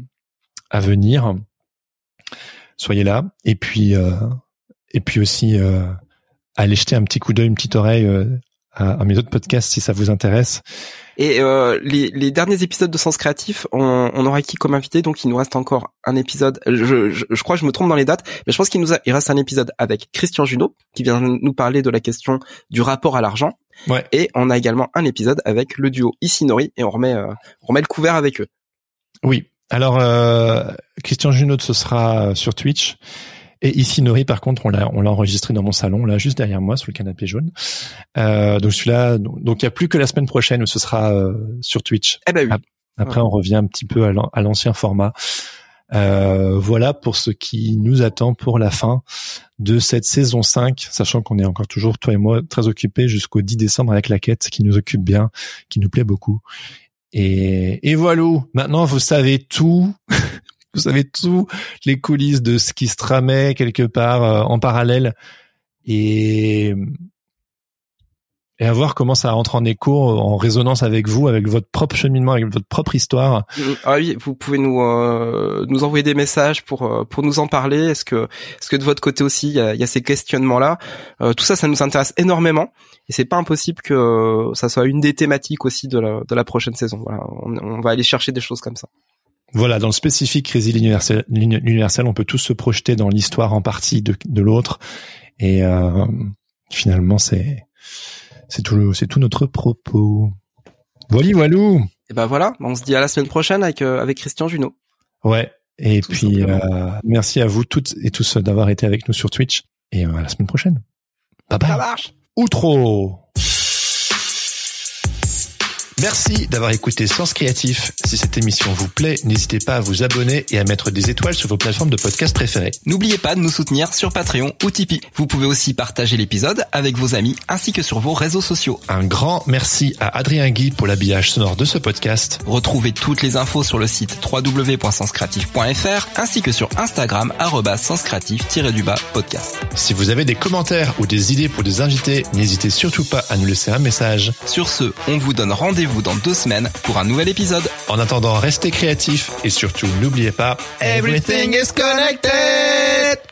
à venir. Soyez là. Et puis et puis aussi allez jeter un petit coup d'œil, une petite oreille euh, à, mes autres podcasts si ça vous intéresse. Et euh, les, les, derniers épisodes de Sens Créatif, on, on aura qui comme invité? Donc il nous reste encore un épisode. Je, je, je crois que je me trompe dans les dates, mais je pense qu'il nous a, il reste un épisode avec Christian Junot qui vient nous parler de la question du rapport à l'argent. Ouais. Et on a également un épisode avec le duo Isinori et on remet euh, on remet le couvert avec eux. Oui. Alors euh, Christian Junot, ce sera sur Twitch. Et ici Nori, par contre, on l'a on l'a enregistré dans mon salon, là, juste derrière moi, sous le canapé jaune. Euh, donc celui-là, donc il y a plus que la semaine prochaine où ce sera euh, sur Twitch. Eh ben oui. Après, on revient un petit peu à l'ancien format. Euh, voilà pour ce qui nous attend pour la fin de cette saison 5, sachant qu'on est encore toujours, toi et moi, très occupés jusqu'au 10 décembre avec la quête qui nous occupe bien, qui nous plaît beaucoup. Et, et voilà, maintenant vous savez tout. vous savez tout les coulisses de ce qui se tramait quelque part euh, en parallèle et et à voir comment ça rentre en écho, en résonance avec vous, avec votre propre cheminement, avec votre propre histoire. Mm, ah oui, vous pouvez nous euh, nous envoyer des messages pour euh, pour nous en parler. Est-ce que est-ce que de votre côté aussi il y a, y a, ces questionnements là Tout ça, ça nous intéresse énormément et c'est pas impossible que ça soit une des thématiques aussi de la de la prochaine saison. Voilà, on va aller chercher des choses comme ça. Voilà, dans le spécifique Résil universel, universel, on peut tous se projeter dans l'histoire en partie de, de l'autre, et euh, finalement c'est c'est tout c'est tout notre propos. Voilà, voilou. Et ben voilà, on se dit à la semaine prochaine avec euh, avec Christian Junot. Ouais, et puis euh, merci à vous toutes et tous d'avoir été avec nous sur Twitch, et à la semaine prochaine. Bye bye. Ça marche. Outro. Merci d'avoir écouté Sens Créatif. Si cette émission vous plaît, n'hésitez pas à vous abonner et à mettre des étoiles sur vos plateformes de podcast préférées. N'oubliez pas de nous soutenir sur Patreon ou Tipeee. Vous pouvez aussi partager l'épisode avec vos amis ainsi que sur vos réseaux sociaux. Un grand merci à Adrien Guy pour l'habillage sonore de ce podcast. Retrouvez toutes les infos sur le site www.senscreatif.fr ainsi que sur Instagram senscreatif-du-bas podcast. Si vous avez des commentaires ou des idées pour des invités, n'hésitez surtout pas à nous laisser un message. Sur ce, on vous donne rendez-vous dans deux semaines pour un nouvel épisode. En attendant, restez créatifs et surtout n'oubliez pas, Everything is connected